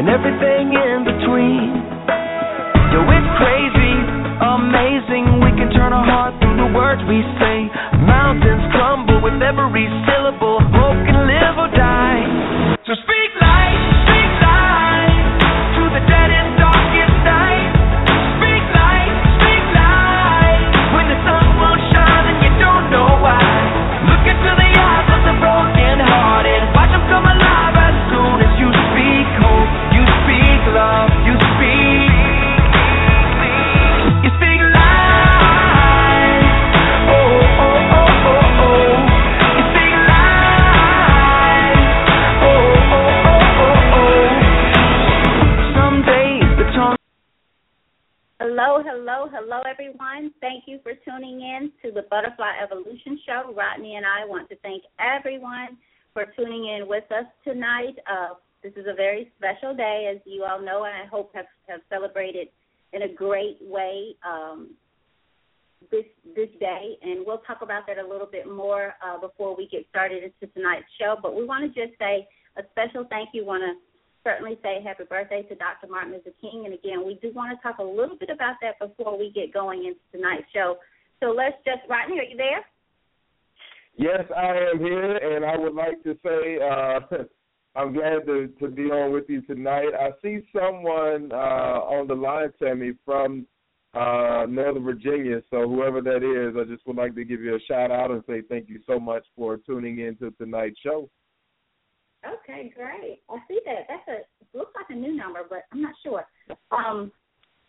and everything started into tonight's show. But we want to just say a special thank you. Want to certainly say happy birthday to Dr. Martin Luther King. And again, we do want to talk a little bit about that before we get going into tonight's show. So let's just, Rodney, are you there? Yes, I am here, and I would like to say uh, I'm glad to, to be on with you tonight. I see someone uh, on the line, Tammy, from uh, Northern Virginia. So whoever that is, I just would like to give you a shout out and say thank you so much for tuning in to tonight's show. Okay, great. I see that. That's a looks like a new number, but I'm not sure. Um,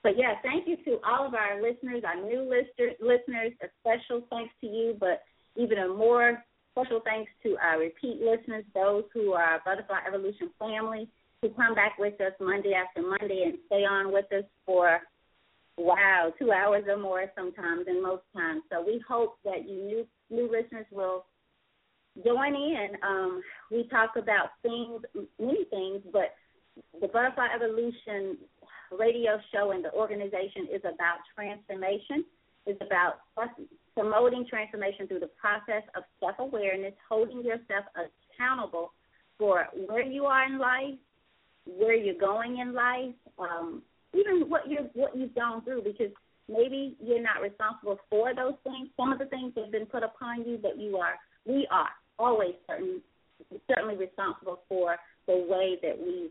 but yeah, thank you to all of our listeners, our new listeners. Listeners, a special thanks to you, but even a more special thanks to our repeat listeners, those who are Butterfly Evolution family, who come back with us Monday after Monday and stay on with us for wow, two hours or more sometimes, and most times. So we hope that you new new listeners will join in. Um, we talk about things, many things, but the Butterfly Evolution radio show and the organization is about transformation. It's about promoting transformation through the process of self awareness, holding yourself accountable for where you are in life, where you're going in life, um, even what you what you've gone through because maybe you're not responsible for those things. Some of the things have been put upon you, but you are we are always certain certainly responsible for the way that we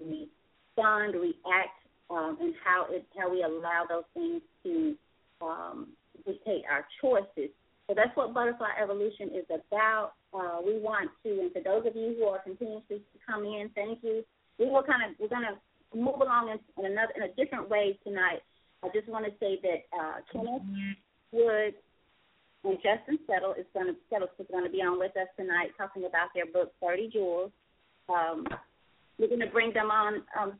respond, react, um, and how it how we allow those things to um, dictate our choices. So that's what butterfly evolution is about. Uh, we want to, and for those of you who are continuing to come in, thank you. We will kind of we're to move along in, in another in a different way tonight. I just want to say that uh, Kenneth Wood and Justin Settle is going to Settle is going to be on with us tonight, talking about their book Thirty Jewels. Um, we're going to bring them on um,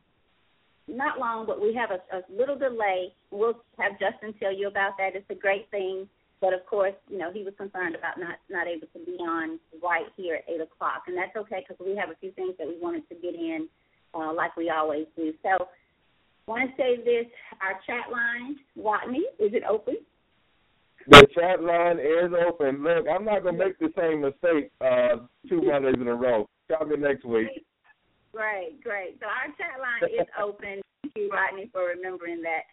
not long, but we have a, a little delay. We'll have Justin tell you about that. It's a great thing, but of course, you know he was concerned about not not able to be on right here at eight o'clock, and that's okay because we have a few things that we wanted to get in, uh, like we always do. So, want to say this: our chat line, Rodney, is it open? The chat line is open. Look, I'm not gonna make the same mistake uh, two Mondays in a row. Call me next week. Great, great. So our chat line is open. Thank you, Rodney, for remembering that.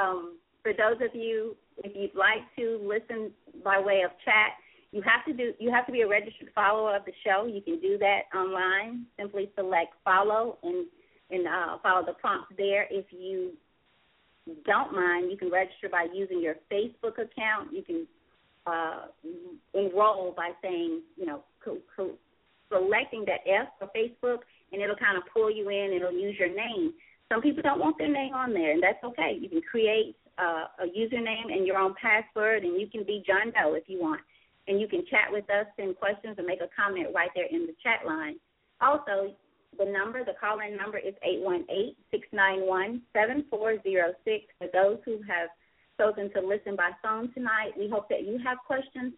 Um, for those of you, if you'd like to listen by way of chat, you have to do you have to be a registered follower of the show. You can do that online. Simply select follow and and uh, follow the prompts there. If you don't mind, you can register by using your Facebook account. You can uh, enroll by saying, you know, co- co- selecting that F for Facebook, and it'll kind of pull you in. It'll use your name. Some people don't want their name on there, and that's okay. You can create uh, a username and your own password, and you can be John Doe if you want. And you can chat with us, send questions, or make a comment right there in the chat line. Also, the number, the call-in number is eight one eight six nine one seven four zero six. For those who have chosen to listen by phone tonight, we hope that you have questions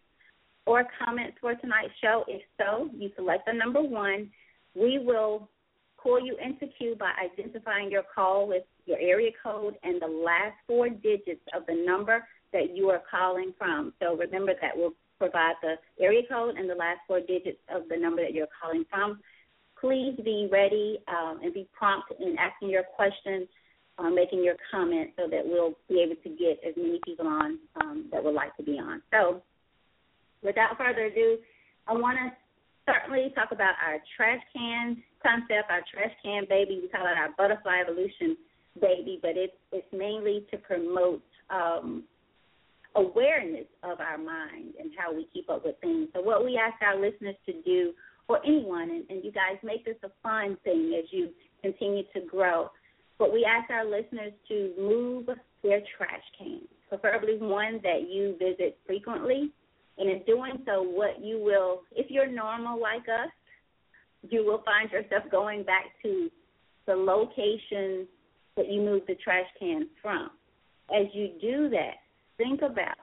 or comments for tonight's show. If so, you select the number one. We will call you into queue by identifying your call with your area code and the last four digits of the number that you are calling from. So remember that we'll provide the area code and the last four digits of the number that you're calling from. Please be ready um, and be prompt in asking your questions, uh, making your comments, so that we'll be able to get as many people on um, that would like to be on. So, without further ado, I want to certainly talk about our trash can concept, our trash can baby. We call it our butterfly evolution baby, but it's it's mainly to promote um, awareness of our mind and how we keep up with things. So what we ask our listeners to do, or anyone, and, and you guys make this a fun thing as you continue to grow. But we ask our listeners to move their trash cans, preferably one that you visit frequently. And in doing so, what you will, if you're normal like us, you will find yourself going back to the location that you moved the trash can from. As you do that, think about,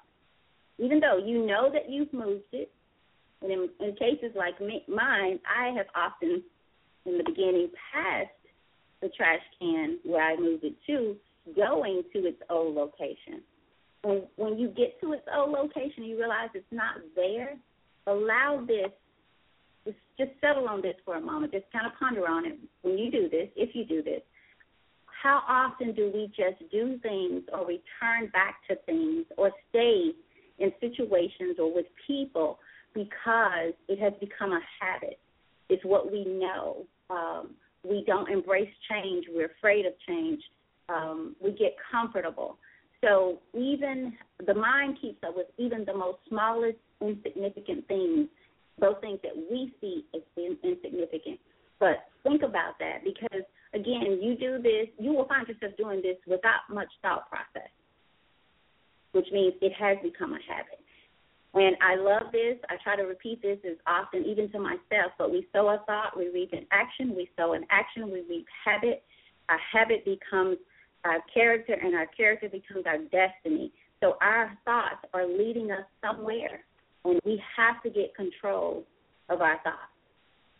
even though you know that you've moved it, and in, in cases like me, mine, I have often, in the beginning, passed the trash can where I moved it to, going to its old location. When, when you get to its old location, you realize it's not there. Allow this just, just settle on this for a moment. Just kind of ponder on it when you do this, if you do this how often do we just do things or return back to things or stay in situations or with people because it has become a habit? It's what we know. Um, we don't embrace change. We're afraid of change. Um, we get comfortable. So even the mind keeps up with even the most smallest insignificant things, those things that we see as insignificant. But think about that because again, you do this, you will find yourself doing this without much thought process, which means it has become a habit. And I love this. I try to repeat this as often, even to myself. But we sow a thought, we reap an action. We sow an action, we reap habit. Our habit becomes our character, and our character becomes our destiny. So our thoughts are leading us somewhere, and we have to get control of our thoughts.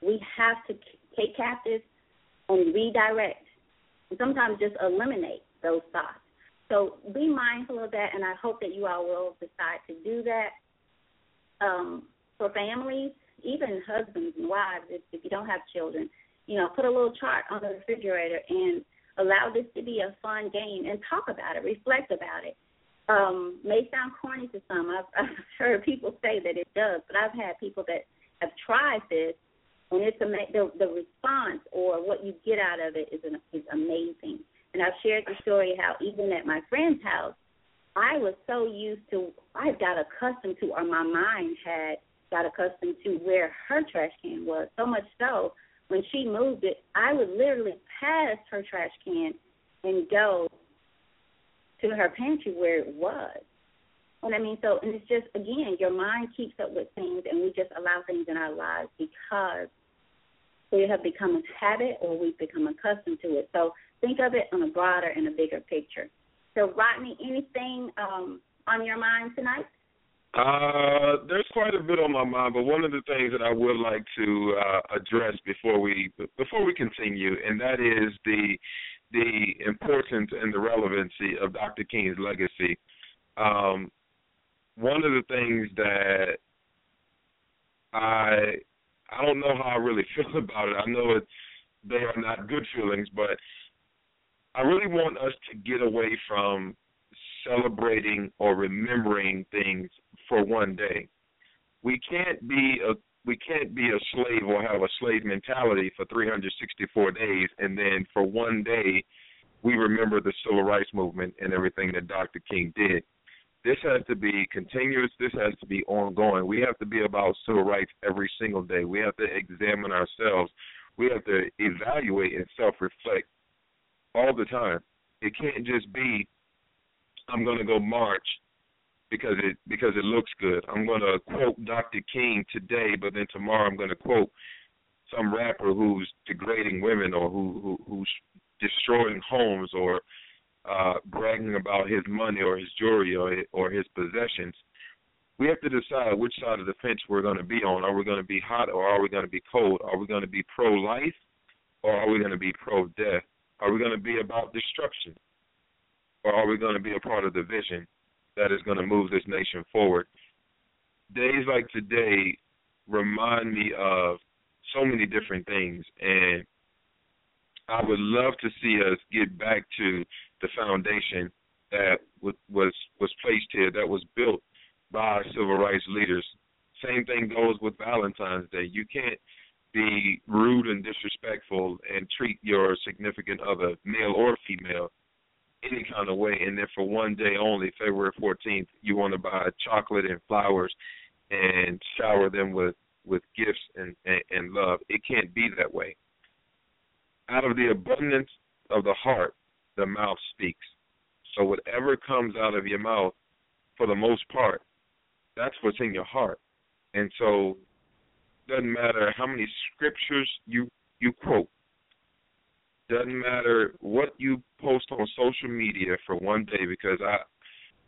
We have to take captive and redirect. And sometimes just eliminate those thoughts. So be mindful of that, and I hope that you all will decide to do that. Um, for families, even husbands and wives, if, if you don't have children, you know, put a little chart on the refrigerator and allow this to be a fun game and talk about it, reflect about it. Um, may sound corny to some. I've, I've heard people say that it does, but I've had people that have tried this and it's ama- the the response or what you get out of it is an, is amazing. And I've shared the story how even at my friend's house, I was so used to I got accustomed to, or my mind had got accustomed to where her trash can was. So much so when she moved it, I would literally pass her trash can and go to her pantry where it was. And I mean, so and it's just again, your mind keeps up with things, and we just allow things in our lives because they have become a habit or we've become accustomed to it. So think of it on a broader and a bigger picture. So, Rodney, anything um, on your mind tonight? Uh, there's quite a bit on my mind, but one of the things that I would like to uh, address before we before we continue, and that is the the importance and the relevancy of Dr. King's legacy. Um, one of the things that I I don't know how I really feel about it. I know it's they are not good feelings, but I really want us to get away from celebrating or remembering things for one day. We can't be a we can't be a slave or have a slave mentality for 364 days and then for one day we remember the civil rights movement and everything that Dr. King did. This has to be continuous. This has to be ongoing. We have to be about civil rights every single day. We have to examine ourselves. We have to evaluate and self reflect all the time. It can't just be I'm going to go march because it because it looks good. I'm going to quote Dr. King today, but then tomorrow I'm going to quote some rapper who's degrading women or who, who who's destroying homes or uh, bragging about his money or his jewelry or or his possessions. We have to decide which side of the fence we're going to be on. Are we going to be hot or are we going to be cold? Are we going to be pro-life or are we going to be pro-death? Are we going to be about destruction or are we going to be a part of the vision that is going to move this nation forward? days like today remind me of so many different things, and I would love to see us get back to the foundation that was was placed here, that was built by civil rights leaders. Same thing goes with Valentine's Day. You can't be rude and disrespectful and treat your significant other, male or female, any kind of way, and then for one day only, February 14th, you want to buy chocolate and flowers and shower them with with gifts and, and and love. It can't be that way. Out of the abundance of the heart, the mouth speaks. So whatever comes out of your mouth, for the most part, that's what's in your heart. And so, doesn't matter how many scriptures you you quote. Doesn't matter what you post on social media for one day, because I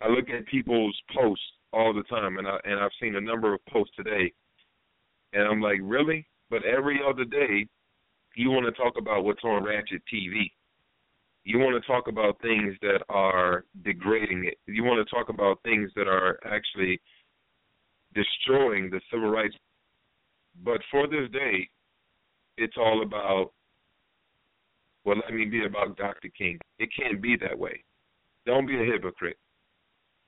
I look at people's posts all the time, and I and I've seen a number of posts today, and I'm like, really? But every other day, you want to talk about what's on Ratchet TV. You want to talk about things that are degrading it. You want to talk about things that are actually destroying the civil rights. But for this day, it's all about, well, let me be about Dr. King. It can't be that way. Don't be a hypocrite.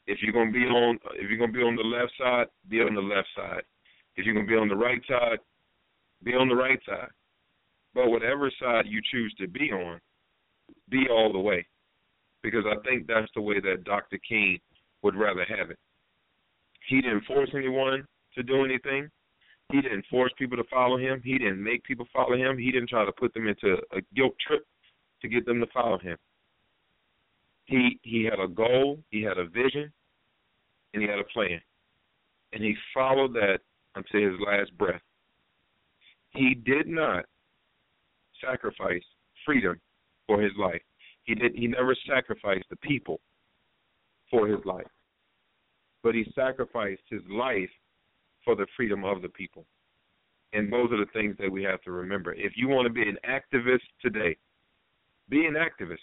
If you're gonna be on, if you're gonna be on the left side, be on the left side. If you're gonna be on the right side, be on the right side. But whatever side you choose to be on, be all the way. Because I think that's the way that Dr. King would rather have it. He didn't force anyone to do anything. He didn't force people to follow him. He didn't make people follow him. He didn't try to put them into a guilt trip to get them to follow him. He he had a goal, he had a vision, and he had a plan. And he followed that until his last breath. He did not sacrifice freedom for his life. He did he never sacrificed the people for his life but he sacrificed his life for the freedom of the people. And those are the things that we have to remember. If you want to be an activist today, be an activist.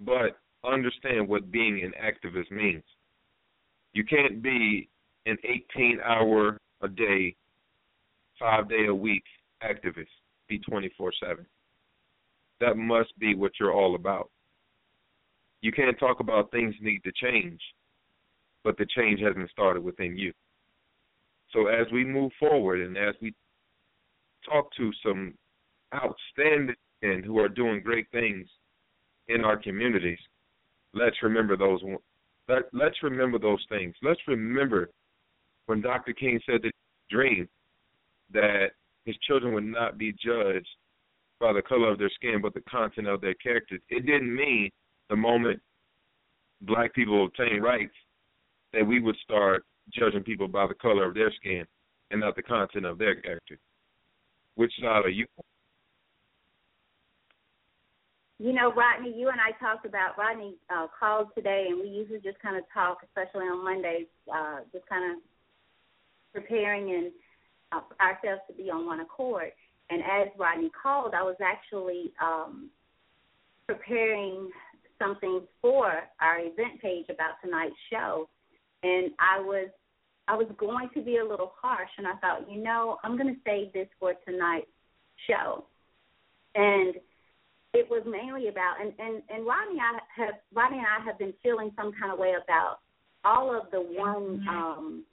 But understand what being an activist means. You can't be an 18 hour a day, five day a week activist, be 24 7. That must be what you're all about. You can't talk about things need to change but the change hasn't started within you. So as we move forward and as we talk to some outstanding men who are doing great things in our communities, let's remember those. Let, let's remember those things. Let's remember when Dr. King said the dream that his children would not be judged by the color of their skin, but the content of their character. It didn't mean the moment black people obtain rights that we would start judging people by the color of their skin and not the content of their character. Which side are you? On? you know, Rodney, you and I talked about Rodney uh, called today, and we usually just kind of talk, especially on Mondays, uh, just kind of preparing and uh, ourselves to be on one accord. And as Rodney called, I was actually um, preparing something for our event page about tonight's show. And I was I was going to be a little harsh, and I thought, you know, I'm going to save this for tonight's show, and it was mainly about and and and Rodney I have Rodney and I have been feeling some kind of way about all of the one um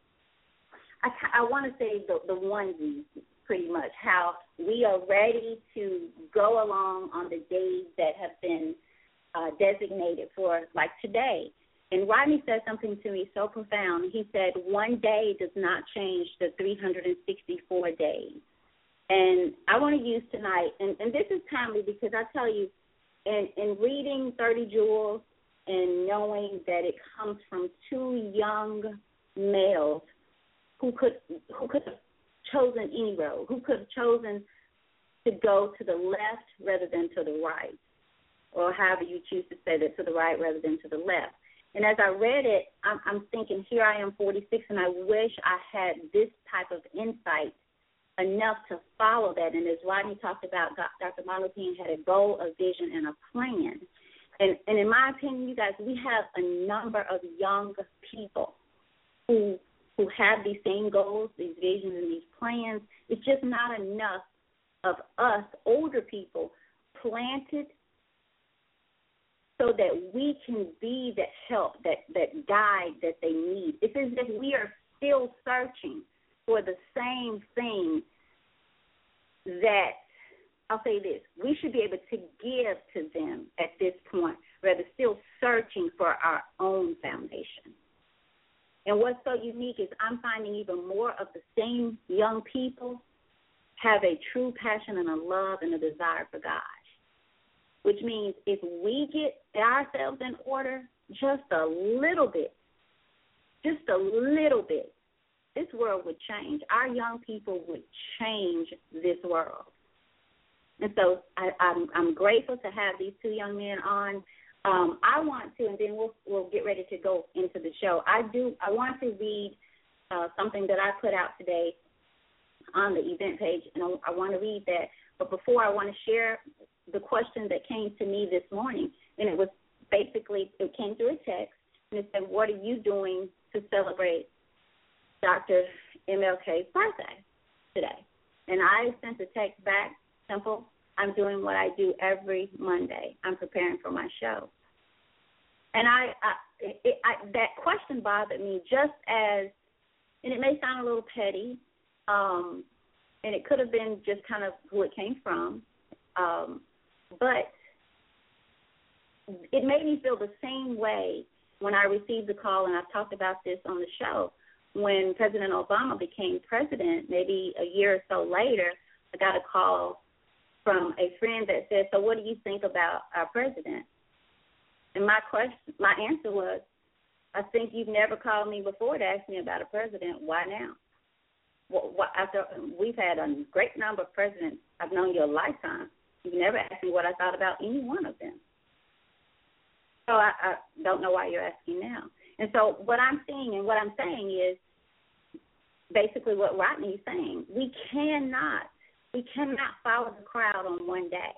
I I want to say the the onesies pretty much how we are ready to go along on the days that have been uh, designated for like today and Rodney said something to me so profound. He said, One day does not change the 364 days. And I want to use tonight, and, and this is timely because I tell you, in, in reading 30 Jewels and knowing that it comes from two young males who could who could have chosen any road, who could have chosen to go to the left rather than to the right, or however you choose to say that, to the right rather than to the left. And as I read it, I'm, I'm thinking, here I am, 46, and I wish I had this type of insight enough to follow that. And as Rodney talked about, Dr. Martin had a goal, a vision, and a plan. And, and in my opinion, you guys, we have a number of young people who who have these same goals, these visions, and these plans. It's just not enough of us older people planted so that we can be that help, that that guide that they need. It's as if we are still searching for the same thing that I'll say this: we should be able to give to them at this point, rather still searching for our own foundation. And what's so unique is I'm finding even more of the same young people have a true passion and a love and a desire for God. Which means if we get ourselves in order just a little bit, just a little bit, this world would change. Our young people would change this world. And so I, I'm I'm grateful to have these two young men on. Um, I want to, and then we'll we'll get ready to go into the show. I do. I want to read uh, something that I put out today on the event page, and I, I want to read that. But before, I want to share the question that came to me this morning, and it was basically it came through a text, and it said, "What are you doing to celebrate Dr. MLK's birthday today?" And I sent a text back, simple. I'm doing what I do every Monday. I'm preparing for my show. And I, I, it, I that question bothered me just as, and it may sound a little petty, um, and it could have been just kind of who it came from, um, but it made me feel the same way when I received the call, and I've talked about this on the show. When President Obama became president, maybe a year or so later, I got a call from a friend that said, "So, what do you think about our president?" And my question, my answer was, "I think you've never called me before to ask me about a president. Why now?" what, after we've had a great number of presidents I've known you a lifetime, you never asked me what I thought about any one of them. So I, I don't know why you're asking now. And so what I'm seeing and what I'm saying is basically what Rodney's saying. We cannot we cannot follow the crowd on one day.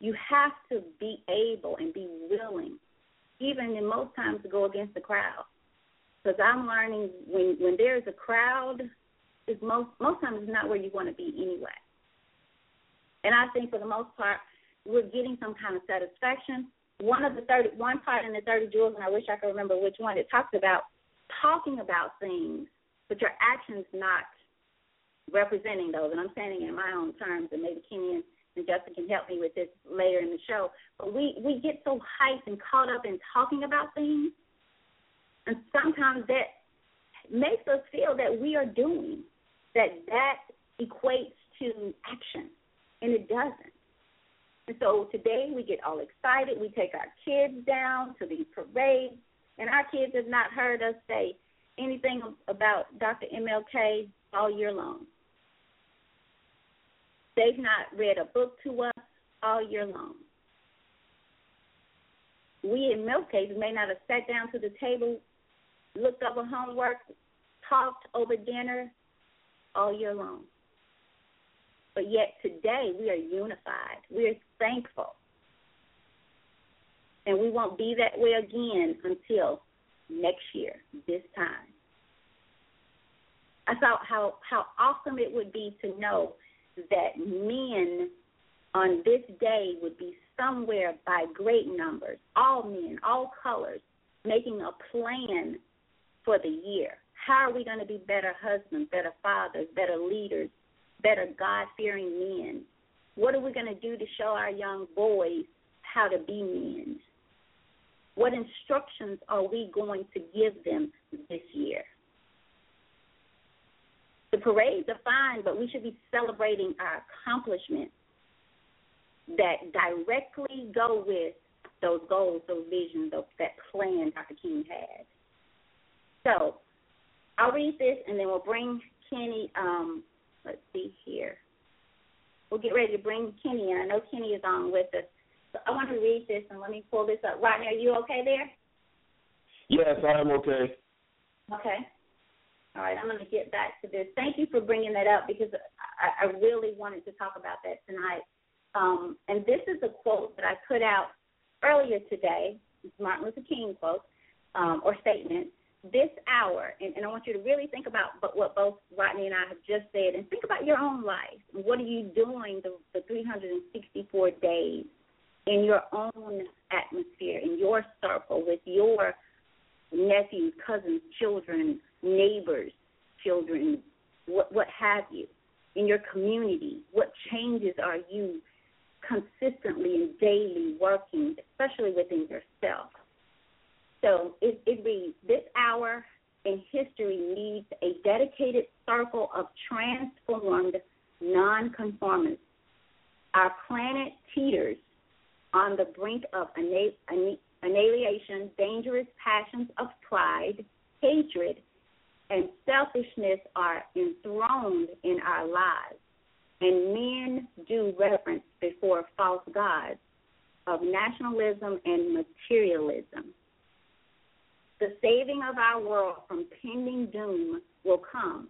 You have to be able and be willing, even in most times, to go against the crowd because I'm learning when when there's a crowd, is most most times it's not where you want to be anyway. And I think for the most part, we're getting some kind of satisfaction. One of the thirty one part in the thirty jewels, and I wish I could remember which one, it talks about talking about things, but your actions not representing those. And I'm saying it in my own terms, and maybe Kenny and, Justin can help me with this later in the show. But we we get so hyped and caught up in talking about things and sometimes that makes us feel that we are doing, that that equates to action, and it doesn't. And so today we get all excited. We take our kids down to these parades, and our kids have not heard us say anything about Dr. MLK all year long. They've not read a book to us all year long. We in most cases may not have sat down to the table looked over homework, talked over dinner all year long. But yet today we are unified. We are thankful. And we won't be that way again until next year, this time. I thought how, how awesome it would be to know that men on this day would be somewhere by great numbers, all men, all colors, making a plan for the year. How are we going to be better husbands, better fathers, better leaders, better God fearing men? What are we going to do to show our young boys how to be men? What instructions are we going to give them this year? The parades are fine, but we should be celebrating our accomplishments that directly go with those goals, those visions, those, that plan Dr. King had. So I'll read this and then we'll bring Kenny. Um, let's see here. We'll get ready to bring Kenny in. I know Kenny is on with us. So I want to read this and let me pull this up. Rodney, are you okay there? Yes, I am okay. Okay. All right, I'm going to get back to this. Thank you for bringing that up because I, I really wanted to talk about that tonight. Um, and this is a quote that I put out earlier today. It's Martin Luther King quote um, or statement this hour, and, and I want you to really think about what both Rodney and I have just said, and think about your own life. What are you doing the, the 364 days in your own atmosphere, in your circle, with your nephews, cousins, children, neighbors, children, what, what have you, in your community? What changes are you consistently and daily working, especially within yourself? So it, it reads This hour in history needs a dedicated circle of transformed nonconformists. Our planet teeters on the brink of annihilation, dangerous passions of pride, hatred, and selfishness are enthroned in our lives, and men do reverence before false gods of nationalism and materialism. The saving of our world from pending doom will come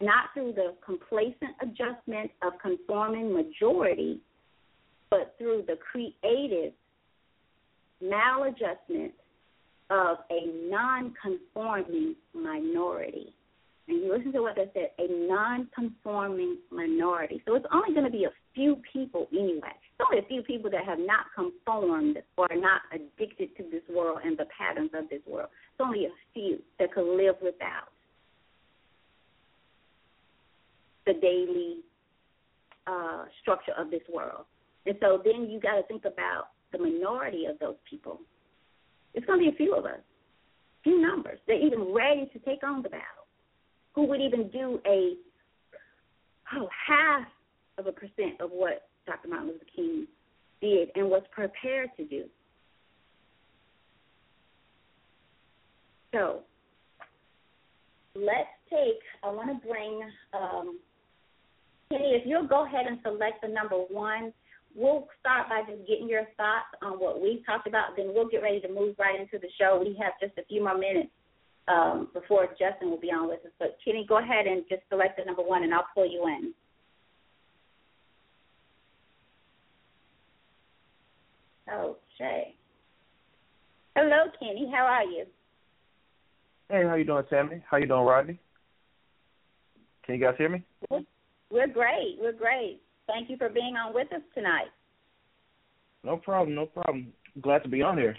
not through the complacent adjustment of conforming majority, but through the creative maladjustment of a non-conforming minority. And you listen to what I said, a non-conforming minority. So it's only going to be a few people anyway. It's only a few people that have not conformed or are not addicted to this world and the patterns of this world. It's only a few that could live without the daily uh, structure of this world. And so then you got to think about the minority of those people. It's going to be a few of us, few numbers. They're even ready to take on the battle. Who would even do a oh half of a percent of what Dr. Martin Luther King did and was prepared to do. So let's take, I want to bring, um, Kenny, if you'll go ahead and select the number one, we'll start by just getting your thoughts on what we've talked about. Then we'll get ready to move right into the show. We have just a few more minutes um, before Justin will be on with us. But Kenny, go ahead and just select the number one, and I'll pull you in. Okay. Hello, Kenny. How are you? Hey, how you doing, Tammy? How you doing, Rodney? Can you guys hear me? We're great. We're great. Thank you for being on with us tonight. No problem. No problem. Glad to be on here.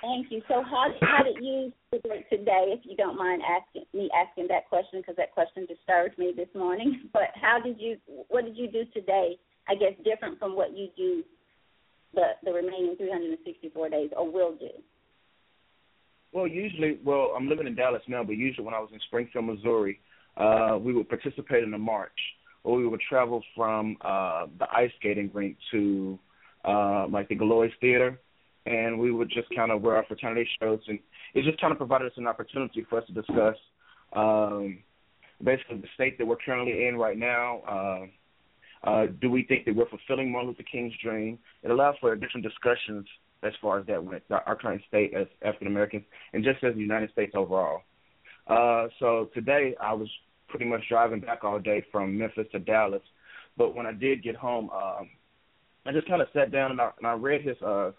Thank you. So, how how did you today? If you don't mind asking me asking that question, because that question disturbed me this morning. But how did you? What did you do today? I guess different from what you do the the remaining 364 days, or will do. Well, usually, well, I'm living in Dallas now, but usually when I was in Springfield, Missouri, uh, we would participate in a march, or we would travel from uh, the ice skating rink to uh, like the Gillioz Theater, and we would just kind of wear our fraternity shirts, and it just kind of provided us an opportunity for us to discuss um, basically the state that we're currently in right now. Uh, uh, do we think that we're fulfilling Martin Luther King's dream? It allows for different discussions as far as that went, our current state as African Americans, and just as the United States overall. Uh, so today I was pretty much driving back all day from Memphis to Dallas, but when I did get home, um, I just kind of sat down and I, and I read his uh,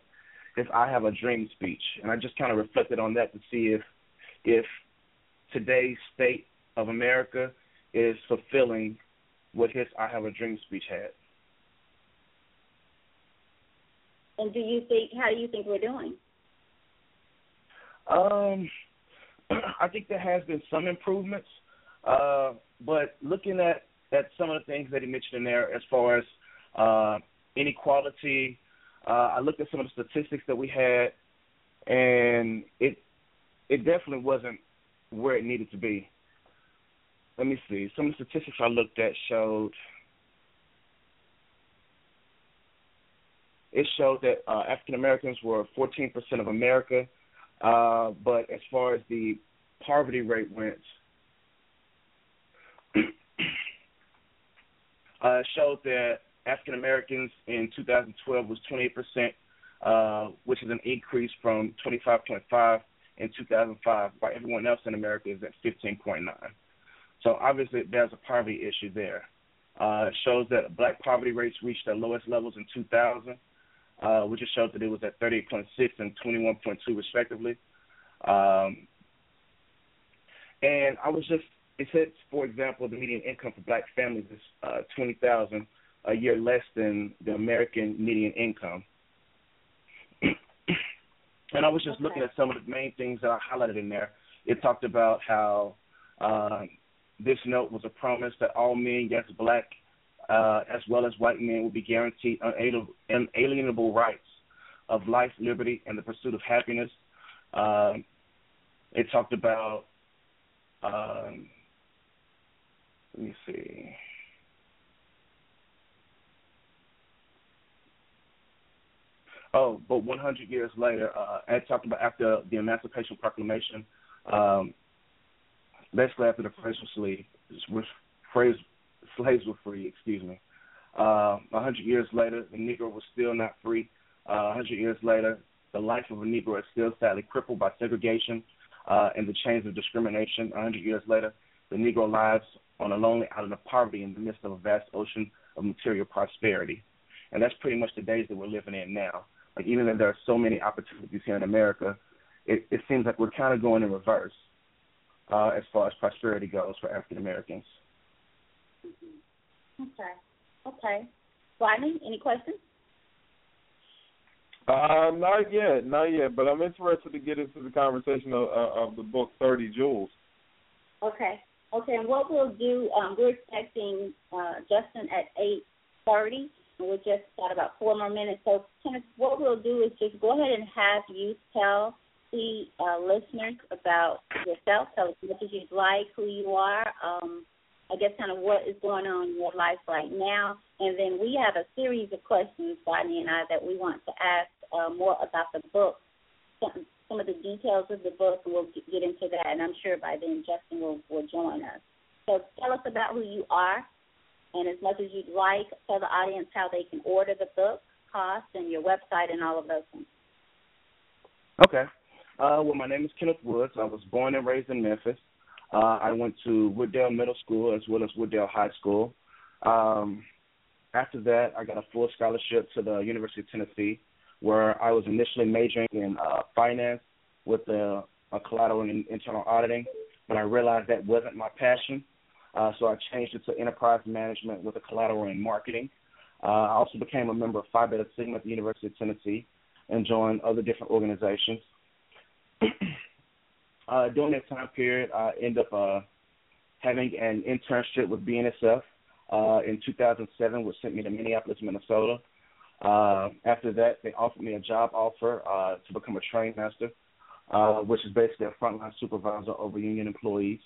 his "I Have a Dream" speech, and I just kind of reflected on that to see if if today's state of America is fulfilling what his "I Have a Dream" speech had. And do you think? How do you think we're doing? Um, I think there has been some improvements, uh, but looking at at some of the things that he mentioned in there, as far as uh, inequality, uh, I looked at some of the statistics that we had, and it it definitely wasn't where it needed to be. Let me see. Some of the statistics I looked at showed it showed that uh, African Americans were 14% of America, uh, but as far as the poverty rate went, uh, showed that African Americans in 2012 was 28%, uh, which is an increase from 25.5 in 2005, while everyone else in America is at 15.9. So obviously there's a poverty issue there. Uh, it shows that black poverty rates reached their lowest levels in 2000 uh, which showed that it was at 38.6 and 21.2 respectively. Um, and I was just it said, for example, the median income for black families is uh, twenty thousand a year less than the American median income. and I was just okay. looking at some of the main things that I highlighted in there. It talked about how uh, this note was a promise that all men, yes, black uh, as well as white men, would be guaranteed unalienable rights of life, liberty, and the pursuit of happiness. Uh, it talked about, um, let me see. Oh, but 100 years later, uh, it talked about after the Emancipation Proclamation, um, basically after the phrase was phrase slaves were free, excuse me. Uh, uh, hundred years later, the Negro was still not free. Uh, uh, hundred years later, the life of a Negro is still sadly crippled by segregation uh, and the chains of discrimination. Hundred years later, the Negro lives on a lonely island of poverty in the midst of a vast ocean of material prosperity. And that's pretty much the days that we're living in now. Like even though there are so many opportunities here in America, it, it seems like we're kind of going in reverse uh, as far as prosperity goes for African Americans. Okay. Okay. Rodney, any questions? Uh, not yet, not yet. But I'm interested to get into the conversation of, of the book Thirty Jewels. Okay. Okay. And what we'll do, um, we're expecting uh, Justin at eight thirty. We just got about four more minutes. So, Kenneth, what we'll do is just go ahead and have you tell the uh, listeners about yourself. Tell us what you'd like, who you are, um, I guess kind of what is going on in your life right now. And then we have a series of questions, Rodney and I, that we want to ask uh, more about the book, some, of the details of the book, and we'll get into that. And I'm sure by then Justin will, will join us. So tell us about who you are, and as much as you'd like, tell the audience how they can order the book, cost, and your website, and all of those things. Okay. Uh, well, my name is Kenneth Woods. I was born and raised in Memphis. Uh, I went to Wooddale Middle School as well as Wooddale High School. Um, after that, I got a full scholarship to the University of Tennessee, where I was initially majoring in uh, finance with a, a collateral in internal auditing, but I realized that wasn't my passion, uh, so I changed it to enterprise management with a collateral in marketing. Uh, I also became a member of Phi Beta Sigma at the University of Tennessee and joined other different organizations. uh, during that time period, I ended up uh, having an internship with BNSF uh, in 2007, which sent me to Minneapolis, Minnesota. Uh, after that, they offered me a job offer uh, to become a train master, uh, which is basically a frontline supervisor over union employees.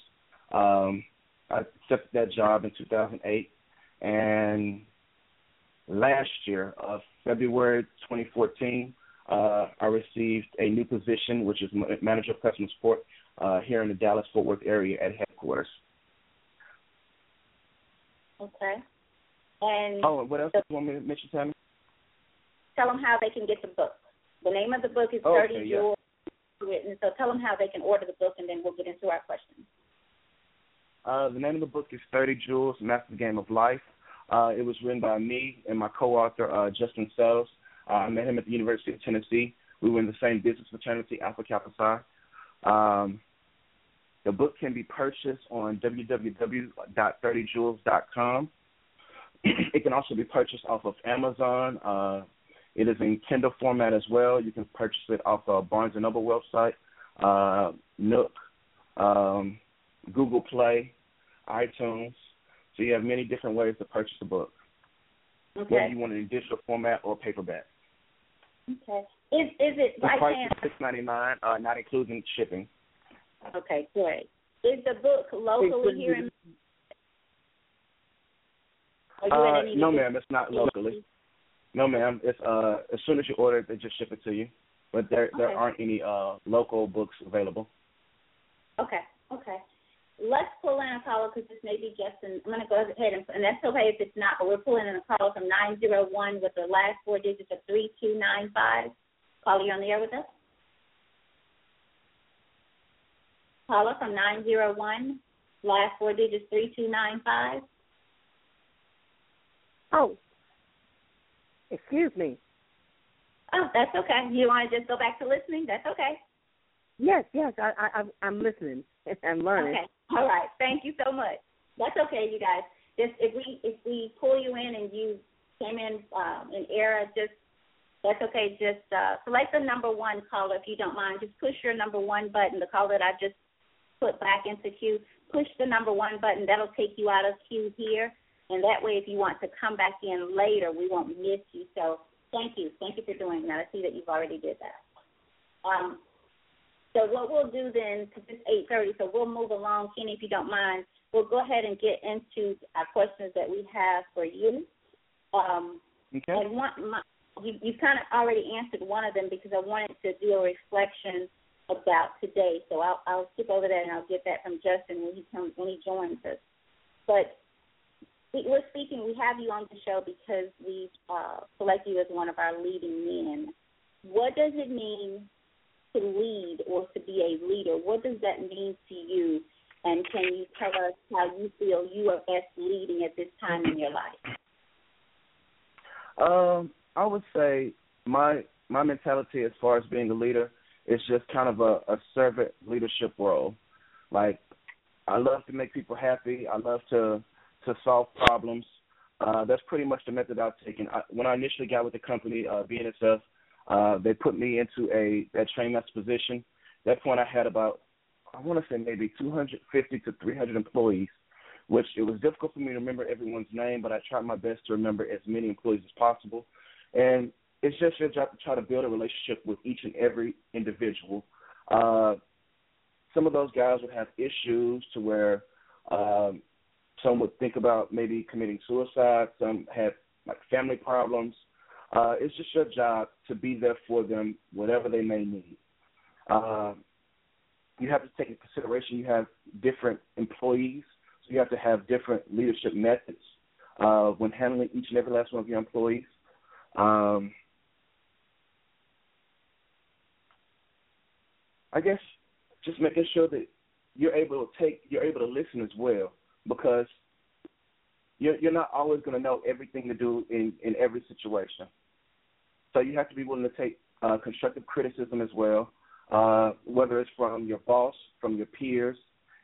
Um, I accepted that job in 2008, and last year, uh, February 2014, uh, I received a new position, which is manager of customer support uh, here in the Dallas Fort Worth area at headquarters. Okay. And oh, what else do you want me to mention, Tammy? Tell them how they can get the book. The name of the book is okay, Thirty yeah. Jewels Written. So tell them how they can order the book, and then we'll get into our questions. Uh, the name of the book is Thirty Jewels: Master the Game of Life. Uh, it was written by me and my co-author uh, Justin Settles. Uh, I met him at the University of Tennessee. We were in the same business fraternity, Alpha Kappa Psi. Um, the book can be purchased on www.30jewels.com. it can also be purchased off of Amazon. It is in Kindle format as well. You can purchase it off of Barnes and Noble website, uh, Nook, um, Google Play, iTunes. So you have many different ways to purchase the book. Okay. Whether you want it in digital format or paperback. Okay. Is is it the by price chance? is six ninety nine, uh, not including shipping. Okay, great. Is the book locally here in? Uh, no, ma'am, it's not locally. No, ma'am. It's uh as soon as you order it, they just ship it to you. But there okay. there aren't any uh local books available. Okay, okay. Let's pull in a caller because this may be Justin. I'm going to go ahead and, and that's okay if it's not, but we're pulling in a caller from 901 with the last four digits of 3295. Caller, you on the air with us? Caller from 901, last four digits 3295. Oh, excuse me. Oh, that's okay. You want to just go back to listening? That's okay. Yes, yes, I, I, I'm listening. I'm learning. Okay. All right. Thank you so much. That's okay, you guys. Just if we if we pull you in and you came in um, in error, just that's okay. Just uh, select the number one caller if you don't mind. Just push your number one button. The call that I just put back into queue. Push the number one button. That'll take you out of queue here, and that way, if you want to come back in later, we won't miss you. So thank you. Thank you for doing that. I see that you've already did that. Um, so what we'll do then, because it's eight thirty, so we'll move along, Kenny, if you don't mind. We'll go ahead and get into our questions that we have for you. Um, okay. And one, my, you you kind of already answered one of them because I wanted to do a reflection about today. So I'll I'll skip over that and I'll get that from Justin when he comes when he joins us. But we, we're speaking. We have you on the show because we uh, select you as one of our leading men. What does it mean to lead or to be a leader? What does that mean to you? And can you tell us how you feel you are best leading at this time in your life? Um, I would say my my mentality as far as being a leader is just kind of a, a servant leadership role. Like I love to make people happy. I love to to solve problems. Uh, that's pretty much the method I've taken. I, when I initially got with the company, uh, BNSF, uh, they put me into a that train master position. At that point, I had about I want to say maybe 250 to 300 employees, which it was difficult for me to remember everyone's name, but I tried my best to remember as many employees as possible. And it's just your job to try to build a relationship with each and every individual. Uh, some of those guys would have issues to where um, some would think about maybe committing suicide. Some have like family problems. Uh, it's just your job to be there for them, whatever they may need. Uh, you have to take into consideration you have different employees, so you have to have different leadership methods uh, when handling each and every last one of your employees. Um, I guess just making sure that you're able to take, you're able to listen as well, because you're you're not always going to know everything to do in in every situation. So you have to be willing to take uh, constructive criticism as well, uh, whether it's from your boss, from your peers,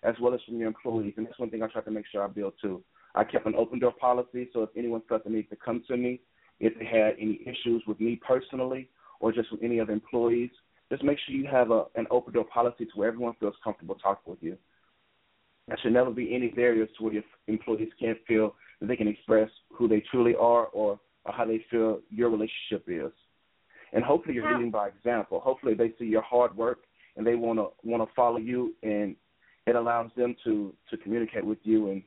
as well as from your employees. And that's one thing I try to make sure I build too. I kept an open door policy, so if anyone felt the need to come to me, if they had any issues with me personally or just with any other employees, just make sure you have a, an open door policy to where everyone feels comfortable talking with you. There should never be any barriers to where your employees can't feel that they can express who they truly are or, or how they feel your relationship is. And hopefully you're leading by example. Hopefully they see your hard work and they want to want to follow you, and it allows them to to communicate with you and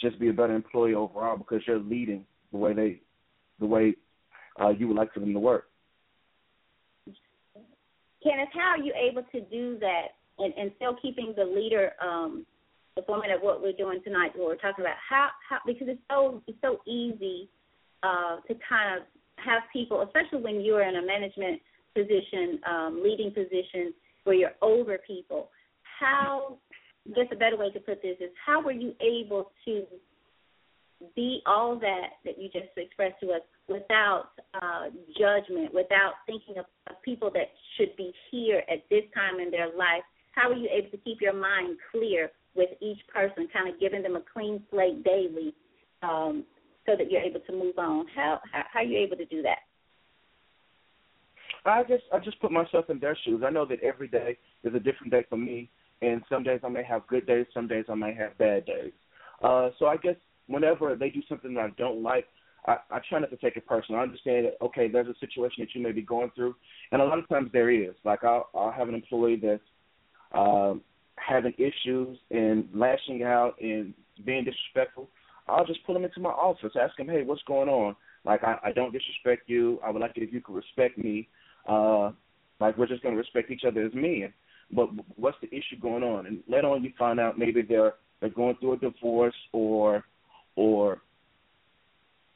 just be a better employee overall because you're leading the way they the way uh, you would like for them to work. Kenneth, how are you able to do that and, and still keeping the leader um, the format of what we're doing tonight, what we're talking about. How how because it's so it's so easy uh, to kind of have people, especially when you're in a management position, um, leading position where you're over people. How I guess a better way to put this is how were you able to be all that that you just expressed to us without uh, judgment, without thinking of, of people that should be here at this time in their life? How were you able to keep your mind clear with each person, kind of giving them a clean slate daily, um, so that you're able to move on. How, how are you able to do that? I just I just put myself in their shoes. I know that every day is a different day for me, and some days I may have good days, some days I may have bad days. Uh, so I guess whenever they do something that I don't like, I, I try not to take it personal. I understand that okay, there's a situation that you may be going through, and a lot of times there is. Like I'll, I'll have an employee that's um, having issues and lashing out and being disrespectful, I'll just pull them into my office, ask them, hey, what's going on? Like, I, I don't disrespect you. I would like it if you could respect me. Uh, like, we're just going to respect each other as men. But what's the issue going on? And later on, you find out maybe they're they're going through a divorce or or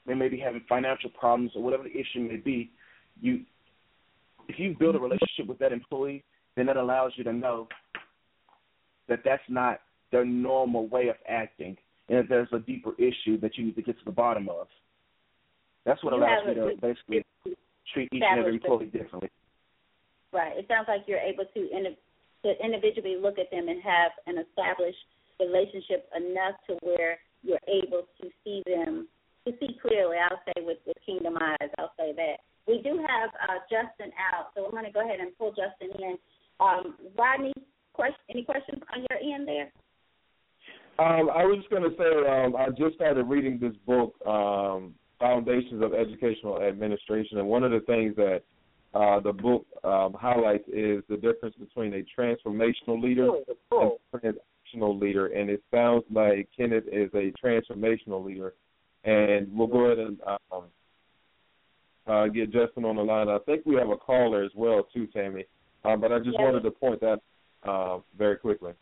they may be having financial problems or whatever the issue may be. You, if you build a relationship with that employee, then that allows you to know that that's not their normal way of acting, and that there's a deeper issue that you need to get to the bottom of. That's what You allows me to good- basically treat each and every employee differently. Right. It sounds like you're able to, in, to individually look at them and have an established relationship enough to where you're able to see them to see clearly. I'll say with with Kingdom Eyes, I'll say that. We do have uh, Justin out, so I'm going to go ahead and pull Justin in. Um, Rodney, question, any questions on your end there? Um, I was just going to say um, I just started reading this book, um, Foundations of Educational Administration, and one of the things that uh, the book um, highlights is the difference between a transformational leader and a transactional leader. And it sounds like Kenneth is a transformational leader. And we'll go ahead and um, uh, get Justin on the line. I think we have a caller as well too, Tammy. Um, but I just wanted to point that uh, very quickly.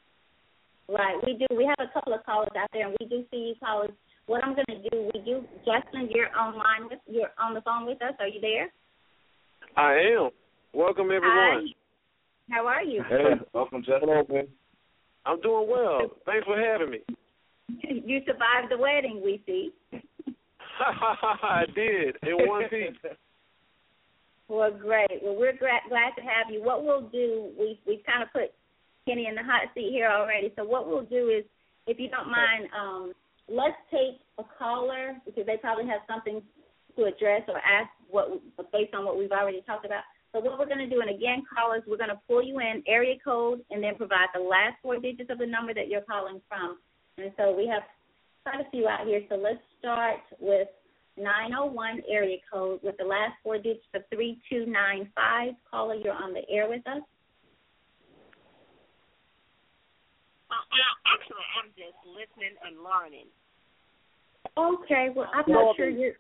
Right, we do. We have a couple of callers out there, and we do see you callers. What I'm going to do, we do. Justin, you're online. With, you're on the phone with us. Are you there? I am. Welcome everyone. Hi. How are you? Hey, welcome, Justin. Open. I'm doing well. Thanks for having me. You survived the wedding, we see. I did in one piece. Well, great. Well, we're gra- glad to have you. What we'll do, we we've kind of put Kenny in the hot seat here already. So what we'll do is, if you don't mind, um, let's take a caller because they probably have something to address or ask what based on what we've already talked about. So what we're going to do, and again, callers, we're going to pull you in area code and then provide the last four digits of the number that you're calling from. And so we have quite a few out here. So let's start with 901 area code with the last four digits of 3295. Caller, you're on the air with us. Uh, actually, I'm just listening and learning. Okay, well, I'm not sure you're.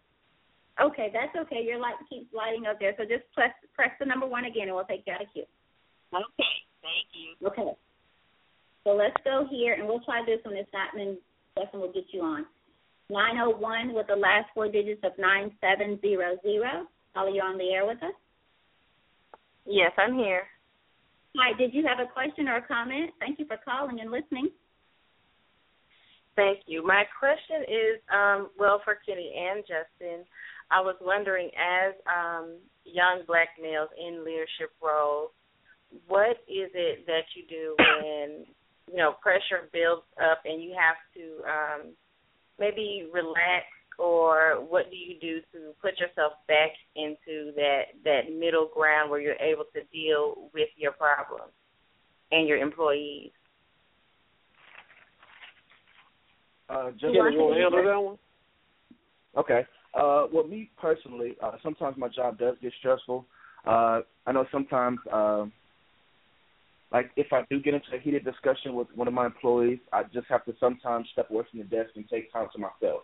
Okay, that's okay. Your light keeps lighting up there, so just press press the number one again, and we'll take you out of queue. Okay, thank you. Okay. So let's go here, and we'll try this one. If not, then Justin will get you on. 901 with the last four digits of 9700. Are you on the air with us? Yes, I'm here. Hi, did you have a question or a comment? Thank you for calling and listening. Thank you. My question is, um, well, for Kenny and Justin, I was wondering, as um, young black males in leadership roles, what is it that you do when you know pressure builds up and you have to um, maybe relax, or what do you do to put yourself back into that that middle ground where you're able to deal with your problems and your employees? Uh, just you want to handle that one? Okay. Uh, well, me personally, uh, sometimes my job does get stressful. Uh, I know sometimes, uh, like if I do get into a heated discussion with one of my employees, I just have to sometimes step away from the desk and take time to myself.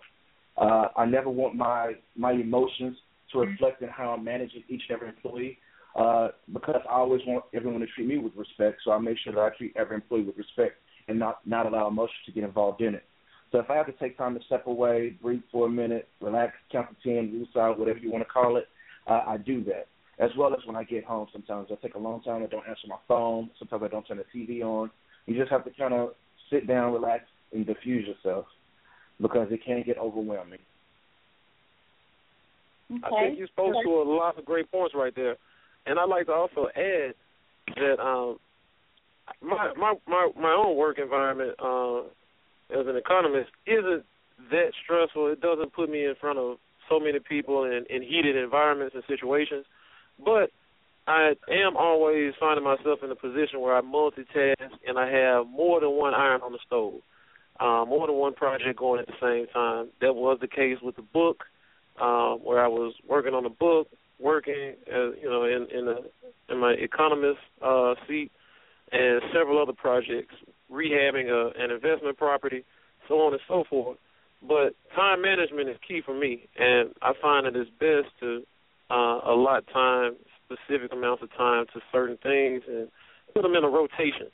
Uh, I never want my my emotions to reflect in how I'm managing each and every employee, uh, because I always want everyone to treat me with respect. So I make sure that I treat every employee with respect and not not allow emotions to get involved in it. So if I have to take time to step away, breathe for a minute, relax, count to ten, lose out, whatever you want to call it, uh, I do that. As well as when I get home, sometimes I take a long time. I don't answer my phone. Sometimes I don't turn the TV on. You just have to kind of sit down, relax, and diffuse yourself because it can get overwhelming. Okay. I think you spoke to a lot of great points right there, and I'd like to also add that um, my my my my own work environment uh, as an economist isn't that stressful. It doesn't put me in front of so many people in, in heated environments and situations, but I am always finding myself in a position where I multitask and I have more than one iron on the stove, uh, more than one project going at the same time. That was the case with the book, uh, where I was working on the book, working as you know in in, a, in my economist uh, seat, and several other projects, rehabbing a, an investment property, so on and so forth. But time management is key for me, and I find that it's best to uh, allot time, specific amounts of time to certain things, and put them in a rotation,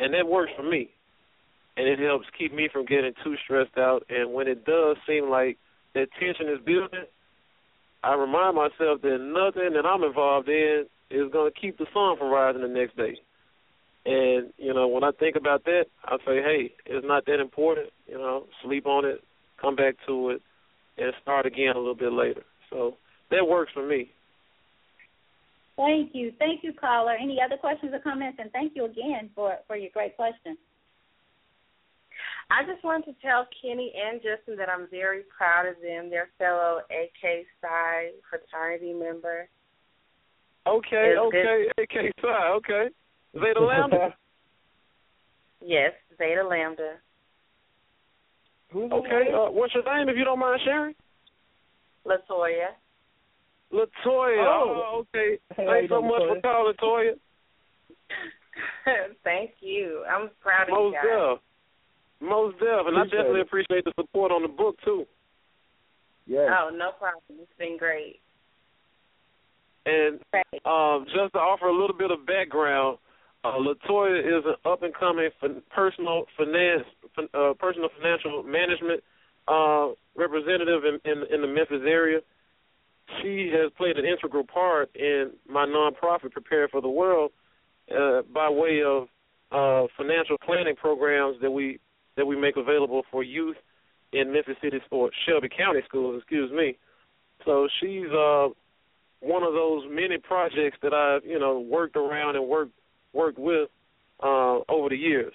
and that works for me. And it helps keep me from getting too stressed out. And when it does seem like that tension is building, I remind myself that nothing that I'm involved in is going to keep the sun from rising the next day. And you know, when I think about that, I say, hey, it's not that important. You know, sleep on it, come back to it, and start again a little bit later. So that works for me. Thank you. Thank you, caller. Any other questions or comments? And thank you again for, for your great question. I just wanted to tell Kenny and Justin that I'm very proud of them. They're fellow AK Psi fraternity member. Okay, it's okay, good. AK Psi, okay. Zeta Lambda? yes, Zeta Lambda. Okay, uh, what's your name if you don't mind sharing? Latoya. Latoya. Oh, oh okay. Thanks so much for calling, Latoya. Thank you. I'm proud of Most you guys. Def. Most def, and I definitely appreciate the support on the book too. Yeah. Oh, no problem. It's been great. And um, just to offer a little bit of background, uh, Latoya is an up and coming personal finance, uh, personal financial management uh, representative in, in in the Memphis area. She has played an integral part in my nonprofit, Prepare for the World, uh, by way of uh, financial planning programs that we that we make available for youth in Memphis City or Shelby County schools, excuse me. So she's uh one of those many projects that I've, you know, worked around and worked worked with uh over the years.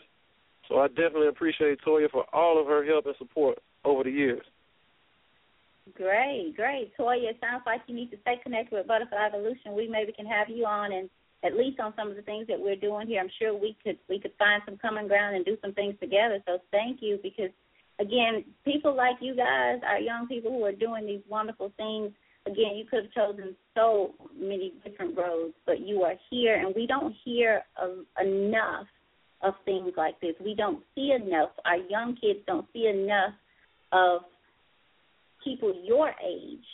So I definitely appreciate Toya for all of her help and support over the years. Great, great. Toya, it sounds like you need to stay connected with Butterfly Evolution. We maybe can have you on and at least on some of the things that we're doing here. I'm sure we could we could find some common ground and do some things together. So thank you because again, people like you guys, our young people who are doing these wonderful things. Again, you could have chosen so many different roads, but you are here, and we don't hear of enough of things like this. We don't see enough. Our young kids don't see enough of people your age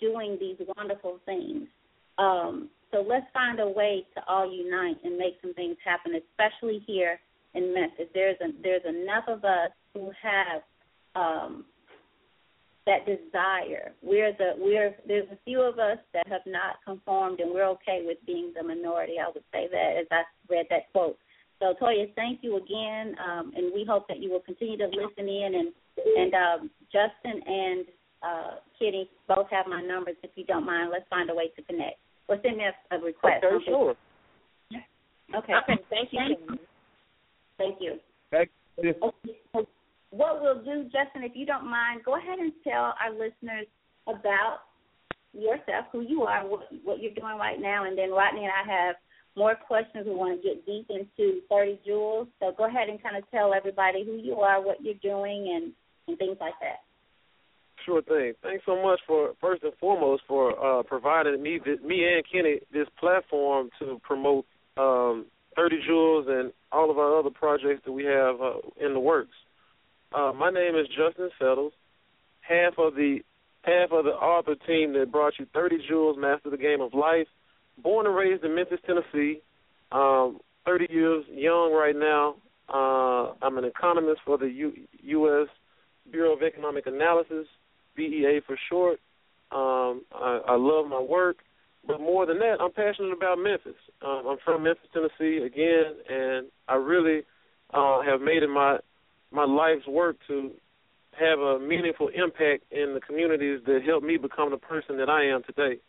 doing these wonderful things. Um, so let's find a way to all unite and make some things happen, especially here in Memphis. There's a, there's enough of us who have um, that desire. We're the we're there's a few of us that have not conformed, and we're okay with being the minority. I would say that as I read that quote. So Toya, thank you again, um, and we hope that you will continue to listen in. And and um, Justin and uh, Kenny both have my numbers. If you don't mind, let's find a way to connect or send me a, a request. Okay, sure. Okay. Okay. Thank you. Thank you. Thank you. Okay. What we'll do, Justin, if you don't mind, go ahead and tell our listeners about yourself, who you are, what, what you're doing right now, and then Rodney and I have more questions. We want to get deep into 30 Jewels. So go ahead and kind of tell everybody who you are, what you're doing, and, and things like that. Sure thing. Thanks so much for first and foremost for uh, providing me me and Kenny this platform to promote um, 30 Jewels and all of our other projects that we have uh, in the works. Uh, my name is Justin Settles, half of the half of the author team that brought you 30 Jewels, Master the Game of Life. Born and raised in Memphis, Tennessee. Um, 30 years young right now. Uh, I'm an economist for the U- U.S. Bureau of Economic Analysis. BEA for short. Um, I, I love my work, but more than that, I'm passionate about Memphis. Um, I'm from Memphis, Tennessee, again, and I really uh, have made it my my life's work to have a meaningful impact in the communities that helped me become the person that I am today.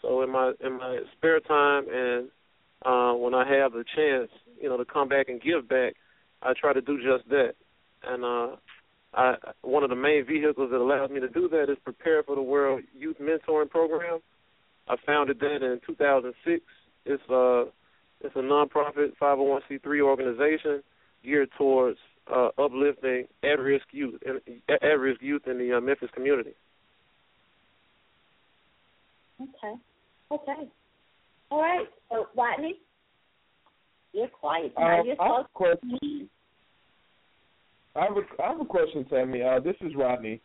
So in my in my spare time and uh, when I have the chance, you know, to come back and give back, I try to do just that. And uh, I, one of the main vehicles that allows me to do that is Prepare for the World Youth Mentoring Program. I founded that in 2006. It's a it's a nonprofit 501c3 organization geared towards uh, uplifting at-risk youth and at-risk youth in the uh, Memphis community. Okay. Okay. All right. So, Rodney, you're quiet. Now uh, you're I have a question. I have a, I have a question, Tammy. Uh, this is Rodney.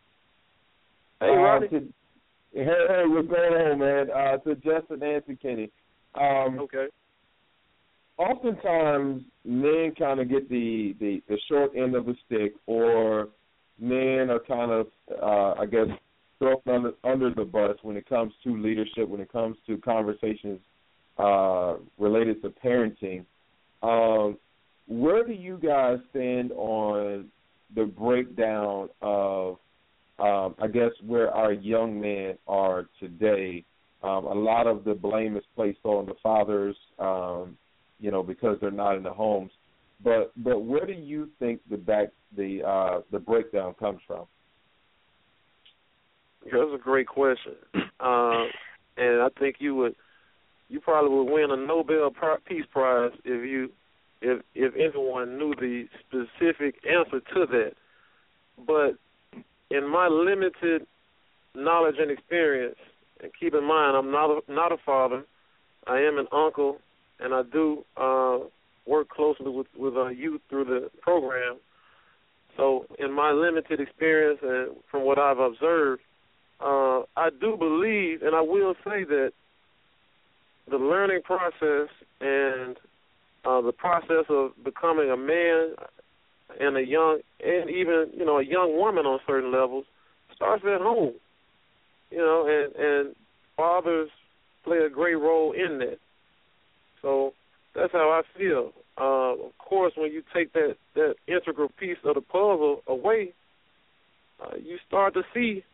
Hey, Rodney. Uh, to, hey, hey, what's going on, man? Uh, to Justin and to Kenny. Um, okay. Oftentimes, men kind of get the, the the short end of the stick, or men are kind of, uh, I guess, thrown under under the bus when it comes to leadership, when it comes to conversations uh, related to parenting. Um, where do you guys stand on the breakdown of, um, I guess, where our young men are today um, a lot of the blame is placed on the fathers, um, you know, because they're not in the homes. But but where do you think the back the uh, the breakdown comes from? That's a great question, uh, and I think you would you probably would win a Nobel Peace Prize if you if if anyone knew the specific answer to that. But in my limited knowledge and experience, and keep in mind I'm not a, not a father, I am an uncle, and I do uh, work closely with with uh, youth through the program. So, in my limited experience and from what I've observed, uh, I do believe, and I will say that the learning process and uh, the process of becoming a man and a young and even you know a young woman on certain levels starts at home. You know, and and fathers play a great role in that. So that's how I feel. Uh, of course, when you take that that integral piece of the puzzle away, uh, you start to see,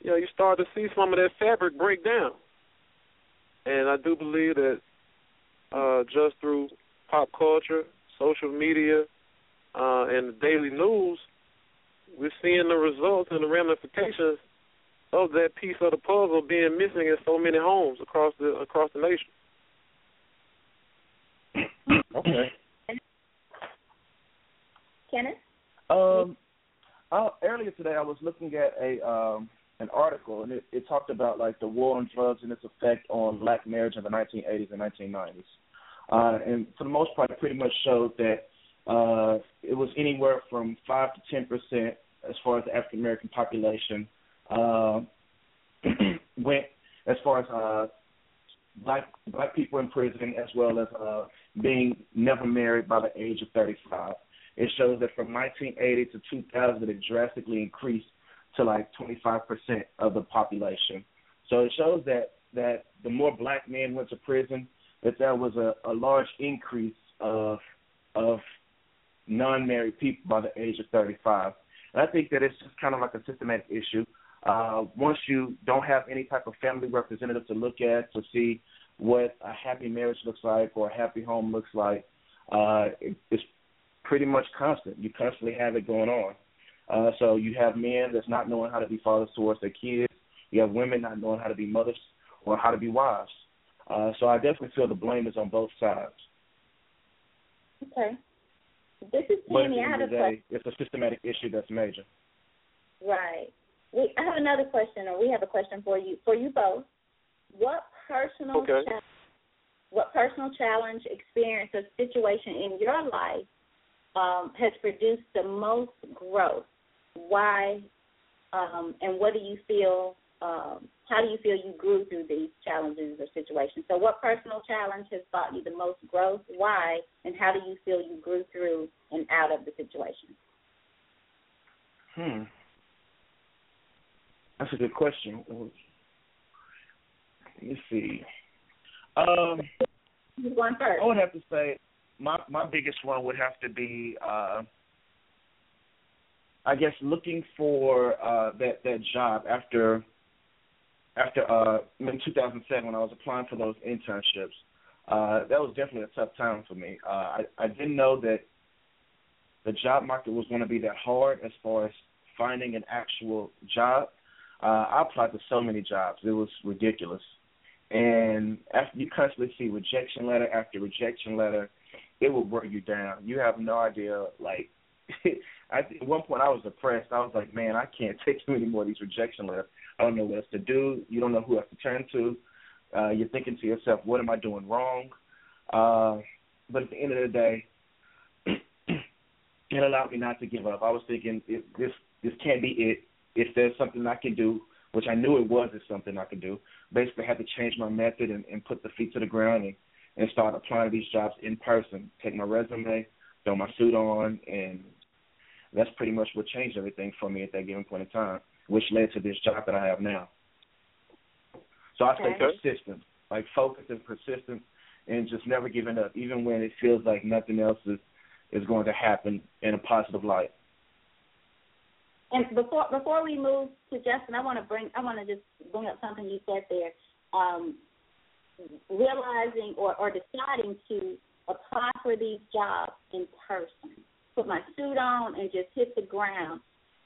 you know, you start to see some of that fabric break down. And I do believe that uh, just through pop culture, social media, uh, and the daily news, we're seeing the results and the ramifications of that piece of the puzzle being missing in so many homes across the across the nation. Okay. Kenneth. Um, I, earlier today I was looking at a um an article, and it, it talked about like the war on drugs and its effect on black marriage in the 1980s and 1990s. Uh, and for the most part, pretty much showed that uh, it was anywhere from five to ten percent as far as the African American population uh, went as far as uh, black black people in prison, as well as uh, being never married by the age of 35. It shows that from 1980 to 2000, it drastically increased to like 25% of the population. So it shows that that the more black men went to prison, that there was a, a large increase of of non-married people by the age of 35. And I think that it's just kind of like a systematic issue. Uh, once you don't have any type of family representative to look at to see what a happy marriage looks like or a happy home looks like, uh, it, it's pretty much constant. You constantly have it going on. Uh, so you have men that's not knowing how to be fathers towards their kids. You have women not knowing how to be mothers or how to be wives. Uh, so I definitely feel the blame is on both sides. Okay. This is Tammy. I have a question. It's a systematic issue that's major. Right. We, I have another question, or we have a question for you for you both. What personal okay. cha- what personal challenge, experience, or situation in your life um, has produced the most growth? Why um, and what do you feel? Um, how do you feel you grew through these challenges or situations? So, what personal challenge has brought you the most growth? Why and how do you feel you grew through and out of the situation? Hmm. That's a good question. Let me see. Um, going first? I would have to say my my biggest one would have to be uh, I guess looking for uh, that that job after after uh, in 2007 when I was applying for those internships. Uh, that was definitely a tough time for me. Uh, I I didn't know that the job market was going to be that hard as far as finding an actual job. Uh, I applied to so many jobs; it was ridiculous. And after you constantly see rejection letter after rejection letter, it will wear you down. You have no idea. Like, I, at one point, I was depressed. I was like, man, I can't take many more of these rejection letters. I don't know what else to do. You don't know who else to turn to. Uh, you're thinking to yourself, what am I doing wrong? Uh, but at the end of the day, it allowed me not to give up. I was thinking, if this this can't be it. If there's something I can do, which I knew it was, is something I could do. Basically, I had to change my method and, and put the feet to the ground and and start applying these jobs in person. Take my resume, throw my suit on, and that's pretty much what changed everything for me at that given point in time, which led to this job that I have now. So I Okay. persistent, like focus and persistence, and just never giving up, even when it feels like nothing else is is going to happen in a positive light. And before before we move to Justin, I want to bring I want to just bring up something you said there. um, realizing or, or deciding to apply for these jobs in person, put my suit on and just hit the ground.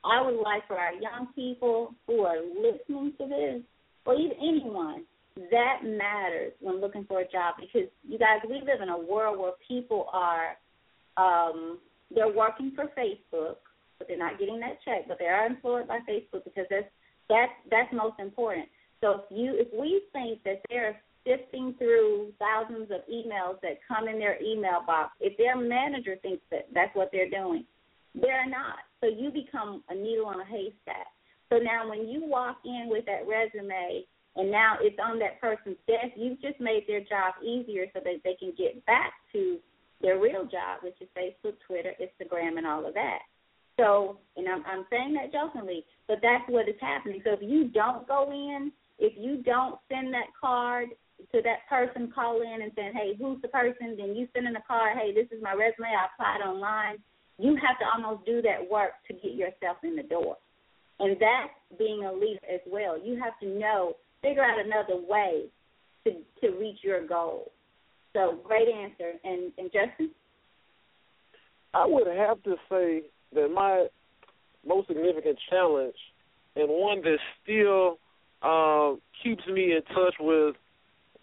I would like for our young people who are listening to this, or even anyone, that matters when looking for a job because you guys, we live in a world where people are, um, they're working for Facebook, but they're not getting that check, but they are employed by Facebook because that's that's that's most important. So if you if we think that they're sifting through thousands of emails that come in their email box, if their manager thinks that that's what they're doing, they're not. So you become a needle on a haystack. So now when you walk in with that resume and now it's on that person's desk, you've just made their job easier so that they can get back to their real job, which is Facebook, Twitter, Instagram, and all of that. So, and I'm, I'm saying that jokingly, but that's what is happening. So if you don't go in, if you don't send that card to that person, call in and saying, hey, who's the person? Then you send in a card, hey, this is my resume. I applied online. You have to almost do that work to get yourself in the door. And that's being a leader as well. You have to know, figure out another way to to reach your goal. So great answer. And and Justin? I would have to say that my most significant challenge and one that still uh, keeps me in touch with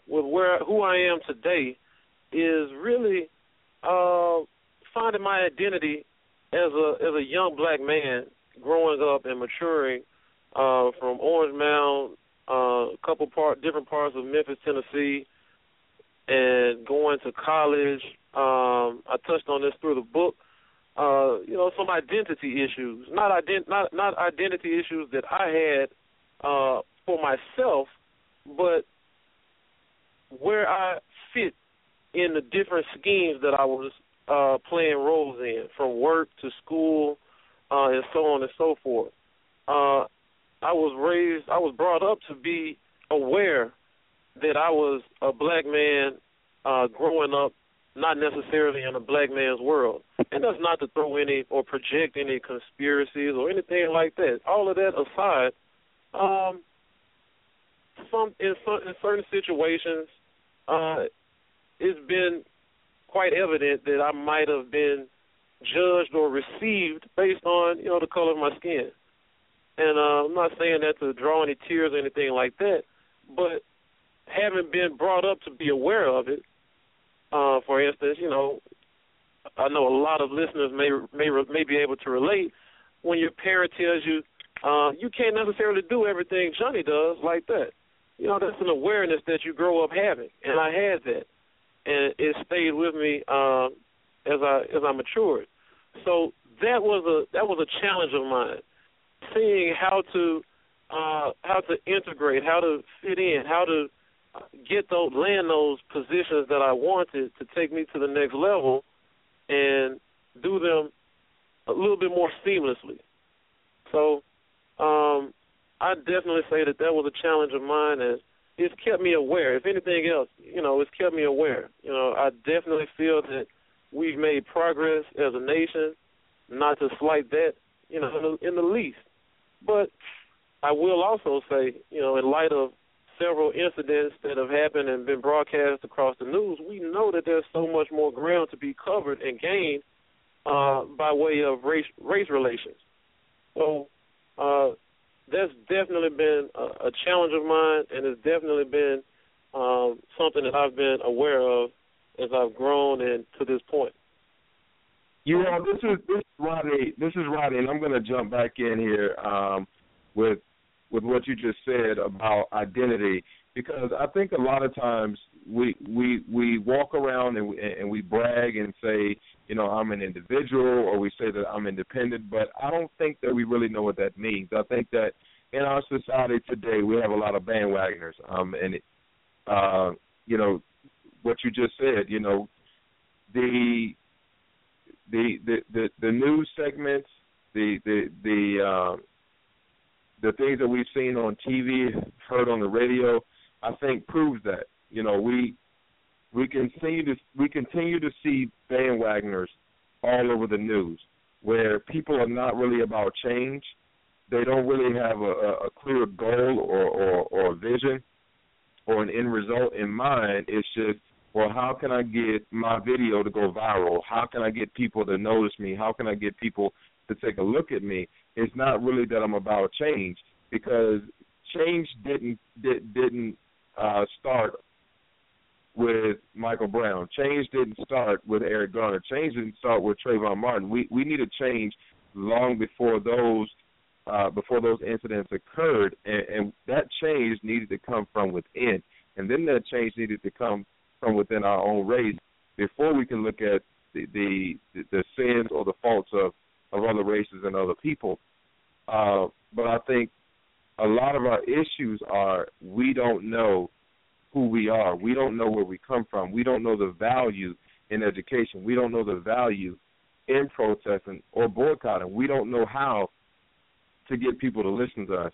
with where who I am today is really uh, finding my identity as a as a young black man growing up and maturing uh, from Orange Mound, uh, a couple part different parts of Memphis, Tennessee, and going to college. Um, I touched on this through the book. Uh, you know, some identity issues, not ident- not not identity issues that I had uh, for myself, but where I fit in the different schemes that I was uh, playing roles in, from work to school, uh, and so on and so forth. Uh, I was raised, I was brought up to be aware that I was a black man uh, growing up, not necessarily in a black man's world. And that's not to throw any or project any conspiracies or anything like that. All of that aside, um, some in some in certain situations, uh, it's been quite evident that I might have been judged or received based on you know the color of my skin. And uh, I'm not saying that to draw any tears or anything like that, but having been brought up to be aware of it, uh, for instance, you know, I know a lot of listeners may may may be able to relate when your parent tells you uh, you can't necessarily do everything Johnny does like that you know, that's an awareness that you grow up having, and I had that, and it stayed with me um, as I as I matured. So that was a that was a challenge of mine, seeing how to uh, how to integrate, how to fit in, how to get those land those positions that I wanted to take me to the next level, and do them a little bit more seamlessly. So um, I definitely say that that was a challenge of mine, and it's kept me aware. If anything else, you know, it's kept me aware. You know, I definitely feel that we've made progress as a nation. Not to slight that, you know, in the, in the least. But I will also say, you know, in light of several incidents that have happened and been broadcast across the news, we know that there's so much more ground to be covered and gained uh, by way of race race relations. So uh, that's definitely been a, a challenge of mine, and it's definitely been um, something that I've been aware of as I've grown and to this point. You know, this is this is Rodney. This is Rodney, and I'm going to jump back in here um, with with what you just said about identity because I think a lot of times we we we walk around and we, and we brag and say, you know, I'm an individual, or we say that I'm independent, but I don't think that we really know what that means. I think that in our society today, we have a lot of bandwagoners, um, and uh, you know, what you just said, you know, the the the the, the news segments, the the the uh, the things that we've seen on TV, heard on the radio, I think proves that. You know, we we continue to we continue to see bandwagoners all over the news where people are not really about change. They don't really have a, a clear goal or, or, or vision. or an end result in mind. It's just, well, how can I get my video to go viral? How can I get people to notice me? How can I get people to take a look at me? It's not really that I'm about change because change didn't did, didn't uh, start with Michael Brown. Change didn't start with Eric Garner. Change didn't start with Trayvon Martin. We we needed change long before those uh, before those incidents occurred, and, and that change needed to come from within, and then that change needed to come from within our own race before we can look at the the, the sins or the faults of of other races and other people. Uh, but I think a lot of our issues are we don't know who we are. We don't know where we come from. We don't know the value in education. We don't know the value in protesting or boycotting. We don't know how to get people to listen to us.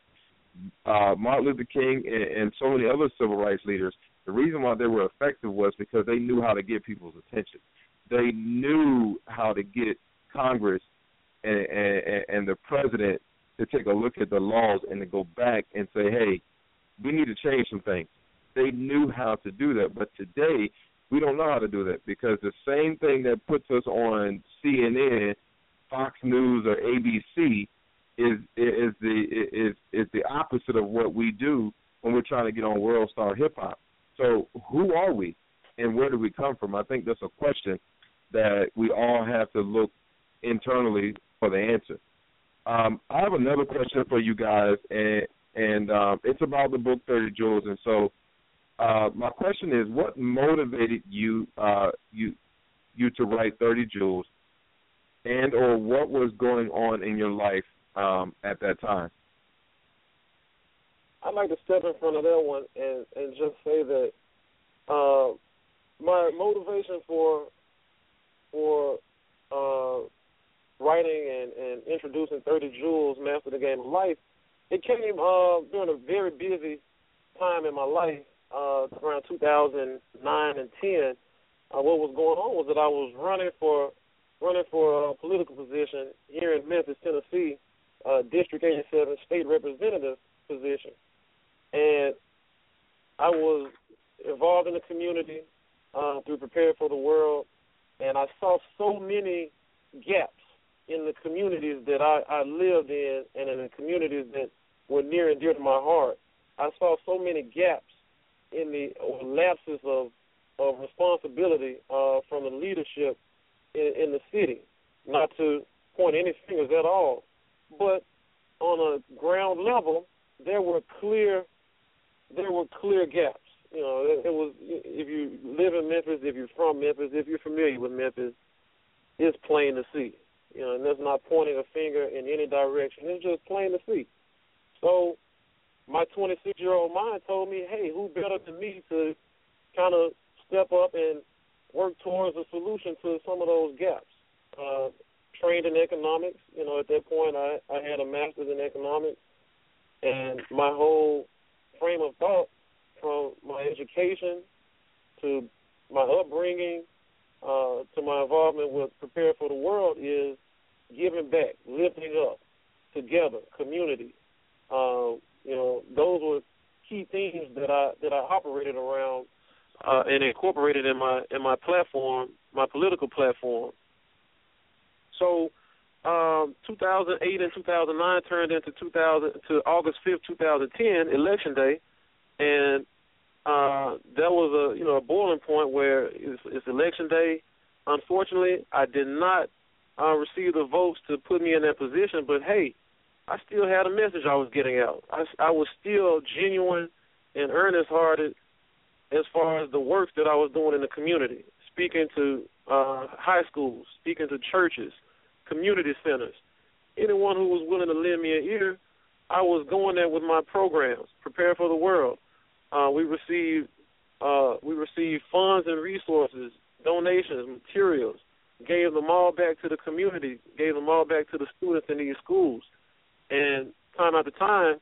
Uh, Martin Luther King and, and so many other civil rights leaders, the reason why they were effective was because they knew how to get people's attention. They knew how to get Congress and, and, and the president to take a look at the laws and to go back and say, hey, we need to change some things. They knew how to do that, but today we don't know how to do that because the same thing that puts us on CNN, Fox News, or ABC is is the is is the opposite of what we do when we're trying to get on World Star Hip Hop. So who are we, and where do we come from? I think that's a question that we all have to look internally for the answer. Um, I have another question for you guys, and and um, it's about the book Thirty Jewels. And so, uh, my question is, what motivated you uh, you you to write Thirty Jewels, and or what was going on in your life um, at that time? I'd like to step in front of that one and and just say that uh, my motivation for for uh, writing and, and introducing 30 Jewels, Master the Game of Life, it came uh, during a very busy time in my life, uh, around 2009 and 10. Uh, what was going on was that I was running for running for a political position here in Memphis, Tennessee, uh, District 87 state representative position, and I was involved in the community uh, through Prepare for the World, and I saw so many gaps in the communities that I, I lived in and in the communities that were near and dear to my heart. I saw so many gaps in the lapses of of responsibility uh, from the leadership in, in the city. Not to point any fingers at all, but on a ground level, there were clear there were clear gaps. You know, it, it was if you live in Memphis, if you're from Memphis, if you're familiar with Memphis, it's plain to see. You know, and that's not pointing a finger in any direction. It's just plain to see. So my 26 year old mind told me, hey, who better than me to kind of step up and work towards a solution to some of those gaps. Uh, trained in economics, you know, at that point I, I had a master's in economics, and my whole frame of thought from my education to my upbringing uh, to my involvement with Prepare for the World is giving back, lifting up, together, community. Um, you know, those were key themes that I that I operated around uh, and incorporated in my in my platform, my political platform. So, um, 2008 and 2009 turned into 2000 to August 5th, 2010, election day, and uh, that was a you know a boiling point where it's, it's election day. Unfortunately, I did not uh, received the votes to put me in that position. But hey, I still had a message I was getting out. I, I was still genuine and earnest hearted as far as the work that I was doing in the community, speaking to uh, high schools, speaking to churches, community centers. Anyone who was willing to lend me an ear, I was going there with my programs. Prepare for the world. Uh, we received uh, we received funds and resources, donations, materials gave them all back to the community, gave them all back to the students in these schools. And time after time,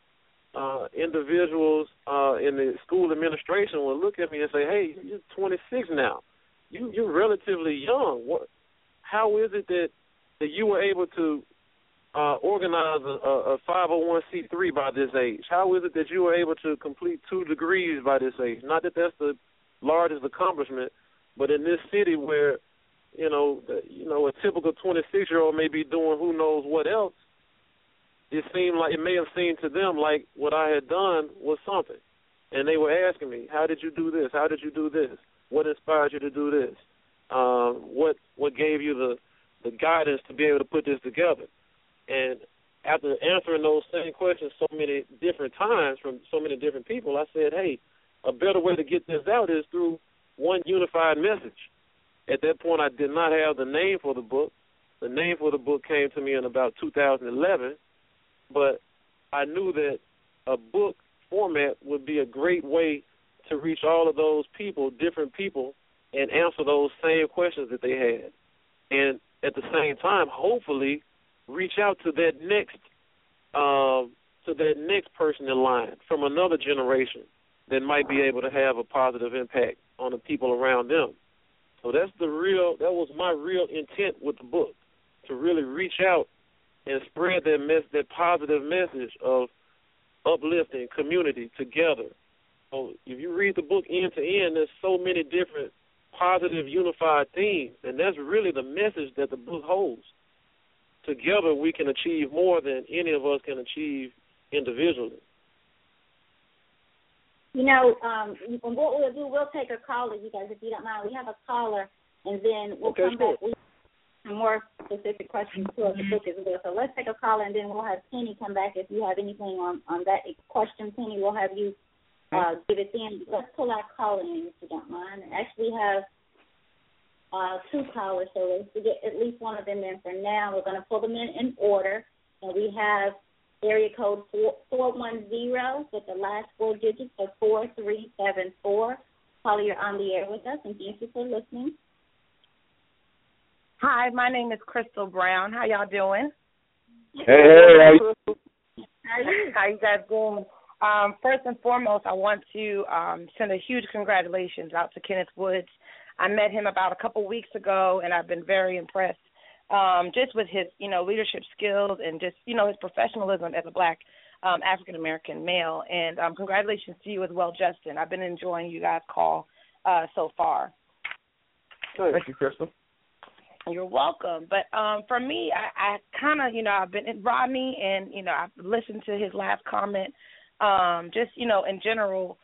uh, individuals uh, in the school administration will look at me and say, "Hey, you're 26 now. You you're relatively young. What? How is it that that you were able to uh, organize a, a 501c3 by this age? How is it that you were able to complete two degrees by this age? Not that that's the largest accomplishment, but in this city where you know, you know, a typical 26 year old may be doing who knows what else. It seemed like it may have seemed to them like what I had done was something, and they were asking me, "How did you do this? How did you do this? What inspired you to do this? Um, what what gave you the the guidance to be able to put this together?" And after answering those same questions so many different times from so many different people, I said, "Hey, a better way to get this out is through one unified message." At that point, I did not have the name for the book. The name for the book came to me in about 2011, but I knew that a book format would be a great way to reach all of those people, different people, and answer those same questions that they had. And at the same time, hopefully, reach out to that next um, to that next person in line from another generation that might be able to have a positive impact on the people around them. So that's the real. That was my real intent with the book, to really reach out and spread that mess, that positive message of uplifting community together. So if you read the book end to end, there's so many different positive, unified themes, and that's really the message that the book holds. Together, we can achieve more than any of us can achieve individually. You know, um, what we'll do, we'll take a caller, you guys, if you don't mind. We have a caller, and then we'll okay, come sure. back some more specific questions to the book as well. So let's take a caller, and then we'll have Kenny come back. If you have anything on on that question, Kenny, we'll have you uh, give it in. Let's pull our caller in, if you don't mind. Actually, we have uh, two callers, so let's get at least one of them in for now. We're going to pull them in in order, and we have area code four four one zero with the last four digits of four three seven four. Caller, you're on the air with us, and thank you for listening. Hi, my name is Crystal Brown. How y'all doing? Hey, hey, how you? How you guys doing? Um, first and foremost, I want to um, send a huge congratulations out to Kenneth Woods. I met him about a couple weeks ago, and I've been very impressed um, just with his, you know, leadership skills and just, you know, his professionalism as a black um, African American male. And um, congratulations to you as well, Justin. I've been enjoying you guys' call uh, so far. Thank you, Crystal. You're welcome. But um for me, I, I kind of, you know, I've been in Rodney, and you know, I've listened to his last comment. Um, just you know, in general,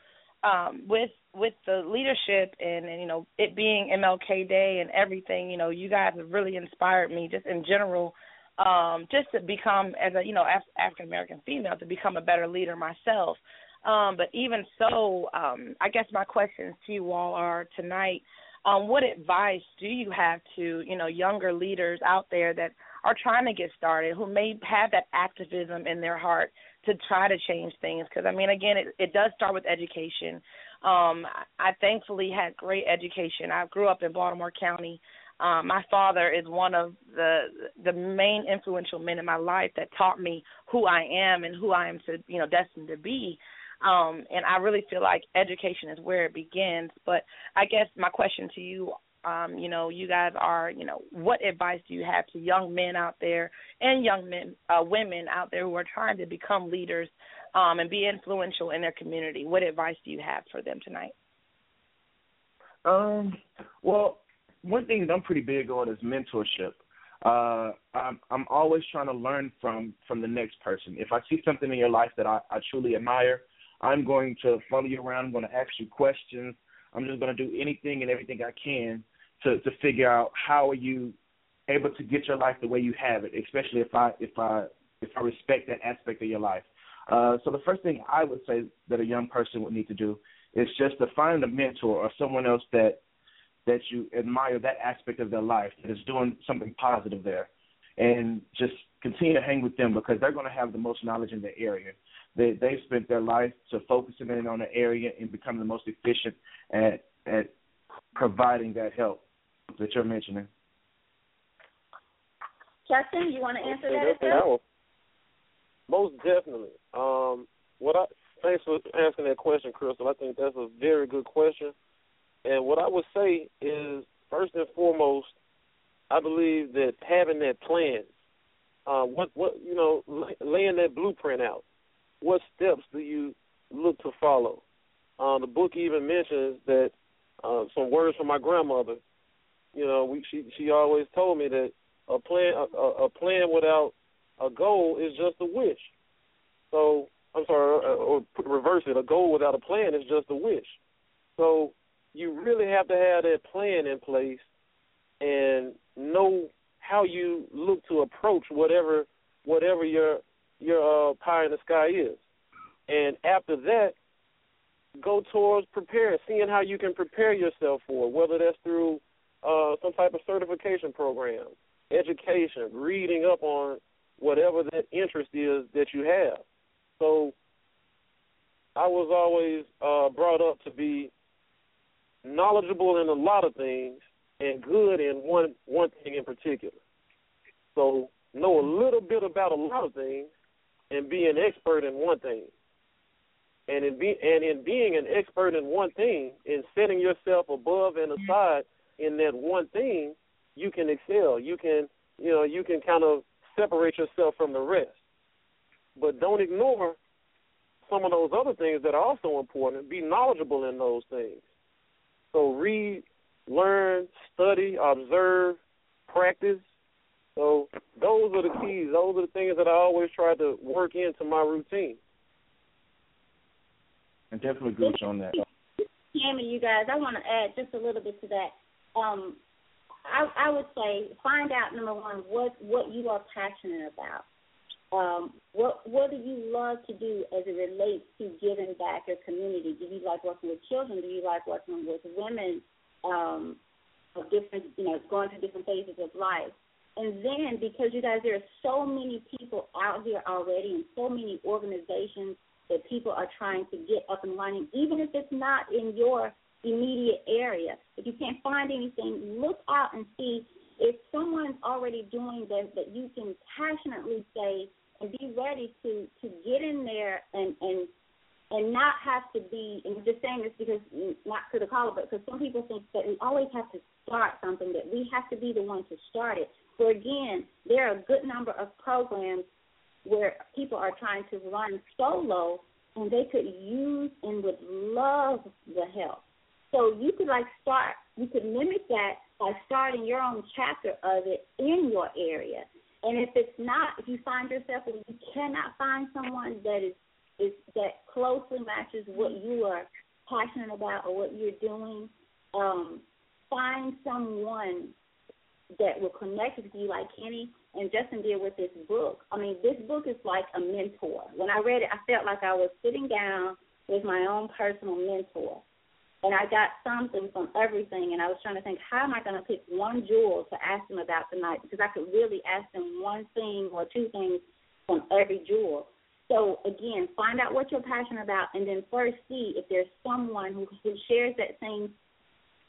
um, with with the leadership and, and you know it being MLK Day and everything, you know, you guys have really inspired me just in general, um, just to become as a you know Af- African American female to become a better leader myself. Um, but even so, um, I guess my questions to you all are tonight. Um, what advice do you have to you know younger leaders out there that are trying to get started who may have that activism in their heart to try to change things? Because i mean again it, it does start with education. Um i thankfully had great education. I grew up in baltimore county. Um my father is one of the the main influential men in my life that taught me who i am and who i am to you know destined to be um and i really feel like education is where it begins but i guess my question to you um, you know, you guys are, you know, what advice do you have to young men out there and young men, uh, women out there who are trying to become leaders um, and be influential in their community? What advice do you have for them tonight? Um, well, one thing that I'm pretty big on is mentorship. Uh, I'm I'm always trying to learn from from the next person. If I see something in your life that I, I truly admire, I'm going to follow you around. I'm going to ask you questions. I'm just going to do anything and everything I can to to figure out how are you able to get your life the way you have it, especially if I if I if I respect that aspect of your life. Uh, so the first thing I would say that a young person would need to do is just to find a mentor or someone else that that you admire that aspect of their life that is doing something positive there, and just continue to hang with them because they're going to have the most knowledge in the area. They they've spent their life to focusing in on an area and becoming the most efficient at at providing that help that you're mentioning. Justin, you want to answer Okay, that as that's. Most definitely. Um, what I thanks for asking that question, Crystal. I think that's a very good question. And what I would say is, first and foremost, I believe that having that plan, uh, what what you know, laying that blueprint out. What steps do you look to follow? Uh, the book even mentions that uh, some words from my grandmother. You know, we, she she always told me that a plan a, a plan without a goal is just a wish. So I'm sorry, uh, or, reverse it. A goal without a plan is just a wish. So you really have to have that plan in place and know how you look to approach whatever whatever your your uh, pie in the sky is. And after that, go towards preparing, seeing how you can prepare yourself for it, whether that's through uh, some type of certification program, education, reading up on whatever that interest is that you have. So I was always uh, brought up to be knowledgeable in a lot of things and good in one one thing in particular. So know a little bit about a lot of things and be an expert in one thing. And in be and in being an expert in one thing, in setting yourself above and mm-hmm. aside in that one thing, you can excel. You can you know, you can kind of separate yourself from the rest. But don't ignore some of those other things that are also important. Be knowledgeable in those things. So read, learn, study, observe, practice. So those are the keys. Those are the things that I always try to work into my routine. And definitely agree on that. Tammy, you guys, I want to add just a little bit to that. Um, I, I would say find out number one what what you are passionate about. Um, what what do you love to do as it relates to giving back your community? Do you like working with children? Do you like working with women um, of different, you know, going through different phases of life? And then because you guys, there are so many people out here already, and so many organizations that people are trying to get up and running, even if it's not in your immediate area. If you can't find anything, look out and see if someone's already doing this that you can passionately say and be ready to to get in there and and and not have to be and just saying this because mm, not to the caller, but because some people think that we always have to start something, that we have to be the one to start it. So again, there are a good number of programs where people are trying to run solo and they could use and would love the help. So you could like start, you could mimic that by starting your own chapter of it in your area. And if it's not, if you find yourself and you cannot find someone that is is that closely matches what you are passionate about or what you're doing, um, find someone that will connect with you, like Kenny and Justin did with this book. I mean, this book is like a mentor. When I read it, I felt like I was sitting down with my own personal mentor and I got something from everything. And I was trying to think, how am I going to pick one jewel to ask them about tonight? Because I could really ask them one thing or two things from every jewel. So again, find out what you're passionate about, and then first see if there's someone who, who shares that same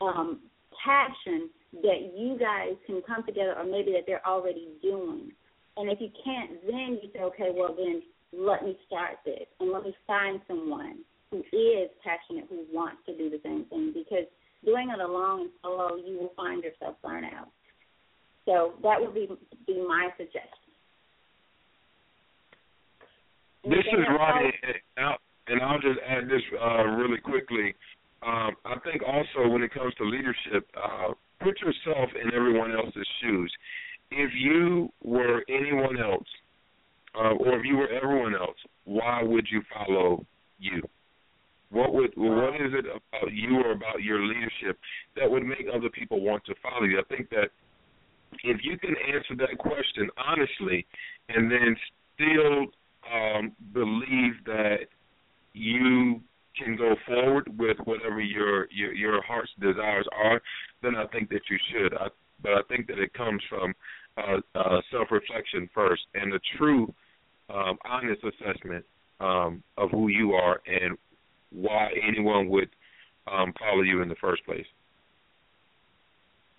um, passion that you guys can come together, or maybe that they're already doing. And if you can't, then you say, okay, well then let me start this, and let me find someone who is passionate, who wants to do the same thing, because doing it alone and solo, you will find yourself burnt out. So that would be be my suggestion. This is Ronnie, and I'll just add this uh, really quickly. Um, I think also when it comes to leadership, uh, put yourself in everyone else's shoes. If you were anyone else, uh, or if you were everyone else, why would you follow you? What would what is it about you or about your leadership that would make other people want to follow you? I think that if you can answer that question honestly, and then still um, believe that you can go forward with whatever your your, your heart's desires are, then I think that you should. I, but I think that it comes from uh, uh, self-reflection first and a true, um, honest assessment um, of who you are and why anyone would um, follow you in the first place.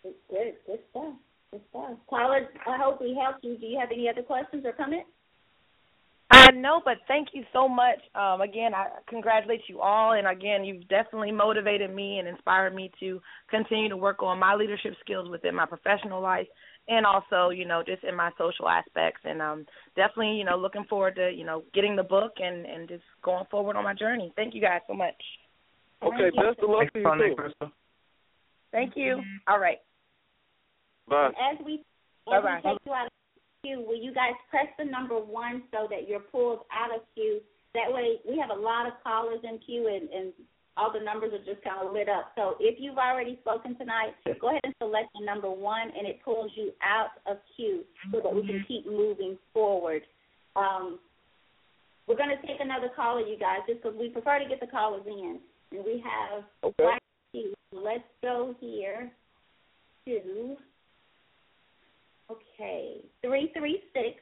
Good, good stuff. Good stuff. Tyler, I hope we helped you. Do you have any other questions or comments? I know, but thank you so much. Um, again, I congratulate you all, and again, you've definitely motivated me and inspired me to continue to work on my leadership skills within my professional life, and also, you know, just in my social aspects. And um, definitely, you know, looking forward to you know getting the book and and just going forward on my journey. Thank you guys so much. Okay, best of luck to you too. Thank you. All right. Bye. As we as we take you out of queue, will you guys press the number one so that you're pulled out of queue? That way, we have a lot of callers in queue, and, and all the numbers are just kind of lit up. So if you've already spoken tonight, go ahead and select the number one, and it pulls you out of queue so that we can keep moving forward. Um, we're going to take another caller, you guys, just because we prefer to get the callers in. And we have Okay. Let's go here to okay three three six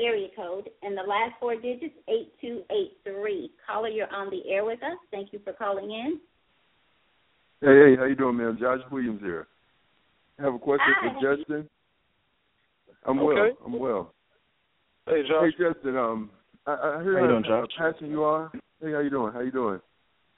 area code and the last four digits eight two eight three. Caller, you're on the air with us. Thank you for calling in. Hey, hey, how you doing, man? Josh Williams here. I have a question Hi. for Justin. I'm Okay. well. I'm well. Hey, Josh. Hey, Justin. Um, I, I heard How you how, doing, how passionate you are. Hey, how you doing? How you doing?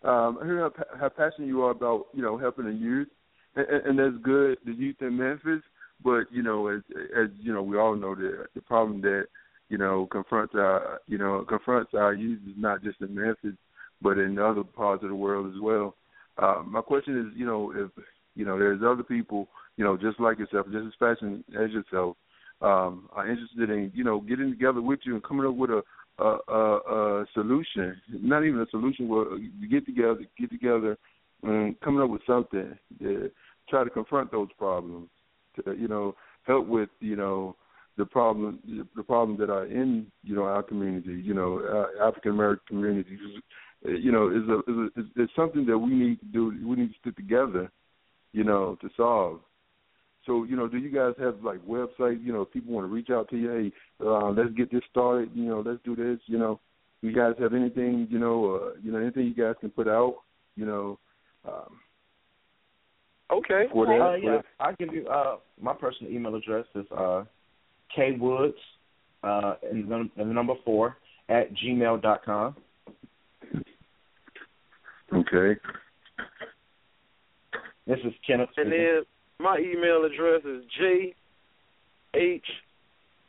Um, I heard how, how passionate you are about you know helping the youth, and, and, and that's good. The youth in Memphis, but you know, as as you know, we all know the the problem that you know confronts our you know confronts our is not just in Memphis, but in other parts of the world as well. Uh, my question is, you know, if you know there's other people, you know, just like yourself, just as passionate as yourself, um, are interested in you know getting together with you and coming up with a a, a, a solution, not even a solution, you get together, get together, and coming up with something to try to confront those problems, to you know help with you know the problem the problems that are in you know our community, you know uh, African American communities. Uh, You know, is a, is a, is something that we need to do. We need to stick together, you know, to solve. So, you know, do you guys have like websites? You know, if people want to reach out to you, hey, uh, let's get this started. You know, let's do this. You know, you guys have anything? You know, uh, you know, anything you guys can put out? You know, um, Okay. for that. Uh, yeah, that- I'll give you uh my personal email address is uh K Woods uh and the, and the number four at gmail dot com. Okay. This is Kenneth. And speaking. then my email address is j h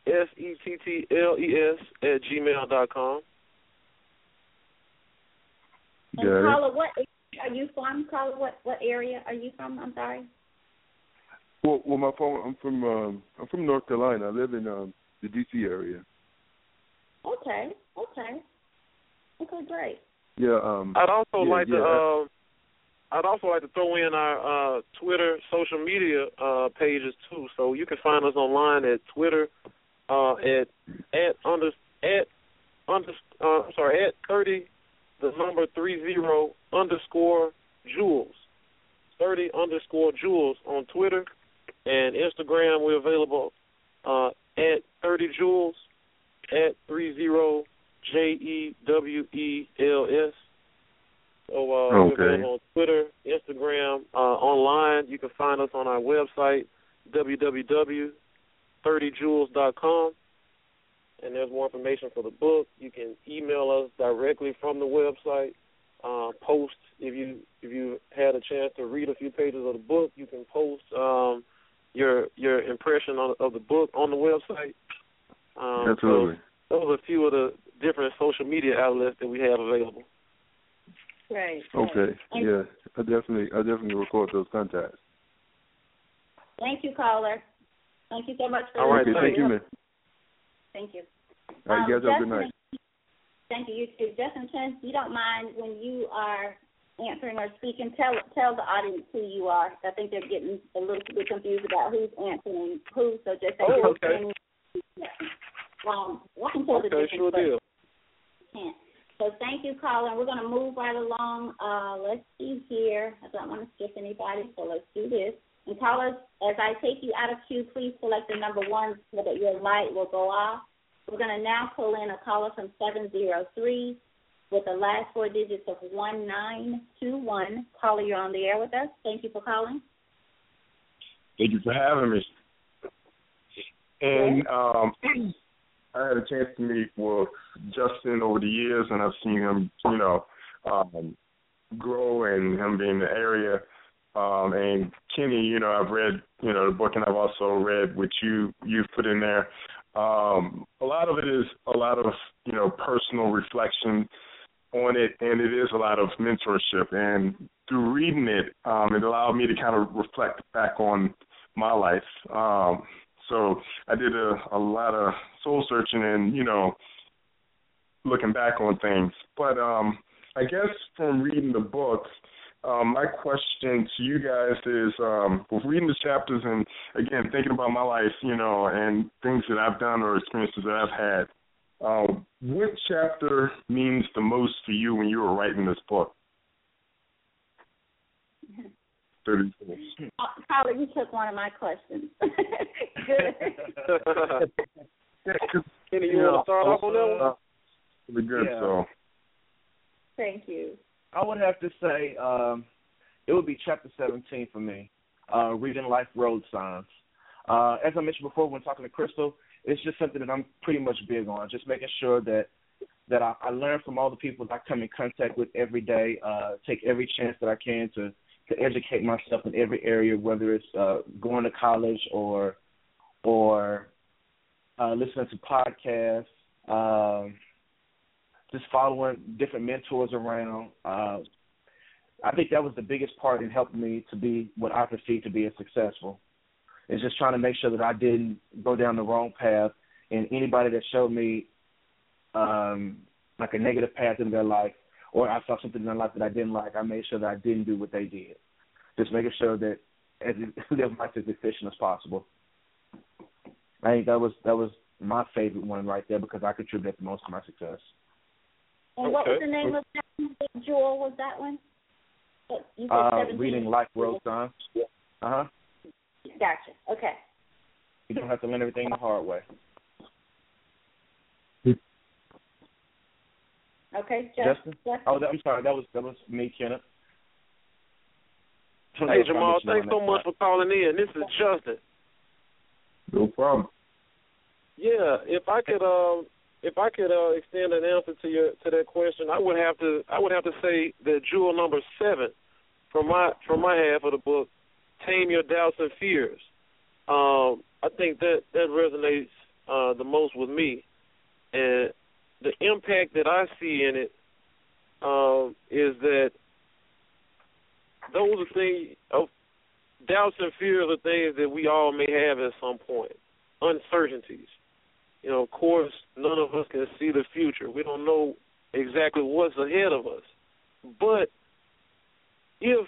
s e t t l e s at gmail dot com. And Got what are you from? Caller, what what area are you from? I'm sorry. Well, well, my phone. I'm from um, I'm from North Carolina. I live in um, the D.C. area. Okay, okay, okay, great. Yeah. Um, I'd also yeah, like yeah, to I- um I'd also like to throw in our uh Twitter social media uh pages too. So you can find us online at Twitter uh at at under at under uh I'm sorry, at thirty the number three zero underscore jewels. Thirty underscore jewels on Twitter and Instagram we're available uh at thirty jewels at three zero J E W E L S. So uh, we're Okay. available on Twitter, Instagram, uh, online. You can find us on our website, www.30jewels.com. And there's more information for the book. You can email us directly from the website. Uh, post if you if you had a chance to read a few pages of the book, you can post um, your your impression on, of the book on the website. Um, so Absolutely. those are a few of the different social media outlets that we have available. Great. Okay. And Yeah. I definitely, I definitely record those contacts. Thank you, caller. Thank you so much for All right, Thank you, man. Thank you. All right. You Um, guys have a good night. Thank you. You too. Justin, since you don't mind when you are answering or speaking, tell tell the audience who you are. I think they're getting a little bit confused about who's answering who. So just say Oh, okay. Um, I can tell the Okay, difference, sure deal. can't. So thank you, caller. We're going to move right along. Uh, let's see here. I don't want to skip anybody, so let's do this. And callers, as I take you out of queue, please select the number one so that your light will go off. We're going to now pull in a caller from 703 with the last four digits of 1921. Caller, you're on the air with us. Thank you for calling. Thank you for having me. And um, I had a chance to meet with Justin over the years, and I've seen him, you know, um, grow and him being in the area. Um, and Kenny, you know, I've read, you know, the book, and I've also read what you you've put in there. Um, a lot of it is a lot of you know personal reflection on it, and it is a lot of mentorship. And through reading it, um, it allowed me to kind of reflect back on my life. Um, so I did a, a lot of soul searching and you know looking back on things. But um, I guess from reading the books, um, my question to you guys is, um, with reading the chapters and again thinking about my life, you know, and things that I've done or experiences that I've had, um, what chapter means the most to you when you were writing this book? Thirty Probably you took one of my questions. good. Kenny, you, you want to start off on that one? Really good. Yeah. So. Thank you. I would have to say um, it would be chapter 17 for me, uh, reading life road signs. Uh, as I mentioned before when talking to Crystal, it's just something that I'm pretty much big on, just making sure that that I, I learn from all the people that I come in contact with every day, uh, take every chance that I can to to educate myself in every area, whether it's uh, going to college or or uh, listening to podcasts, um, just following different mentors around. Uh, I think that was the biggest part in helping me to be what I perceive to be a successful. Is just trying to make sure that I didn't go down the wrong path, and anybody that showed me um, like a negative path in their life, or I saw something in their life that I didn't like, I made sure that I didn't do what they did. Just making sure that as live life as efficient as possible. I think that was that was my favorite one right there because I contributed the most to my success. And what was the name of that one? Jewel was that one? You said uh, reading Life Road Signs. Uh huh. Gotcha. Okay. You don't have to learn everything the hard way. Okay, Justin. Justin. Oh, that, I'm sorry. That was that was me, Kenneth. Hey Jamal, thanks so much for calling in. This is Justin. No problem. Yeah, if I could um if I could uh extend an answer to your to that question, I would have to I would have to say that jewel number seven from my from my half of the book, Tame Your Doubts and Fears. Um, I think that that resonates uh the most with me. And the impact that I see in it um is that those are things of doubts and fears are things that we all may have at some point. Uncertainties. You know, of course, none of us can see the future. We don't know exactly what's ahead of us. But if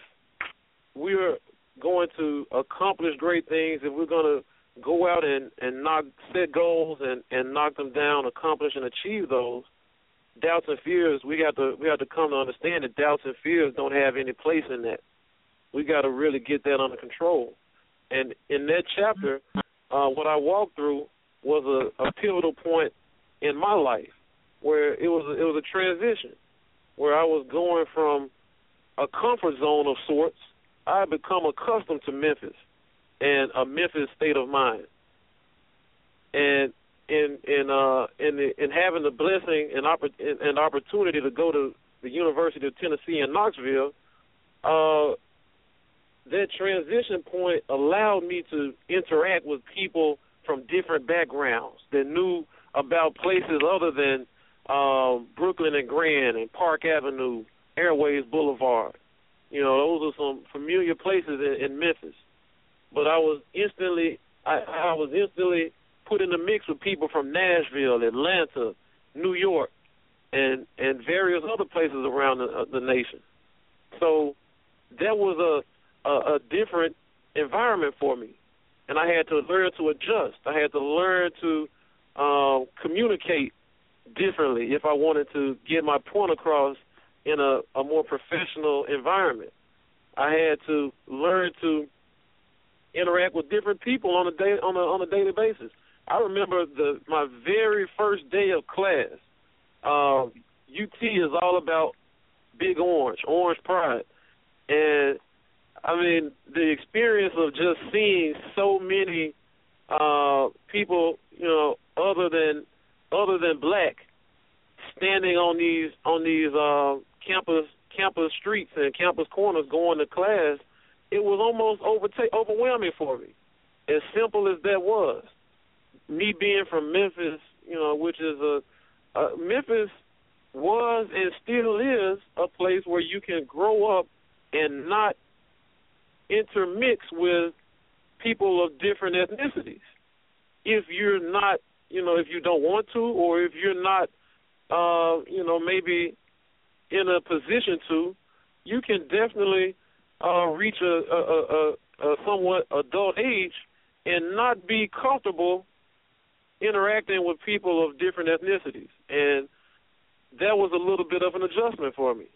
we're going to accomplish great things, if we're going to go out and and knock set goals and and knock them down, accomplish and achieve those, doubts and fears, we got to we have to come to understand that doubts and fears don't have any place in that. We got to really get that under control. And in that chapter, uh, what I walked through was a, a pivotal point in my life where it was a, it was a transition where I was going from a comfort zone of sorts. I had become accustomed to Memphis and a Memphis state of mind. And in in uh in the, in having the blessing and oppor- and opportunity to go to the University of Tennessee in Knoxville, uh that transition point allowed me to interact with people from different backgrounds that knew about places other than um, Brooklyn and Grand and Park Avenue, Airways Boulevard. You know, those are some familiar places in, in Memphis. But I was instantly, I, I was instantly put in the mix with people from Nashville, Atlanta, New York, and and various other places around the, uh, the nation. So that was a a, a different environment for me, and I had to learn to adjust. I had to learn to um, communicate differently if I wanted to get my point across in a, a more professional environment. I had to learn to interact with different people on a day on a on a daily basis. I remember the my very first day of class. Uh, UT is all about Big Orange, Orange Pride, and I mean, the experience of just seeing so many uh people, you know, other than other than black standing on these on these uh, campus campus streets and campus corners going to class, it was almost overwhelming for me. As simple as that was, me being from Memphis, you know, which is a, a Memphis was and still is a place where you can grow up and not intermix with people of different ethnicities. If you're not, you know, if you don't want to, or if you're not, uh, you know, maybe in a position to, you can definitely uh, reach a, a, a, a somewhat adult age and not be comfortable interacting with people of different ethnicities. And that was a little bit of an adjustment for me.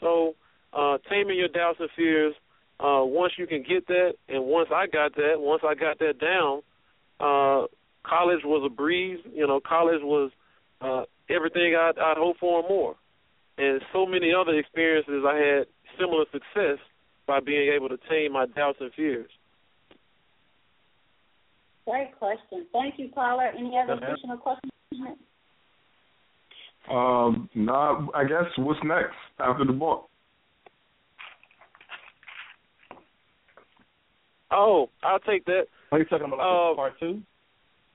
So, uh, taming your doubts and fears. Uh, once you can get that, and once I got that, once I got that down, uh, college was a breeze. You know, college was uh, everything I'd, I'd hoped for and more. And so many other experiences, I had similar success by being able to tame my doubts and fears. Great question. Thank you, caller. Any other additional questions? Um, nah, I guess what's next after the book? Oh, I'll take that. Are you talking about like uh, part two?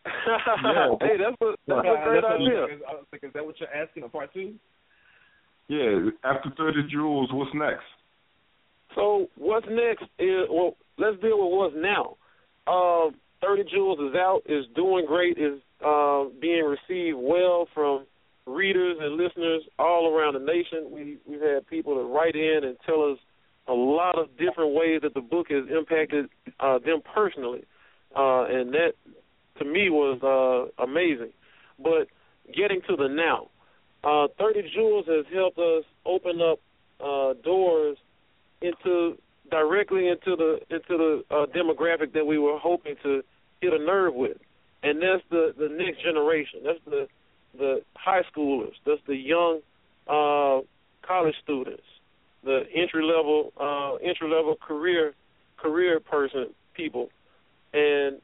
yeah. Hey, that's a that's a great idea. I was thinking, is that what you're asking? A part two? Yeah. After Thirty Jewels, what's next? So what's next is well, let's deal with what's now. Uh, Thirty Jewels is out, is doing great, is uh, being received well from readers and listeners all around the nation. We we've had people that write in and tell us a lot of different ways that the book has impacted uh, them personally, uh, and that to me was uh, amazing. But getting to the now, uh, Thirty Jewels has helped us open up uh, doors into directly into the into the uh, demographic that we were hoping to hit a nerve with, and that's the the next generation. That's the the high schoolers. That's the young uh, college students, the entry level uh, entry level career career person people, and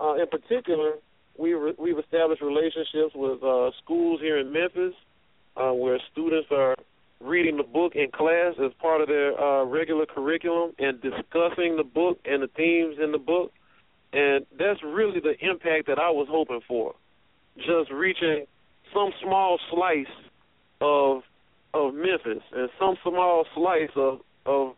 uh, in particular, we re- we've established relationships with uh, schools here in Memphis, uh, where students are reading the book in class as part of their uh, regular curriculum and discussing the book and the themes in the book. And that's really the impact that I was hoping for. Just reaching some small slice of of Memphis and some small slice of of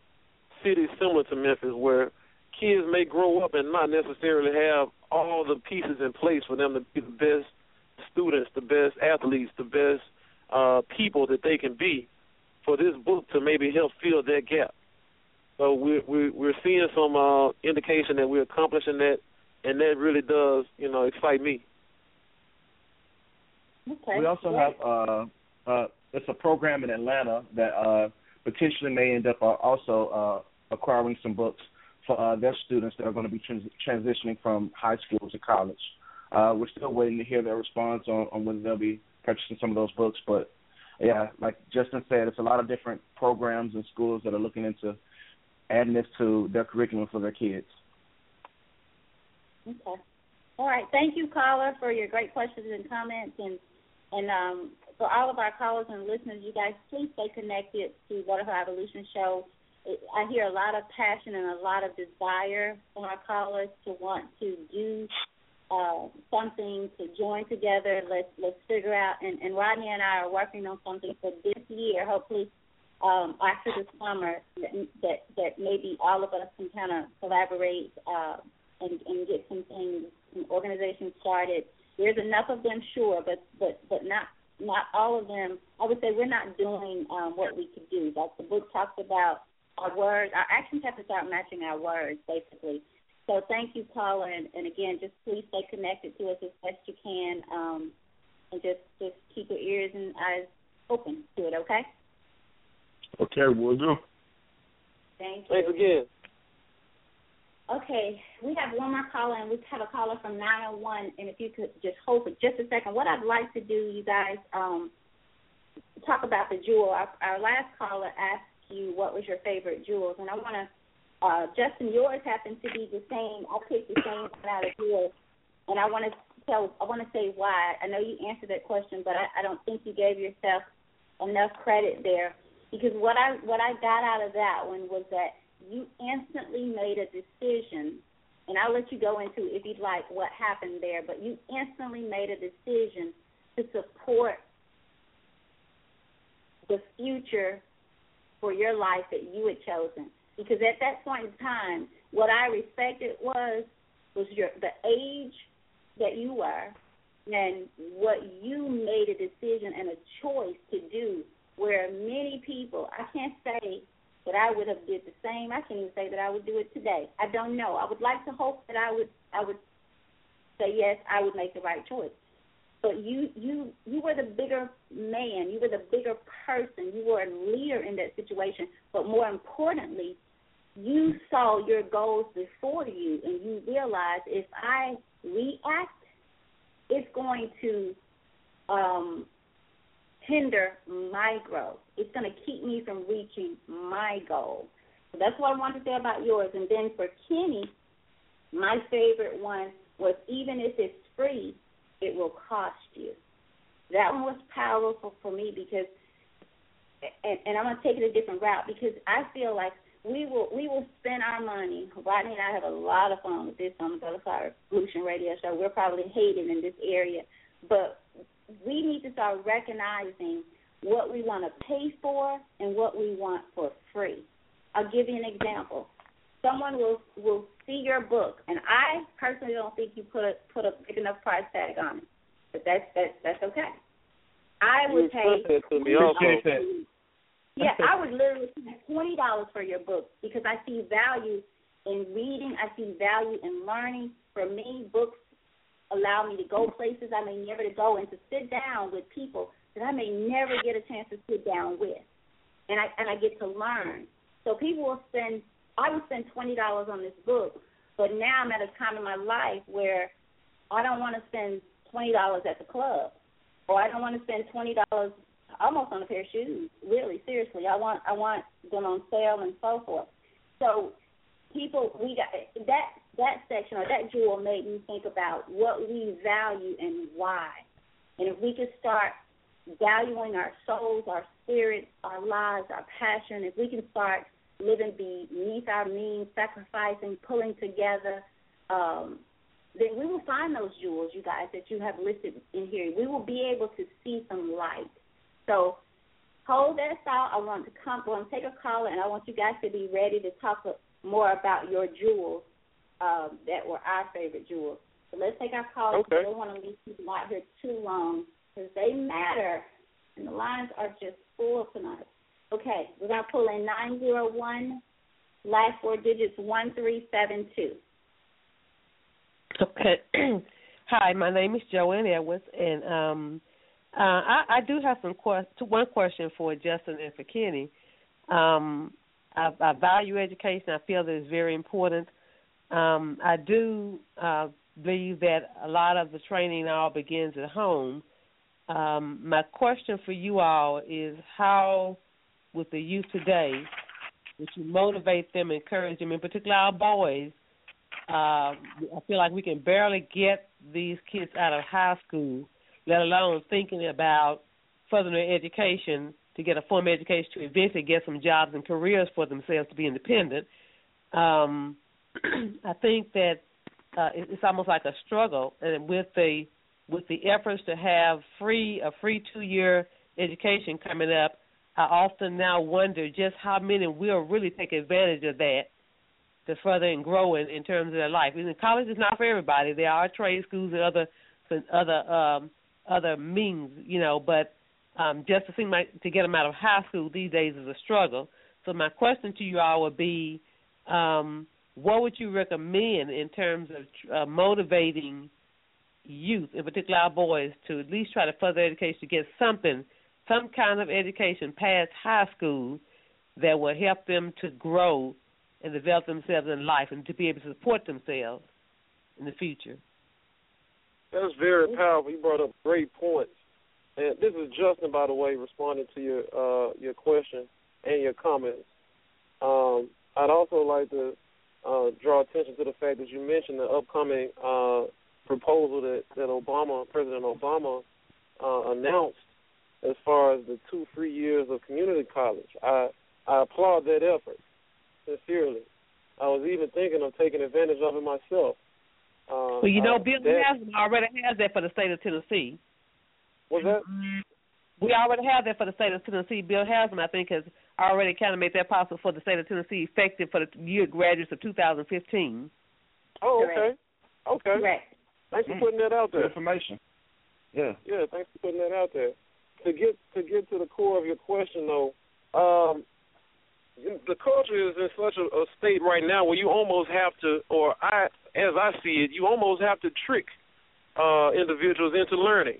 cities similar to Memphis where kids may grow up and not necessarily have all the pieces in place for them to be the best students, the best athletes, the best uh, people that they can be. For this book to maybe help fill that gap. So we're we're, we're seeing some uh, indication that we're accomplishing that, and that really does you know excite me. Okay. We also have uh, uh, it's a program in Atlanta that uh, potentially may end up uh, also uh, acquiring some books for uh, their students that are going to be trans- transitioning from high school to college. Uh, we're still waiting to hear their response on, on whether they'll be purchasing some of those books. But yeah, like Justin said, it's a lot of different programs and schools that are looking into adding this to their curriculum for their kids. Okay. All right. Thank you, caller, for your great questions and comments. And and um, for all of our callers and listeners, you guys please stay connected to Butterfly Evolution Show. I hear a lot of passion and a lot of desire from our callers to want to do uh, something to join together. Let's let's figure out. And, and Rodney and I are working on something for this year. Hopefully, um, after the summer, that that, that maybe all of us can kind of collaborate uh, and, and get some things, some organizations started. There's enough of them, sure, but but but not not all of them. I would say we're not doing um, what we could do. Like the book talks about our words, our actions have to start matching our words, basically. So thank you, caller, and, and again, just please stay connected to us as best you can, um, and just just keep your ears and eyes open to it. Okay. Okay, we'll do. Thank you. Thanks again. Okay, we have one more caller, and we have a caller from 901. And if you could just hold for just a second, what I'd like to do, you guys, um, talk about the jewel. Our, our last caller asked you what was your favorite jewels, and I want to. Uh, Justin, yours happens to be the same. I picked the same out of yours, and I want to tell. I want to say why. I know you answered that question, but I, I don't think you gave yourself enough credit there because what I what I got out of that one was that you instantly made a decision, and I'll let you go into if you'd like what happened there, but you instantly made a decision to support the future for your life that you had chosen. Because at that point in time, what I respected was was your the age that you were and what you made a decision and a choice to do where many people I can't say that I would have did the same. I can't even say that I would do it today. I don't know. I would like to hope that I would I would say yes, I would make the right choice. But you you you were the bigger man, you were the bigger person, you were a leader in that situation. But more importantly, you saw your goals before you and you realized if I react, it's going to um, hinder my growth. It's going to keep me from reaching my goal. So that's what I wanted to say about yours. And then for Kenny, my favorite one was even if it's free, it will cost you. That one was powerful for me because, and, and I'm going to take it a different route because I feel like we will we will spend our money. Rodney and I have a lot of fun with this on the Butterfly Evolution Radio Show. We're probably hated in this area, but we need to start recognizing what we want to pay for and what we want for free. I'll give you an example. Someone will will see your book, and I personally don't think you put a, put a big enough price tag on it, but that's that's that's okay. I would pay. yeah, I would literally pay twenty dollars for your book because I see value in reading. I see value in learning. For me, books allow me to go places I may never to go and to sit down with people that I may never get a chance to sit down with, and I and I get to learn. So people will spend. I would spend twenty dollars on this book, but now I'm at a time in my life where I don't want to spend twenty dollars at the club, or I don't want to spend twenty dollars almost on a pair of shoes. Really, seriously, I want I want them on sale and so forth. So people, we got that that section or that jewel made me think about what we value and why. And if we could start valuing our souls, our spirits, our lives, our passion, if we can start living beneath our means, sacrificing, pulling together, um, then we will find those jewels, you guys, that you have listed in here. We will be able to see some light. So hold that thought. I want to come, I want to take a call, and I want you guys to be ready to talk more about your jewels um, that were our favorite jewels. So let's take our call. Okay. We don't want to leave people out here too long because they matter, and the lines are just full tonight. Okay, we're going to pull in 901, last four digits 1372. Okay. Hi, my name is Joanne Edwards, and um, uh, I, I do have some quest- one question for Justin and for Kenny. Um, I, I value education. I feel that it's very important. Um, I do uh, believe that a lot of the training all begins at home. Um, my question for you all is how, with the youth today, would you motivate them, encourage them, in particular our boys? Uh, I feel like we can barely get these kids out of high school, let alone thinking about furthering education to get a formal education to eventually get some jobs and careers for themselves to be independent. Um, I think that uh, it's almost like a struggle, and with the with the efforts to have free a free two year education coming up, I often now wonder just how many will really take advantage of that to further and grow in, in terms of their life. And college is not for everybody. There are trade schools and other other um, other means, you know, but um, just to seem like to get them out of high school these days is a struggle. So my question to you all would be, um, what would you recommend in terms of uh, motivating youth, in particular our boys, to at least try to further education to get something, some kind of education past high school that will help them to grow and develop themselves in life and to be able to support themselves in the future. That's very powerful. You brought up great points. And this is Justin, by the way, responding to your uh, your question and your comments. Um, I'd also like to uh, draw attention to the fact that you mentioned the upcoming uh, proposal that that Obama, President Obama, uh, announced as far as the two free years of community college. I I applaud that effort sincerely. I was even thinking of taking advantage of it myself. Uh, well, you know, uh, Bill Haslam already has that for the state of Tennessee. Was that? We already have that for the state of Tennessee. Bill Haslam, I think, has already kind of made that possible for the state of Tennessee, effective for the year graduates of 2015. Oh, okay. Okay. Correct. Thanks for putting that out Good there. information. Yeah. Yeah, thanks for putting that out there. To get to get to the core of your question, though, um, the culture is in such a, a state right now where you almost have to, or I, as I see it, you almost have to trick uh, individuals into learning.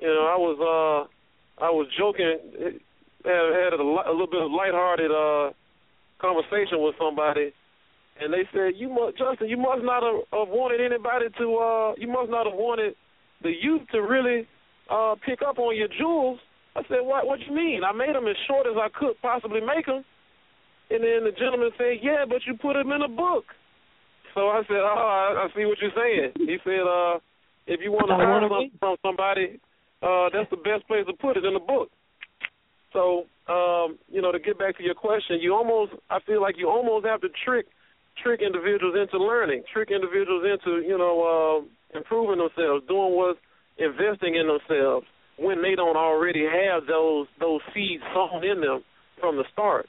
You know, I was uh, I was joking, had, had a, a little bit of lighthearted uh, conversation with somebody, and they said, "You must, Justin, you must not have, have wanted anybody to, uh, you must not have wanted the youth to really uh, pick up on your jewels." I said, "What? What you mean? I made them as short as I could possibly make them." And then the gentleman said, "Yeah, but you put them in a book." So I said, "Oh, I, I see what you're saying." He said, "Uh, if you want to learn something from somebody, uh, that's the best place to put it in a book." So, um, you know, to get back to your question, you almost, I feel like you almost have to trick, trick individuals into learning, trick individuals into, you know, uh, improving themselves, doing what's investing in themselves when they don't already have those those seeds sown in them from the start.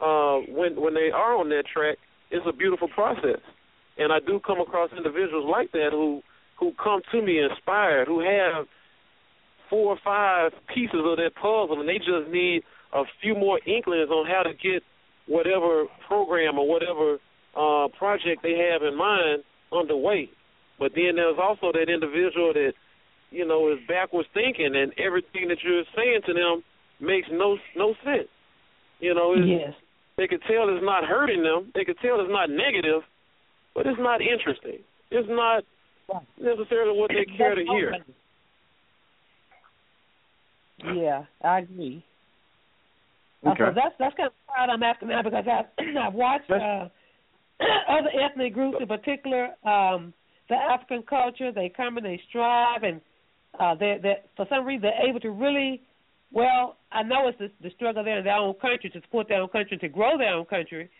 Uh, when when they are on that track, it's a beautiful process, and I do come across individuals like that who who come to me inspired, who have four or five pieces of that puzzle, and they just need a few more inklings on how to get whatever program or whatever uh, project they have in mind underway. But then there's also that individual that you know is backwards thinking, and everything that you're saying to them makes no no sense. You know, it's, Yes. they could tell it's not hurting them. They could tell it's not negative, but it's not interesting. It's not necessarily what they care to hear. Yeah, I agree. Uh, Okay. so that's that's kind of proud I'm after now because I've I've watched uh, other ethnic groups, in particular um, the African culture. They come and they strive, and uh, they they for some reason they're able to really. Well, I know it's the, the struggle there in their own country to support their own country to grow their own country,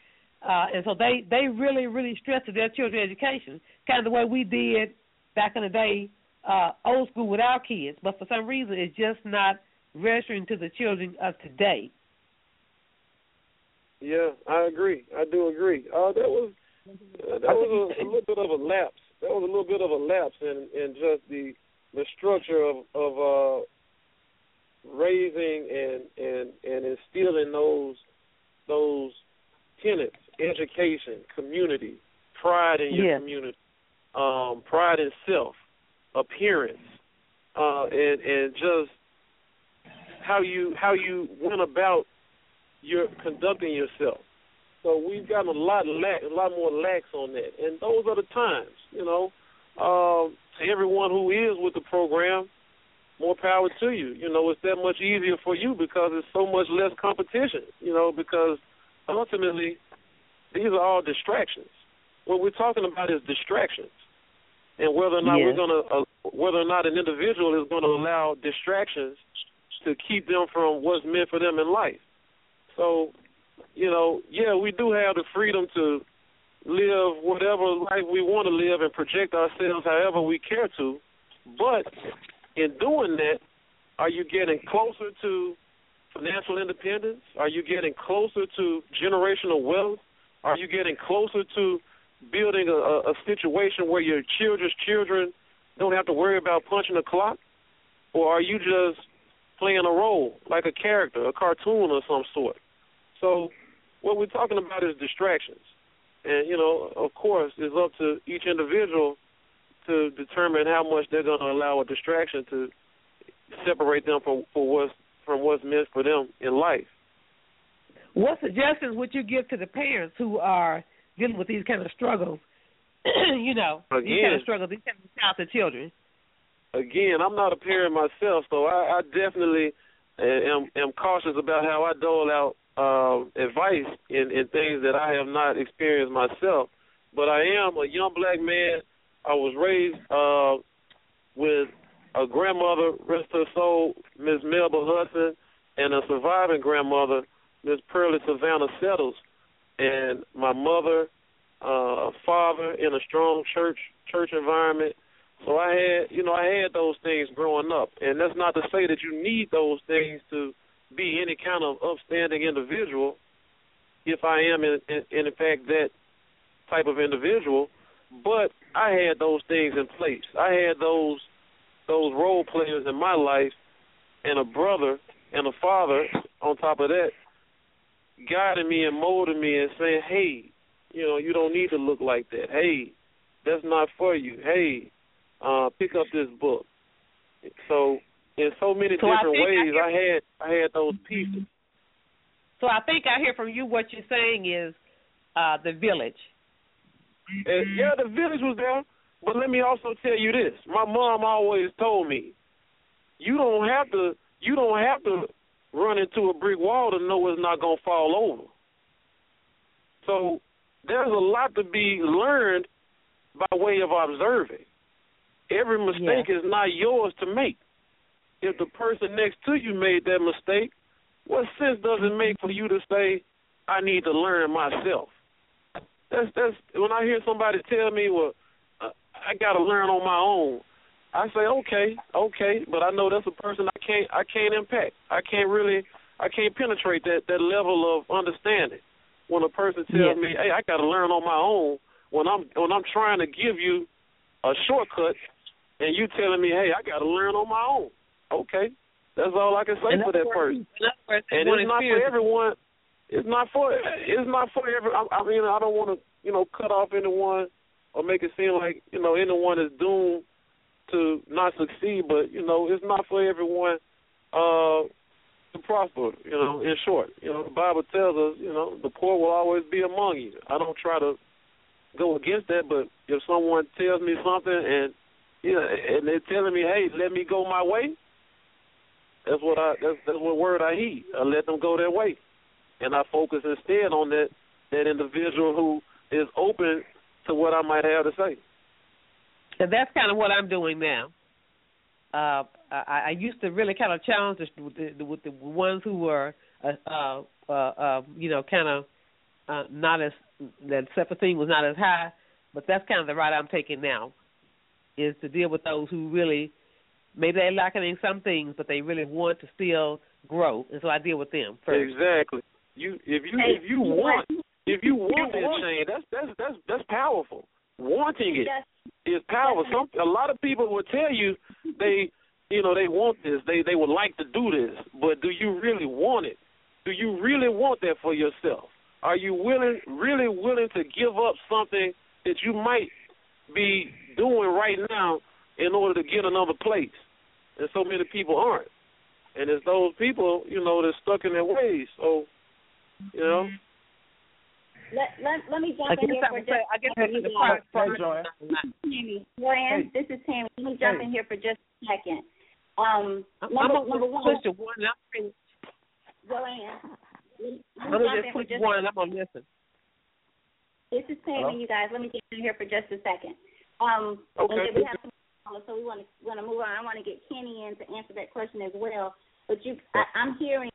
uh, and so they they really really stress to their children's education, kind of the way we did back in the day, uh, old school with our kids. But for some reason, it's just not registering to the children of today. Yeah, I agree. I do agree. Uh, that was uh, that was a, a little bit of a lapse. That was a little bit of a lapse in in just the the structure of of uh, raising and and and instilling those those tenets: education, community, pride in your Yeah. community, um, pride in self, appearance, uh, and and just how you how you went about your conducting yourself. So we've gotten a lot lax, a lot more lax on that, and those are the times. You know, um, to everyone who is with the program, more power to you. You know, it's that much easier for you because it's so much less competition. You know, because ultimately these are all distractions. What we're talking about is distractions, and whether or not Yes. we're gonna, uh, whether or not an individual is going to allow distractions to keep them from what's meant for them in life. So, you know, yeah, we do have the freedom to live whatever life we want to live and project ourselves however we care to. But in doing that, are you getting closer to financial independence? Are you getting closer to generational wealth? Are you getting closer to building a, a, situation where your children's children don't have to worry about punching a clock? Or are you just playing a role, like a character, a cartoon of some sort? So what we're talking about is distractions. And, you know, of course, it's up to each individual to determine how much they're going to allow a distraction to separate them from for what's from what's meant for them in life. What suggestions would you give to the parents who are dealing with these kind of struggles? you know, these kind of struggles, these kind of talented children. Again, I'm not a parent myself, so I, I definitely am, am cautious about how I dole out um, advice in, in things that I have not experienced myself. But I am a young black man I was raised uh, with a grandmother, rest her soul, Miss Melba Hudson, and a surviving grandmother, Miss Pearlie Savannah Settles, and my mother, uh, father in a strong church church environment. So I had, you know, I had those things growing up, and that's not to say that you need those things to be any kind of upstanding individual. If I am, in, in, in fact, that type of individual, but I had those things in place. I had those those role players in my life, and a brother and a father on top of that, guiding me and molding me and saying, "Hey, you know, you don't need to look like that. Hey, that's not for you. Hey, uh, pick up this book." So, in so many so different I ways, I, I had I had those pieces. So I think I hear from you what you're saying is uh the village. And yeah, the village was there, but let me also tell you this: my mom always told me, you don't have to, you don't have to run into a brick wall to know it's not gonna fall over. So there's a lot to be learned by way of observing. Every mistake is not yours to make. If the person next to you made that mistake, what sense does it make for you to say, "I need to learn myself"? That's that's when I hear somebody tell me, "Well, uh, I got to learn on my own." I say, "Okay, okay," but I know that's a person I can't I can't impact. I can't really I can't penetrate that that level of understanding. When a person tells Yes. me, "Hey, I got to learn on my own," when I'm when I'm trying to give you a shortcut, and you telling me, "Hey, I got to learn on my own," okay, that's all I can say In for that person. in other words, they And it's not for everyone. It's not for it's not for every. I, I mean, I don't want to you know cut off anyone or make it seem like you know anyone is doomed to not succeed. But you know, it's not for everyone uh, to prosper. You know, in short, you know, the Bible tells us you know the poor will always be among you. I don't try to go against that, but if someone tells me something and know, and they're telling me, hey, let me go my way. That's what I. That's that's what word I heed. I let them go their way, and I focus instead on that that individual who is open to what I might have to say. So that's kind of what I'm doing now. Uh, I, I used to really kind of challenge the, with the, with the ones who were, uh, uh, uh, uh, you know, kind of uh, not as that self-esteem was not as high, but that's kind of the route I'm taking now, is to deal with those who really maybe they're lacking in some things, but they really want to still grow, and so I deal with them first. Exactly. You if you Hey, if you you want want- if you want you that change, that's that's that's that's powerful. Wanting it is powerful. Some a lot of people will tell you they you know they want this, they they would like to do this, but do you really want it? Do you really want that for yourself? Are you willing really willing to give up something that you might be doing right now in order to get another place? And so many people aren't. And it's those people, you know, that's stuck in their ways. So, you know. Let let let me jump I in here for would just say- I guess a the second. part- Hey, Joanne. Tammy, Joanne, this is Tammy. Let me jump Hey. in here for just a second. Um, I'm, number, I'm number one, push one. and I'm Joanne. Let me I'm jump gonna just for push one, and I'm gonna listen. This is Tammy, Hello? you guys. Let me get in here for just a second. Um, Okay. We have some so we want to want to move on. I want to get Kenny in to answer that question as well. But you, I, I'm hearing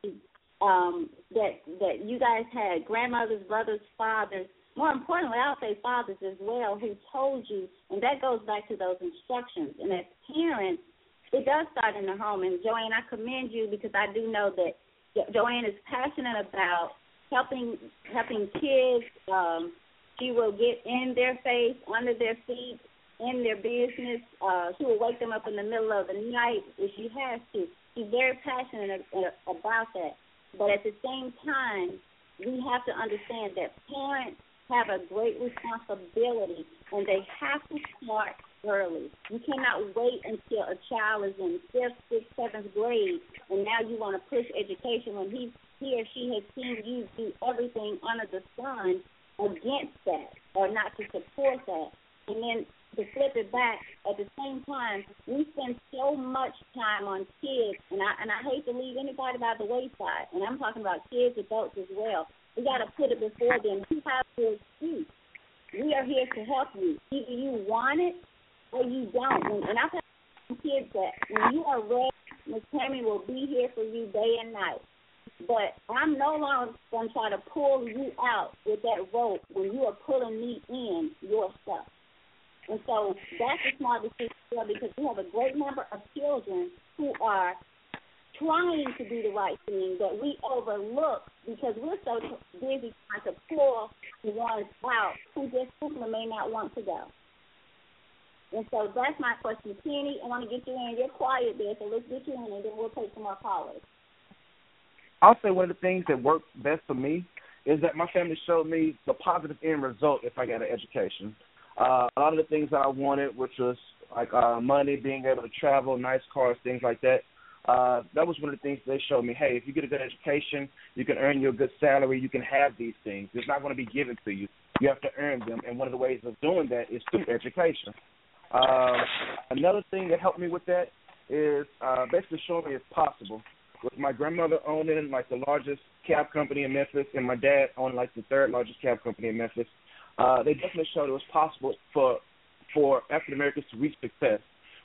um, that that you guys had grandmothers, brothers, fathers. More importantly, I'll say fathers as well, who told you, and that goes back to those instructions. And as parents, it does start in the home. And Joanne, I commend you because I do know that Jo- Joanne is passionate about helping helping kids. Um, she will get in their face, under their feet, in their business. Uh, she will wake them up in the middle of the night if she has to. She's very passionate about that. But at the same time, we have to understand that parents have a great responsibility, and they have to start early. You cannot wait until a child is in fifth, sixth, seventh grade, and now you want to push education when he he or she has seen you do everything under the sun against that or not to support that. And then to flip it back, at the same time, we spend so much time on kids, and I and I hate to leave anybody by the wayside. And I'm talking about kids, adults as well. We got to put it before them. You have to excuse. We are here to help you. Either you want it or you don't. And I've had kids that when you are ready, Miss Tammy will be here for you day and night. But I'm no longer going to try to pull you out with that rope when you are pulling me in your stuff. And so that's a smart decision because we have a great number of children who are trying to do the right thing that we overlook because we're so busy trying to pull the ones out who just simply may not want to go. And so that's my question. Kenny, I want to get you in. You're quiet there, so let's get you in and then we'll take some more callers. I'll say one of the things that worked best for me is that my family showed me the positive end result if I got an education. Uh, a lot of the things that I wanted, which was like uh, money, being able to travel, nice cars, things like that. Uh, that was one of the things they showed me. Hey, if you get a good education, you can earn you a good salary. You can have these things. It's not going to be given to you. You have to earn them, and one of the ways of doing that is through education. Uh, another thing that helped me with that is uh, basically showing me it's possible. With my grandmother owning like the largest cab company in Memphis, and my dad owning like the third largest cab company in Memphis, uh, they definitely showed it was possible for for African Americans to reach success.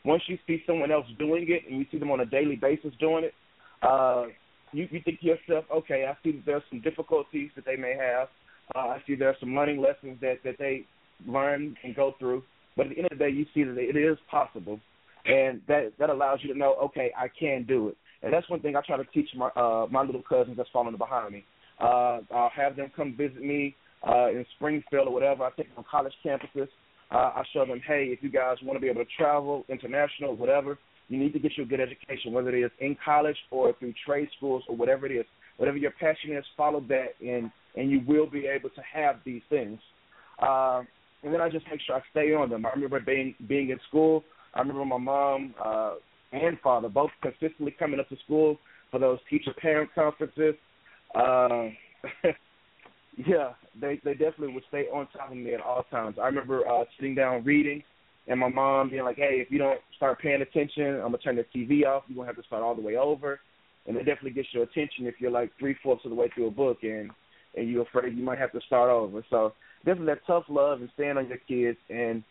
Once you see someone else doing it and you see them on a daily basis doing it, uh, you, you think to yourself, okay, I see that there's some difficulties that they may have. Uh, I see there's some learning lessons that that they learn and go through. But at the end of the day, you see that it is possible, and that that allows you to know, okay, I can do it. And that's one thing I try to teach my uh, my little cousins that's following behind me. Uh, I'll have them come visit me uh, in Springfield or whatever. I take them on college campuses. Uh, I show them, hey, if you guys want to be able to travel international, whatever, you need to get you a good education, whether it is in college or through trade schools or whatever it is. Whatever your passion is, follow that, and and you will be able to have these things. Uh, and then I just make sure I stay on them. I remember being being in school. I remember my mom uh, and father both consistently coming up to school for those teacher parent conferences. Uh, yeah, they they definitely would stay on top of me at all times. I remember uh sitting down reading and my mom being like, Hey, if you don't start paying attention, I'm gonna turn the TV off, you're gonna have to start all the way over and it definitely gets your attention if you're like three fourths of the way through a book and and you're afraid you might have to start over. So definitely that tough love and staying on your kids and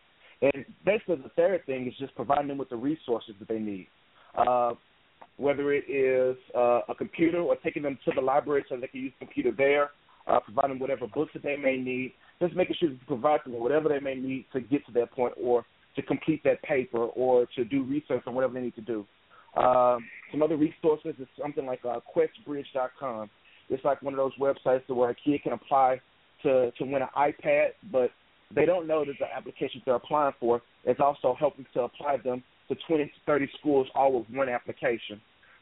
and basically the third thing is just providing them with the resources that they need. Uh whether it is uh, a computer or taking them to the library so they can use the computer there, uh, providing whatever books that they may need, just making sure to provide them whatever they may need to get to that point or to complete that paper or to do research on whatever they need to do. Um, some other resources is something like uh, QuestBridge.com. It's like one of those websites where a kid can apply to to win an iPad, but they don't know that the applications they're applying for is also helping to apply them to 20 to 30 schools all with one application.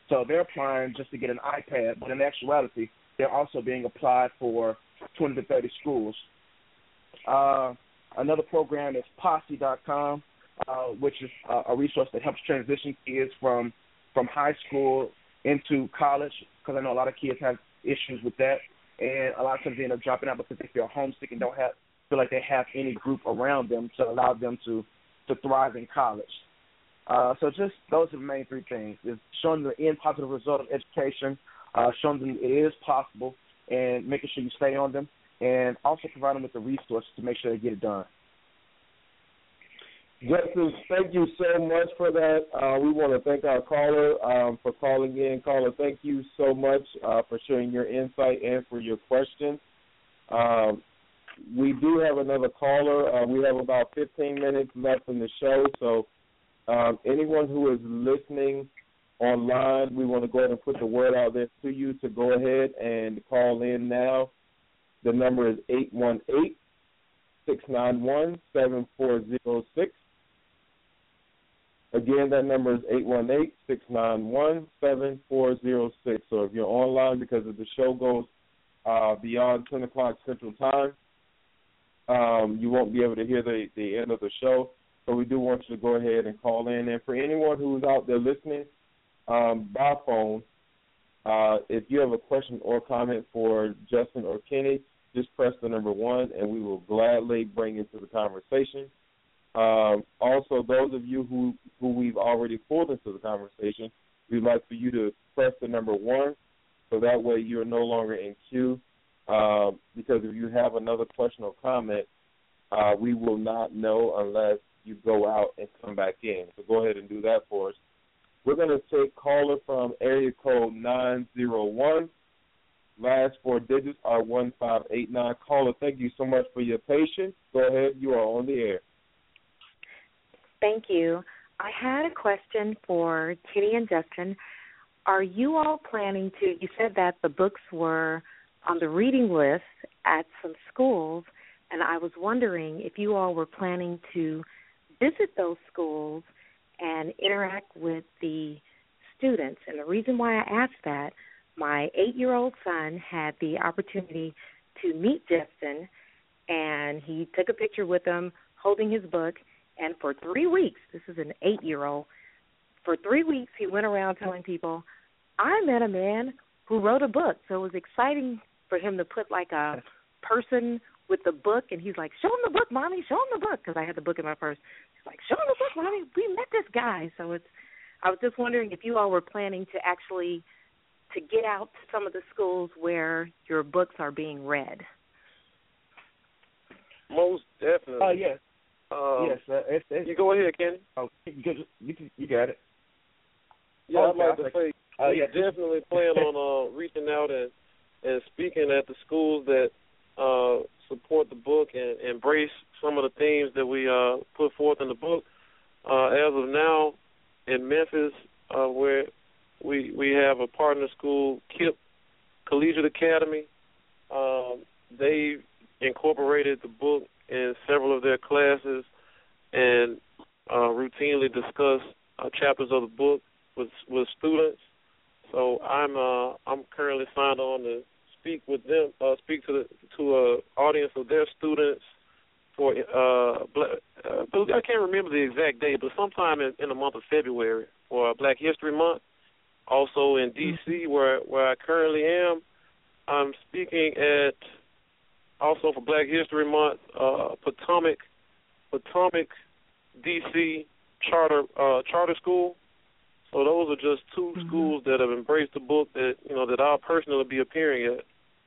So they're applying just to get an iPad, but in actuality, they're also being applied for 20 to 30 schools. Uh, another program is Posse.com, uh, which is uh, a resource that helps transition kids from from high school into college. Because I know a lot of kids have issues with that, and a lot of times they end up dropping out because they feel homesick and don't have feel like they have any group around them to allow them to to thrive in college. Uh, so just those are the main three things: is showing the end positive result of education, uh, showing them it is possible, and making sure you stay on them, and also providing them with the resources to make sure they get it done. Justin, thank you so much for that. Uh, we want to thank our caller um, for calling in. Caller, thank you so much uh, for sharing your insight and for your questions. Um, we do have another caller. Uh, we have about 15 minutes left in the show, so um, anyone who is listening online, we want to go ahead and put the word out there to you to go ahead and call in now. The number is eight one eight six nine one seven four zero six. Again, that number is eight one eight six nine one seven four zero six. So if you're online because of the show goes uh, beyond 10 o'clock Central Time, um, you won't be able to hear the, the end of the show. So we do want you to go ahead and call in. And for anyone who's out there listening um, by phone, uh, if you have a question or comment for Justin or Kenny, just press the number one, and we will gladly bring it to the conversation. Um, also, those of you who who we've already pulled into the conversation, we'd like for you to press the number one, so that way you're no longer in queue. Um, because if you have another question or comment, uh, we will not know unless you go out and come back in. So go ahead and do that for us. We're going to take caller from area code 901. Last four digits are 1589. Caller, thank you so much for your patience. Go ahead. You are on the air. Thank you. I had a question for Kenny and Justin. Are you all planning to? You said that the books were on the reading list at some schools, and I was wondering if you all were planning to visit those schools and interact with the students. And the reason why I asked that, my eight year old son had the opportunity to meet Justin, and he took a picture with him holding his book and for three weeks, this is an eight year old, for three weeks he went around telling people, I met a man who wrote a book. So it was exciting for him to put like a person with the book, and he's like, "Show him the book, mommy. Show him the book," because I had the book in my purse. He's like, "Show him the book, mommy. We met this guy." So it's. I was just wondering if you all were planning to actually to get out to some of the schools where your books are being read. Most definitely. Oh uh, yes. Um, yes, uh, it's, it's, you go ahead, Kenny. Oh, you, you, you got it. Yeah, oh, I'd like to say uh, we yeah. definitely plan on uh, reaching out and and speaking at the schools that uh, support the book and embrace some of the themes that we uh, put forth in the book. Uh, as of now, in Memphis, uh, where we we have a partner school, KIPP Collegiate Academy. Um, they've incorporated the book in several of their classes and uh, routinely discuss uh, chapters of the book with with students. So I'm uh, I'm currently signed on to speak with them, uh, speak to the to a audience of their students for uh, black, uh, I can't remember the exact date, but sometime in, in the month of February for Black History Month. Also in D.C., where where I currently am, I'm speaking at also for Black History Month, uh, Potomac, Potomac, D.C. charter uh, charter school. So those are just 2 mm-hmm. schools that have embraced the book that you know that I'll personally be appearing at.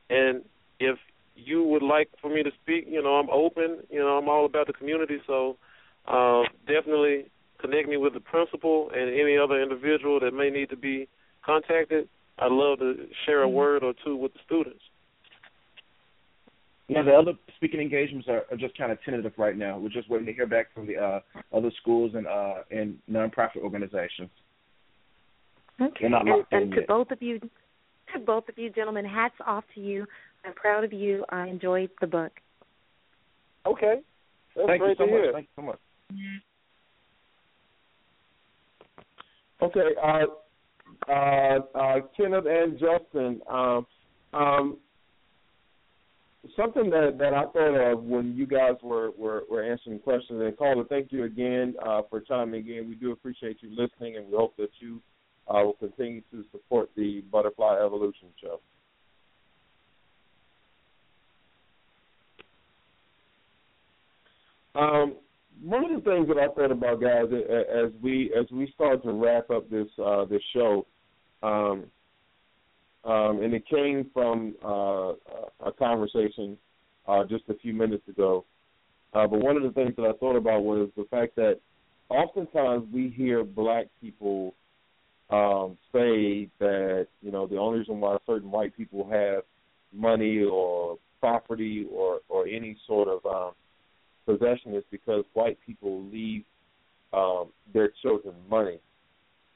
And if you would like for me to speak, you know, I'm open. You know, I'm all about the community. So uh, definitely connect me with the principal and any other individual that may need to be contacted. I'd love to share a Mm-hmm. word or two with the students. Yeah, the other speaking engagements are, are just kind of tentative right now. We're just waiting to hear back from the uh, other schools and uh, and nonprofit organizations. Okay, They're not and, and to yet. both of you, to both of you gentlemen, hats off to you. I'm proud of you. I enjoyed the book. Okay, that's Thank you so to much. hear. Thank you so much. Okay, uh, uh, uh, Kenneth and Justin, um, um, something that, that I thought of when you guys were, were, were answering questions, and caller, thank you again uh, for chiming in. We do appreciate you listening, and we hope that you uh, will continue to support the Butterfly Evolution Show. Um, one of the things that I thought about, guys, as we as we start to wrap up this uh, this show, um, um, and it came from uh, a conversation uh, just a few minutes ago. Uh, but one of the things that I thought about was the fact that oftentimes we hear black people um, say that you know the only reason why certain white people have money or property or or any sort of um, possession is because white people leave um, their children money.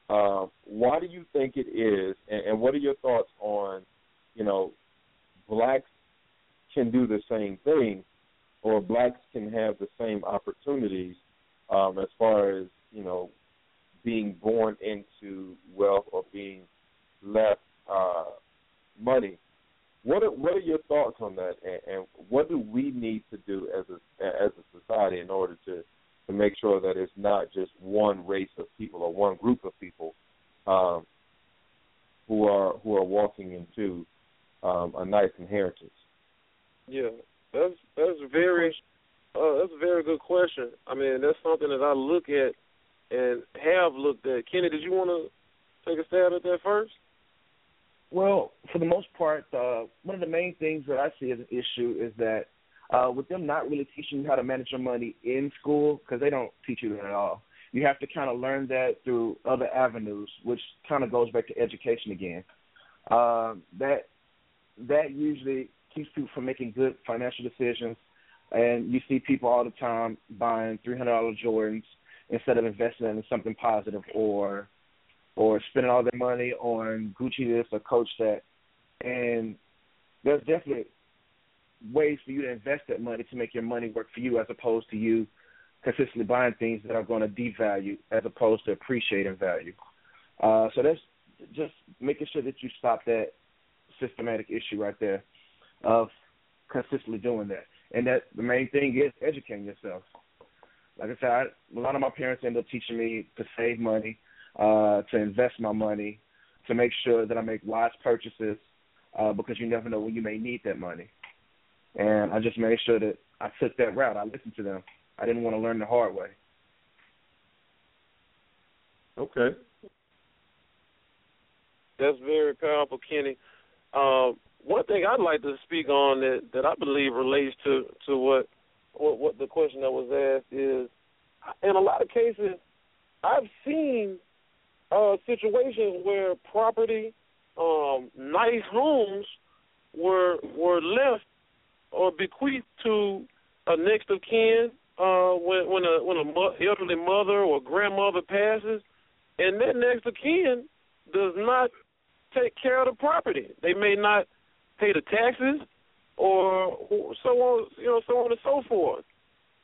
Um, why do you think it is, and, and what are your thoughts on, you know, blacks can do the same thing, or blacks can have the same opportunities um, as far as you know being born into wealth or being left uh, money. What are, what are your thoughts on that, and, and what do we need to do as a as a society in order to to make sure that it's not just one race of people or one group of people um, who are who are walking into um, a nice inheritance? Yeah, that's that's very uh, that's a very good question. I mean, that's something that I look at and have looked at. Kenny, did you want to take a stab at that first? Well, for the most part, uh, one of the main things that I see as an issue is that uh, with them not really teaching you how to manage your money in school because they don't teach you that at all. You have to kind of learn that through other avenues, which kind of goes back to education again. Uh, that that usually keeps people from making good financial decisions. And you see people all the time buying three hundred dollar Jordans instead of investing in something positive or or spending all their money on Gucci this or Coach that. And there's definitely ways for you to invest that money to make your money work for you as opposed to you consistently buying things that are going to devalue as opposed to appreciate in value. Uh, so that's just making sure that you stop that systematic issue right there of consistently doing that. And that the main thing is educating yourself. Like I said, I, a lot of my parents ended up teaching me to save money, uh, to invest my money, to make sure that I make wise purchases, uh, because you never know when you may need that money. And I just made sure that I took that route. I listened to them. I didn't want to learn the hard way. Okay. That's very powerful, Kenny. Um, one thing I'd like to speak on that that I believe relates to to what what, what the question that was asked is, in a lot of cases, I've seen uh, situations where property, um, nice homes, were were left or bequeathed to a next of kin uh, when when a when a mo- elderly mother or grandmother passes, and that next of kin does not take care of the property. They may not pay the taxes or so on, you know, so on and so forth.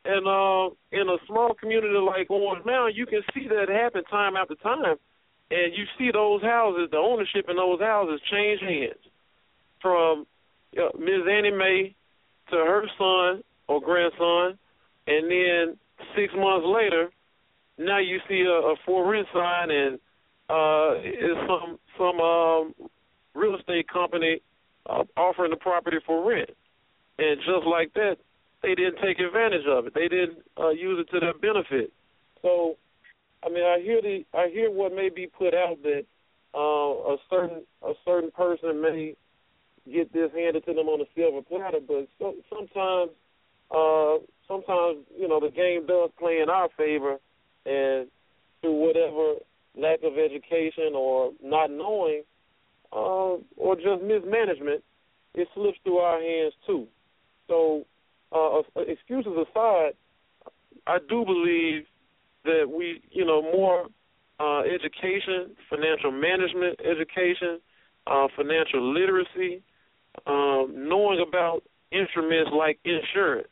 And uh, in a small community like Orange Mound, you can see that happen time after time, and you see those houses, the ownership in those houses change hands from you know, Ms. Annie Mae to her son or grandson, and then six months later, now you see a, a for rent sign and uh, is some some um, real estate company uh, offering the property for rent, and just like that, they didn't take advantage of it. They didn't uh, use it to their benefit. So, I mean, I hear the I hear what may be put out that uh, a certain a certain person may get this handed to them on a silver platter, but so, sometimes uh, sometimes you know the game does play in our favor, and through whatever lack of education or not knowing, uh, or just mismanagement, it slips through our hands too. So, uh, excuses aside, I do believe that we, you know, more uh, education, financial management education, uh, financial literacy, um, knowing about instruments like insurance,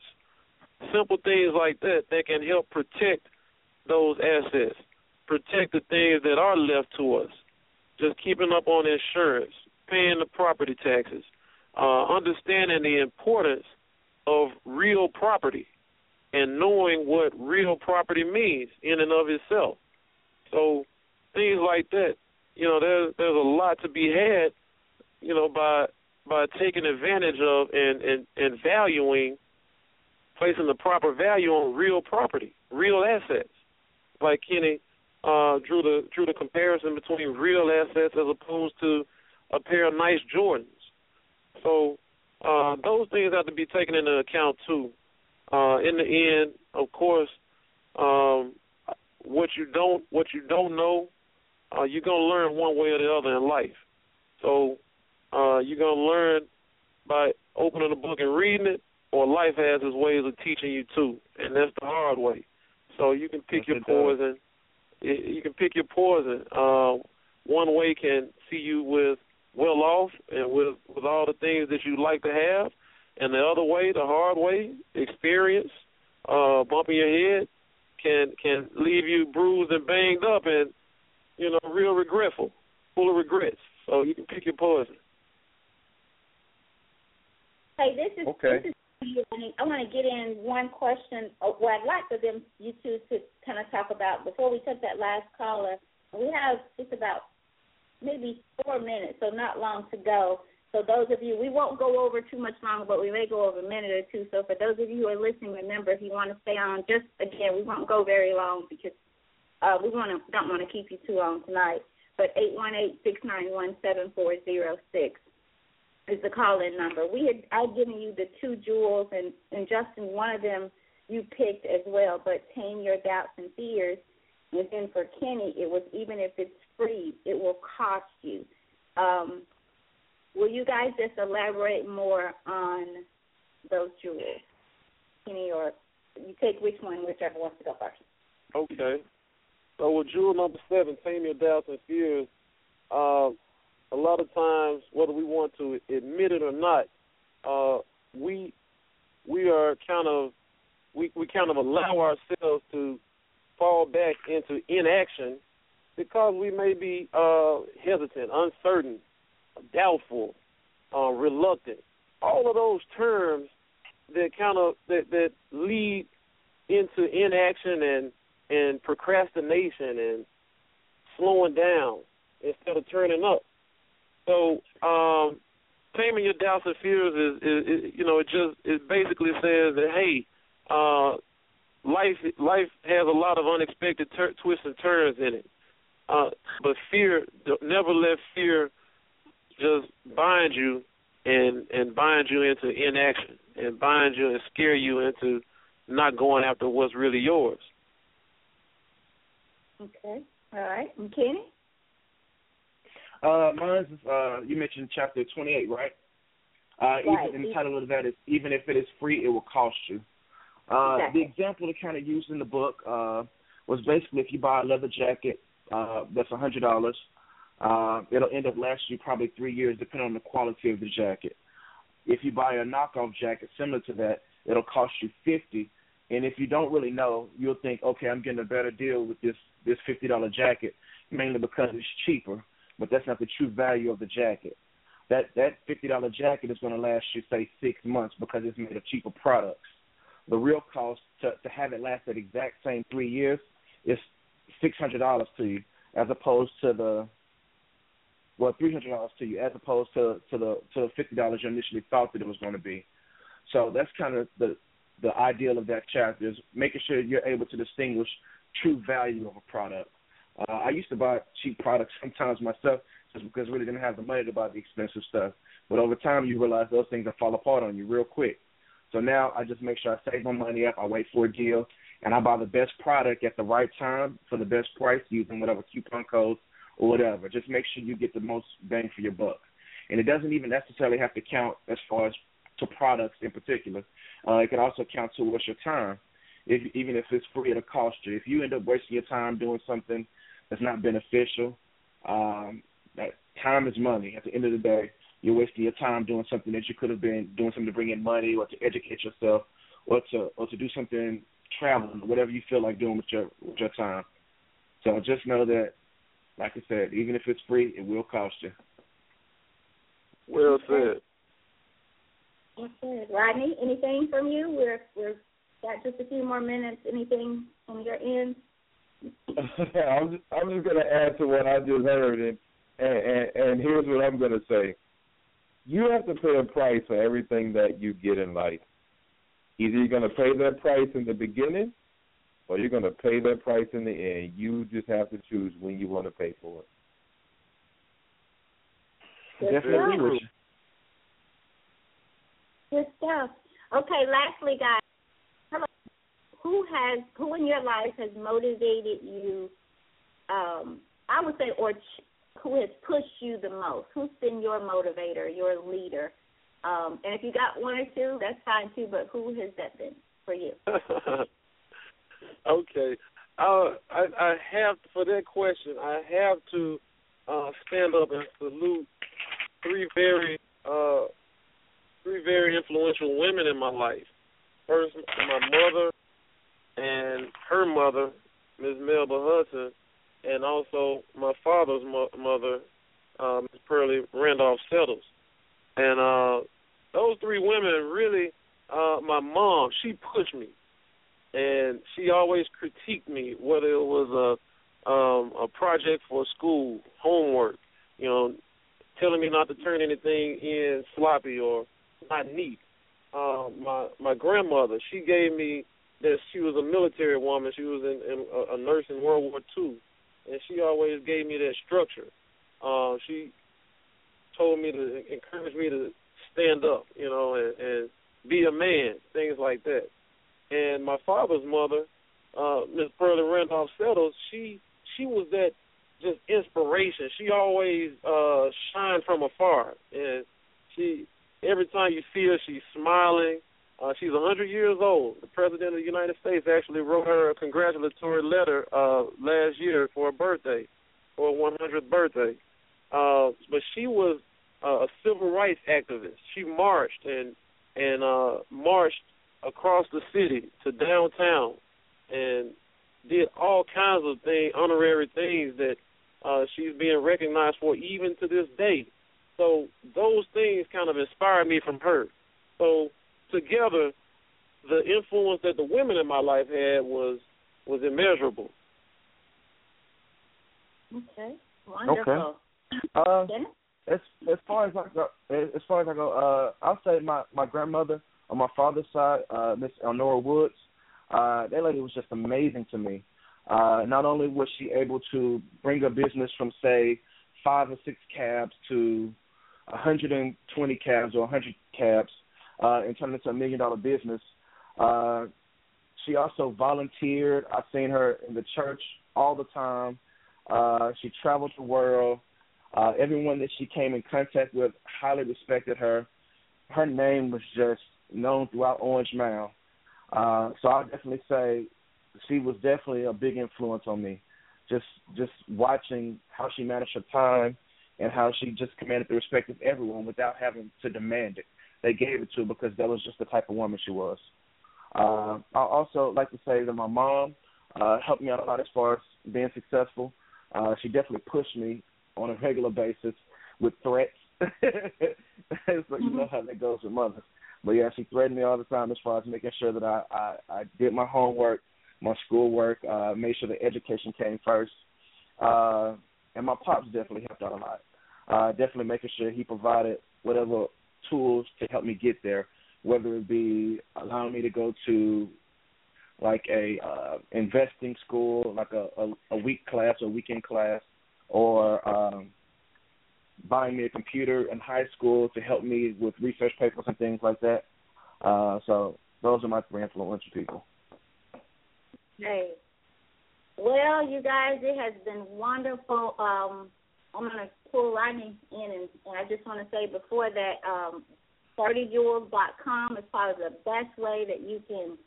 simple things like that that can help protect those assets protect the things that are left to us. Just keeping up on insurance, paying the property taxes, uh, understanding the importance of real property, and knowing what real property means in and of itself. So things like that, you know, there's there's a lot to be had, you know, by by taking advantage of and and and valuing, placing the proper value on real property, real assets. Like Kenny uh, drew the drew the comparison between real assets as opposed to a pair of nice Jordans. So uh, those things have to be taken into account too. Uh, in the end, of course, um, what you don't what you don't know, uh, you're gonna learn one way or the other in life. So uh, you're gonna learn by opening a book and reading it, or life has its ways of teaching you too, and that's the hard way. So you can pick your poison you can pick your poison. Uh, one way can see you with well off and with with all the things that you like to have, and the other way, the hard way, experience, uh, bumping your head, can can leave you bruised and banged up and you know real regretful, full of regrets. So you can pick your poison. Hey, this is okay. this is I want to get in one question. What I'd like for them, you two, to kind of talk about before we take that last caller. We have just about maybe four minutes, so not long to go. So those of you, we won't go over too much longer, but we may go over a minute or two. So for those of you who are listening, remember if you want to stay on, just again, we won't go very long because uh, we want to don't want to keep you too long tonight. But eight one eight six nine one seven four zero six. Is the call in number. We had I'd given you the two jewels and and Justin one of them you picked as well, but tame your doubts and fears. And then for Kenny, it was even if it's free, it will cost you. Um, will you guys just elaborate more on those jewels, Kenny, or you take which one, whichever wants to go first. Okay. So with jewel number seven, tame your doubts and fears. Uh, a lot of times, whether we want to admit it or not, uh, we we are kind of we we kind of allow ourselves to fall back into inaction because we may be uh, hesitant, uncertain, doubtful, uh, reluctant. All of those terms that kind of that that lead into inaction and and procrastination and slowing down instead of turning up. So, um, taming your doubts and fears is, is, is you know, it just it basically says that hey, uh, life life has a lot of unexpected tur- twists and turns in it. Uh, but fear, never let fear just bind you and and bind you into inaction and bind you and scare you into not going after what's really yours. Okay. All right. And Kenny? Uh, mine's uh, you mentioned chapter twenty-eight, right? Uh, right. Even, and the title of that is "Even if it is free, it will cost you." Uh, exactly. The example that kind of used in the book uh, was basically if you buy a leather jacket uh, that's a hundred dollars, uh, it'll end up lasting you probably three years, depending on the quality of the jacket. If you buy a knockoff jacket similar to that, it'll cost you fifty. And if you don't really know, you'll think, okay, I'm getting a better deal with this this fifty dollar jacket, mainly because it's cheaper. But that's not the true value of the jacket. That that fifty dollar jacket is going to last you say six months because it's made of cheaper products. The real cost to to have it last that exact same three years is six hundred dollars to you, as opposed to the well three hundred dollars to you, as opposed to to the to the fifty dollars you initially thought that it was going to be. So that's kind of the the ideal of that chapter is making sure you're able to distinguish true value of a product. Uh, I used to buy cheap products sometimes myself just because I really didn't have the money to buy the expensive stuff. But over time, you realize those things will fall apart on you real quick. So now I just make sure I save my money up, I wait for a deal, and I buy the best product at the right time for the best price using whatever coupon codes or whatever. Just make sure you get the most bang for your buck. And it doesn't even necessarily have to count as far as to products in particular. Uh, it can also count towards your time. If, even if it's free, it'll cost you. If you end up wasting your time doing something that's not beneficial, um, that time is money. At the end of the day, you're wasting your time doing something that you could have been doing something to bring in money or to educate yourself or to or to do something traveling, whatever you feel like doing with your with your time. So just know that, like I said, even if it's free, it will cost you. Well said. Well said. Rodney, anything from you? We're we're got just a few more minutes. Anything on your end? I'm just, I'm just going to add to what I just heard, and, and and and here's what I'm going to say. You have to pay a price for everything that you get in life. Either you're going to pay that price in the beginning, or you're going to pay that price in the end. You just have to choose when you want to pay for it. Good Definitely stuff. with you. Good stuff. Okay, lastly, guys, hello. Who has who in your life has motivated you? Um, I would say, or ch- who has pushed you the most? Who's been your motivator, your leader? Um, and if you got one or two, that's fine too. But who has that been for you? okay. Uh, I, I have for that question. I have to uh, stand up and salute three very uh, three very influential women in my life. First, my mother and her mother, Ms. Melba Hudson, and also my father's mo- mother, uh, Ms. Pearlie Randolph Settles. And uh, those three women really, uh, my mom, she pushed me, and she always critiqued me, whether it was a um, a project for school, homework, you know, telling me not to turn anything in sloppy or not neat. Uh, my my grandmother, she gave me that she was a military woman. She was in, in a, a nurse in World War Two, and she always gave me that structure. Uh, she told me to encourage me to stand up, you know, and, and be a man, things like that. And my father's mother, uh, Miss Pearlie Randolph Settles, she she was that just inspiration. She always uh shined from afar, and she every time you see her, she's smiling. Uh, she's a 100 years old. The President of the United States actually wrote her a congratulatory letter uh, last year for her birthday, for her 100th birthday. Uh, but she was uh, a civil rights activist. She marched and and uh, marched across the city to downtown and did all kinds of things, honorary things that uh, she's being recognized for even to this day. So those things kind of inspired me from her. So together, the influence that the women in my life had was was immeasurable. Okay, wonderful. Okay. Uh, as as far as I go, as far as I go, uh, I'll say my my grandmother on my father's side, uh, Miss Elnora Woods. Uh, that lady was just amazing to me. Uh, not only was she able to bring a business from say five or six cabs to 120 cabs or 100 cabs uh, and turn it into a million dollar business. Uh, she also volunteered. I've seen her in the church all the time. Uh, she traveled the world. Uh, everyone that she came in contact with highly respected her. Her name was just known throughout Orange Mound. Uh, so I definitely say she was definitely a big influence on me. Just just watching how she managed her time and how she just commanded the respect of everyone without having to demand it. They gave it to because that was just the type of woman she was. Uh, I also like to say that my mom uh, helped me out a lot as far as being successful. Uh, she definitely pushed me on a regular basis with threats. so you know how that goes with mothers. But yeah, she threatened me all the time as far as making sure that I I, I did my homework, my schoolwork, uh, made sure the education came first. Uh, and my pops definitely helped out a lot. Uh, definitely making sure he provided whatever tools to help me get there, whether it be allowing me to go to like a uh, investing school, like a, a, a week class or weekend class, or um, buying me a computer in high school to help me with research papers and things like that. Uh, so those are my three influential people. Hey, well, you guys, it has been wonderful. Um, I'm to pull Rodney in, and, and I just want to say before that, um, 30jewels.com is probably the best way that you can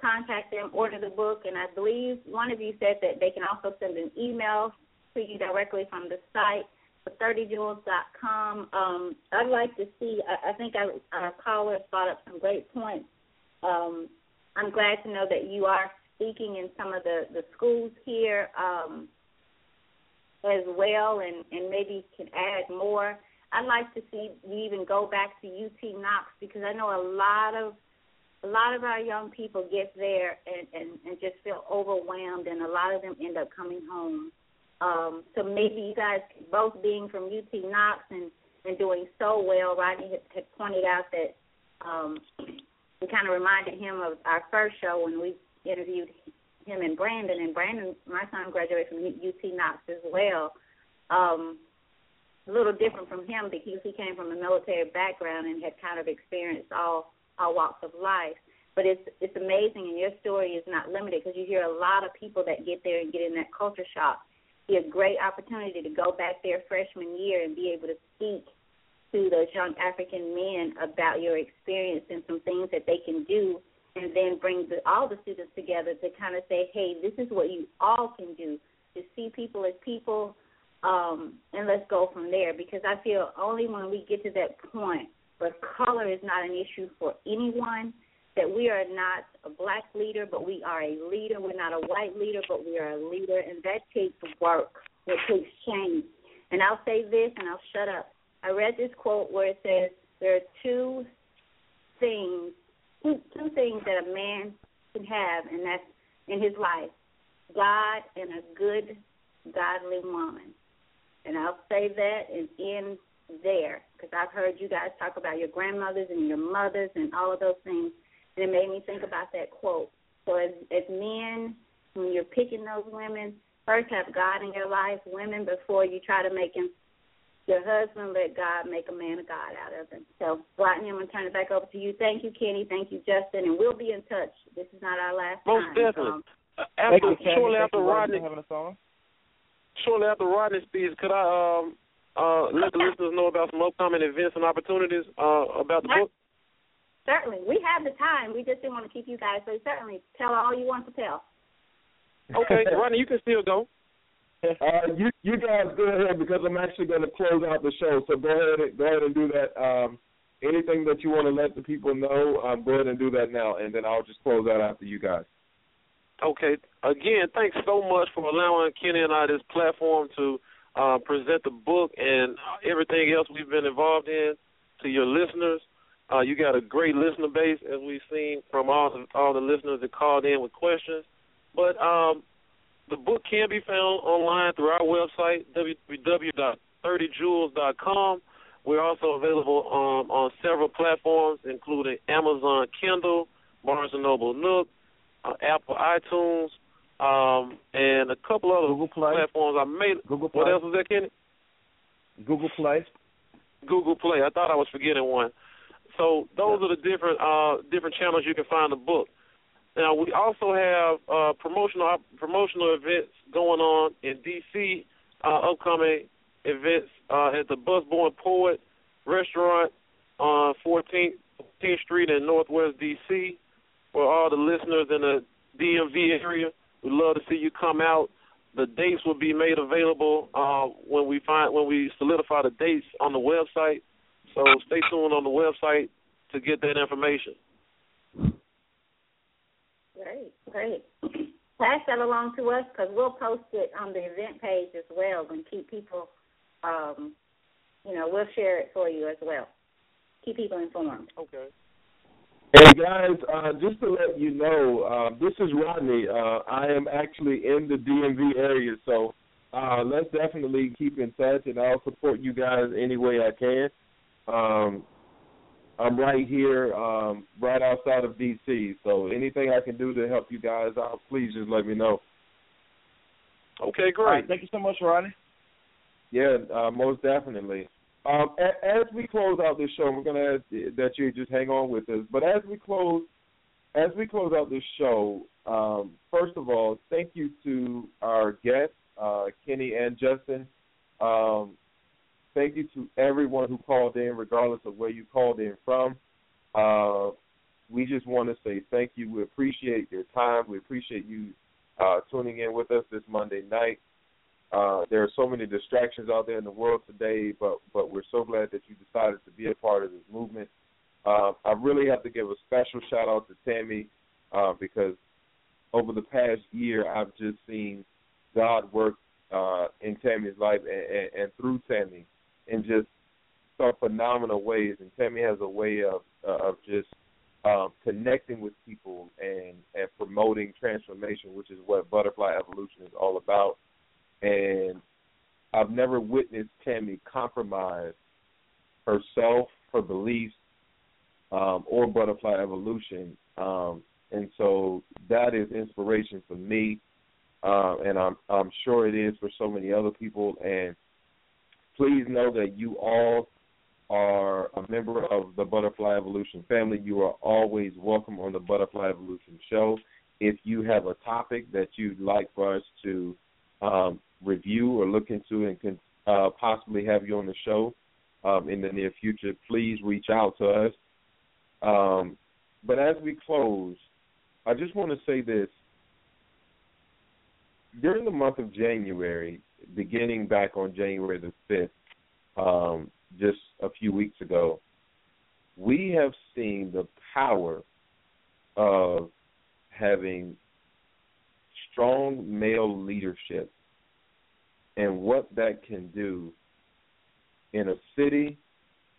contact them, order the book, and I believe one of you said that they can also send an email to you directly from the site. 30jewels.com. Um, I'd like to see. I, I think our, our caller brought up some great points. Um, I'm glad to know that you are speaking in some of the the schools here um, as well, and and maybe can add more. I'd like to see you even go back to UT Knox because I know a lot of a lot of our young people get there and, and, and just feel overwhelmed, and a lot of them end up coming home um, so maybe you guys both being from UT Knox and, and doing so well, Rodney had, had pointed out that um, we kind of reminded him of our first show when we interviewed him and Brandon. And Brandon, my son, graduated from UT Knox as well. Um, a little different from him because he came from a military background and had kind of experienced all all walks of life. But it's it's amazing, and your story is not limited because you hear a lot of people that get there and get in that culture shock be a great opportunity to go back there freshman year and be able to speak to those young African men about your experience and some things that they can do, and then bring the, all the students together to kind of say, hey, this is what you all can do to see people as people, um, and let's go from there. Because I feel only when we get to that point where color is not an issue for anyone – that we are not a black leader, but we are a leader. We're not a white leader, but we are a leader, and that takes work. It takes change. And I'll say this, and I'll shut up. I read this quote where it says there are two things, two, two things that a man can have, and that's in his life: God and a good, godly woman. And I'll say that and end there because I've heard you guys talk about your grandmothers and your mothers and all of those things and it made me think about that quote. So as as men, when you're picking those women, first have God in your life, women before you try to make him your husband let God make a man of God out of him. So, Rodney, I'm going to turn it back over to you. Thank you, Kenny. Thank you, Justin. And we'll be in touch. This is not our last Most time. definitely. Um, after, you, shortly Thank after you, Rodney, having a song. shortly after Rodney speaks, could I um uh let the listeners know about some upcoming events and opportunities uh about the book? certainly. We have the time. We just didn't want to keep you guys. So, certainly, tell all you want to tell. Okay, Rodney, you can still go. Uh, you you guys go ahead because I'm actually going to close out the show. So go ahead and go ahead and do that. Um, anything that you want to let the people know, um, go ahead and do that now, and then I'll just close out after you guys. Okay. Again, thanks so much for allowing Kenny and I this platform to uh, present the book and everything else we've been involved in to your listeners. Uh, you got a great listener base, as we've seen from all the all the listeners that called in with questions. But um, the book can be found online through our website, www.30jewels.com. We're also available um, on several platforms, including Amazon Kindle, Barnes & Noble Nook, uh, Apple iTunes, um, and a couple other Google Play. platforms. I made. Google Play. What else was that, Kenny? Google Play. Google Play. I thought I was forgetting one. So those are the different uh, different channels you can find the book. Now we also have uh, promotional promotional events going on in DC. Uh, upcoming events uh, at the Busboys and Poets Restaurant on 14th, 14th Street in Northwest DC. For all the listeners in the DMV area, we'd love to see you come out. The dates will be made available uh, when we find when we solidify the dates on the website. So stay tuned on the website to get that information. Great, great. Pass that along to us because we'll post it on the event page as well and keep people, um, you know, we'll share it for you as well. Keep people informed. Okay. Hey guys, uh, just to let you know, uh, this is Rodney. Uh, I am actually in the DMV area, so uh, let's definitely keep in touch, and I'll support you guys any way I can. Um, I'm right here, um, right outside of DC, so anything I can do to help you guys out, please just let me know. Okay, All right, great. thank you so much, Ronnie. Yeah, uh, most definitely. Um, a- as we close out this show, we're gonna ask that you just hang on with us. But as we close, as we close out this show, um, first of all, thank you to our guests, uh, Kenny and Justin. Um, thank you to everyone who called in, regardless of where you called in from. Uh, we just want to say thank you. We appreciate your time. We appreciate you uh, tuning in with us this Monday night. Uh, there are so many distractions out there in the world today, but but we're so glad that you decided to be a part of this movement. Uh, I really have to give a special shout out to Tammy uh, because over the past year, I've just seen God work uh, in Tammy's life and, and, and through Tammy in just some phenomenal ways. And Tammy has a way of uh, of just um, connecting with people and and promoting transformation, which is what Butterfly Evolution is all about. And I've never witnessed Tammy compromise herself, her beliefs, um, or Butterfly Evolution. Um, and so that is inspiration for me, uh, and I'm I'm sure it is for so many other people. And please know that you all are a member of the Butterfly Evolution family. You are always welcome on the Butterfly Evolution show. If you have a topic that you'd like for us to um, review or look into and can uh, possibly have you on the show um, in the near future, please reach out to us. Um, but as we close, I just want to say this. During the month of January, beginning back on January the 5th, um, just a few weeks ago, we have seen the power of having strong male leadership and what that can do in a city,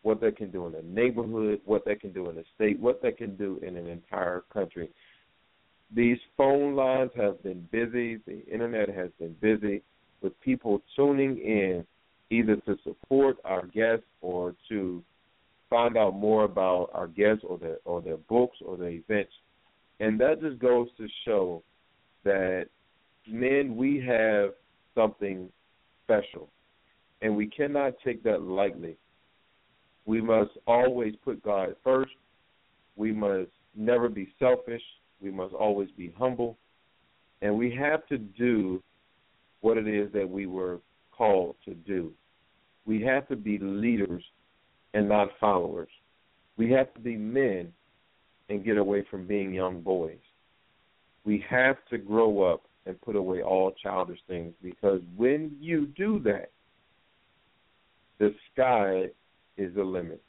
what that can do in a neighborhood, what that can do in a state, what that can do in an entire country. These phone lines have been busy, the internet has been busy with people tuning in either to support our guests or to find out more about our guests or their or their books or their events. And that just goes to show that men we have something special. and we cannot take that lightly. We must always put God first. We must never be selfish. We must always be humble. And we have to do what it is that we were called to do. We have to be leaders and not followers. We have to be men and get away from being young boys. We have to grow up and put away all childish things because when you do that, the sky is the limit.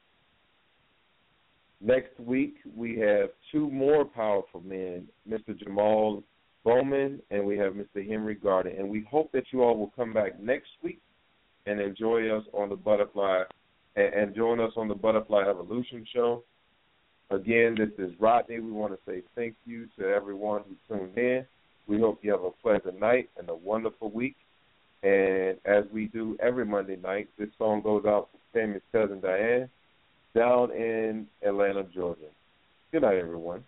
Next week, we have two more powerful men, Mr. Jamaal Bowman and we have Mr. Henry Gardner. And we hope that you all will come back next week and enjoy us on the Butterfly and, and join us on the Butterfly Evolution Show. Again, this is Rodney. We want to say thank you to everyone who tuned in. We hope you have a pleasant night and a wonderful week. And as we do every Monday night, this song goes out to famous cousin Diane down in Atlanta, Georgia. Good night, everyone.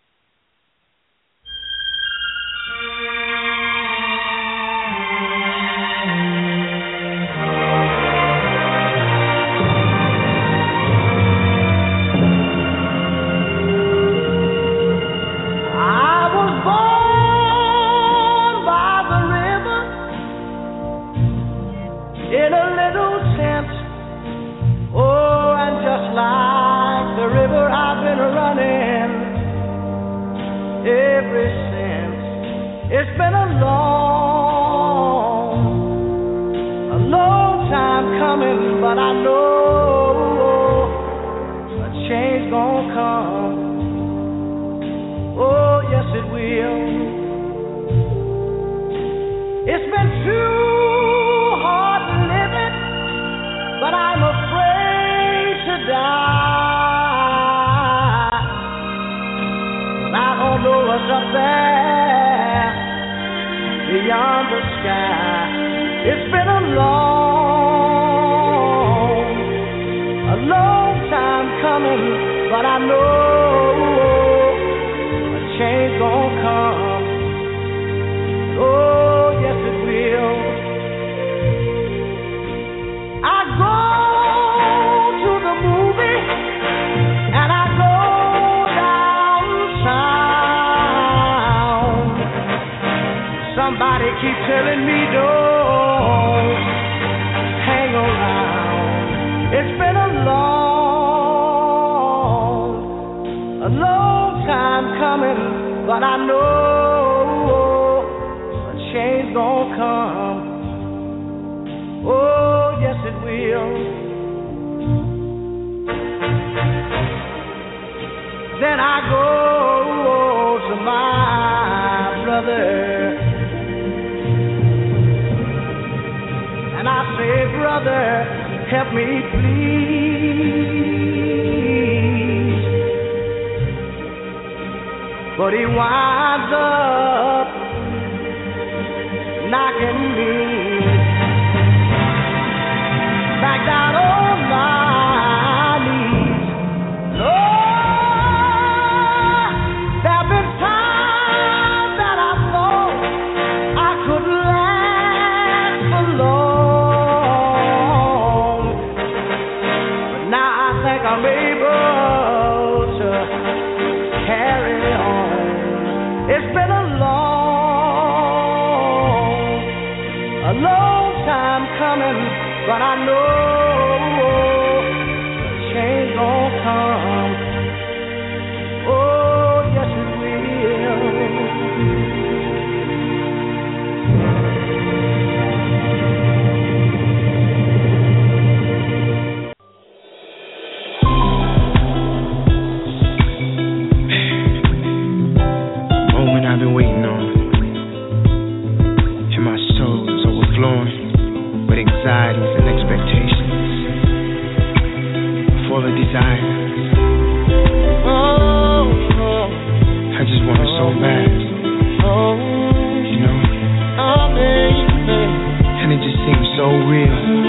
with anxieties and expectations, full of desire. Oh, oh. I just want it so bad. Oh, you know? Oh, and it just seems so real.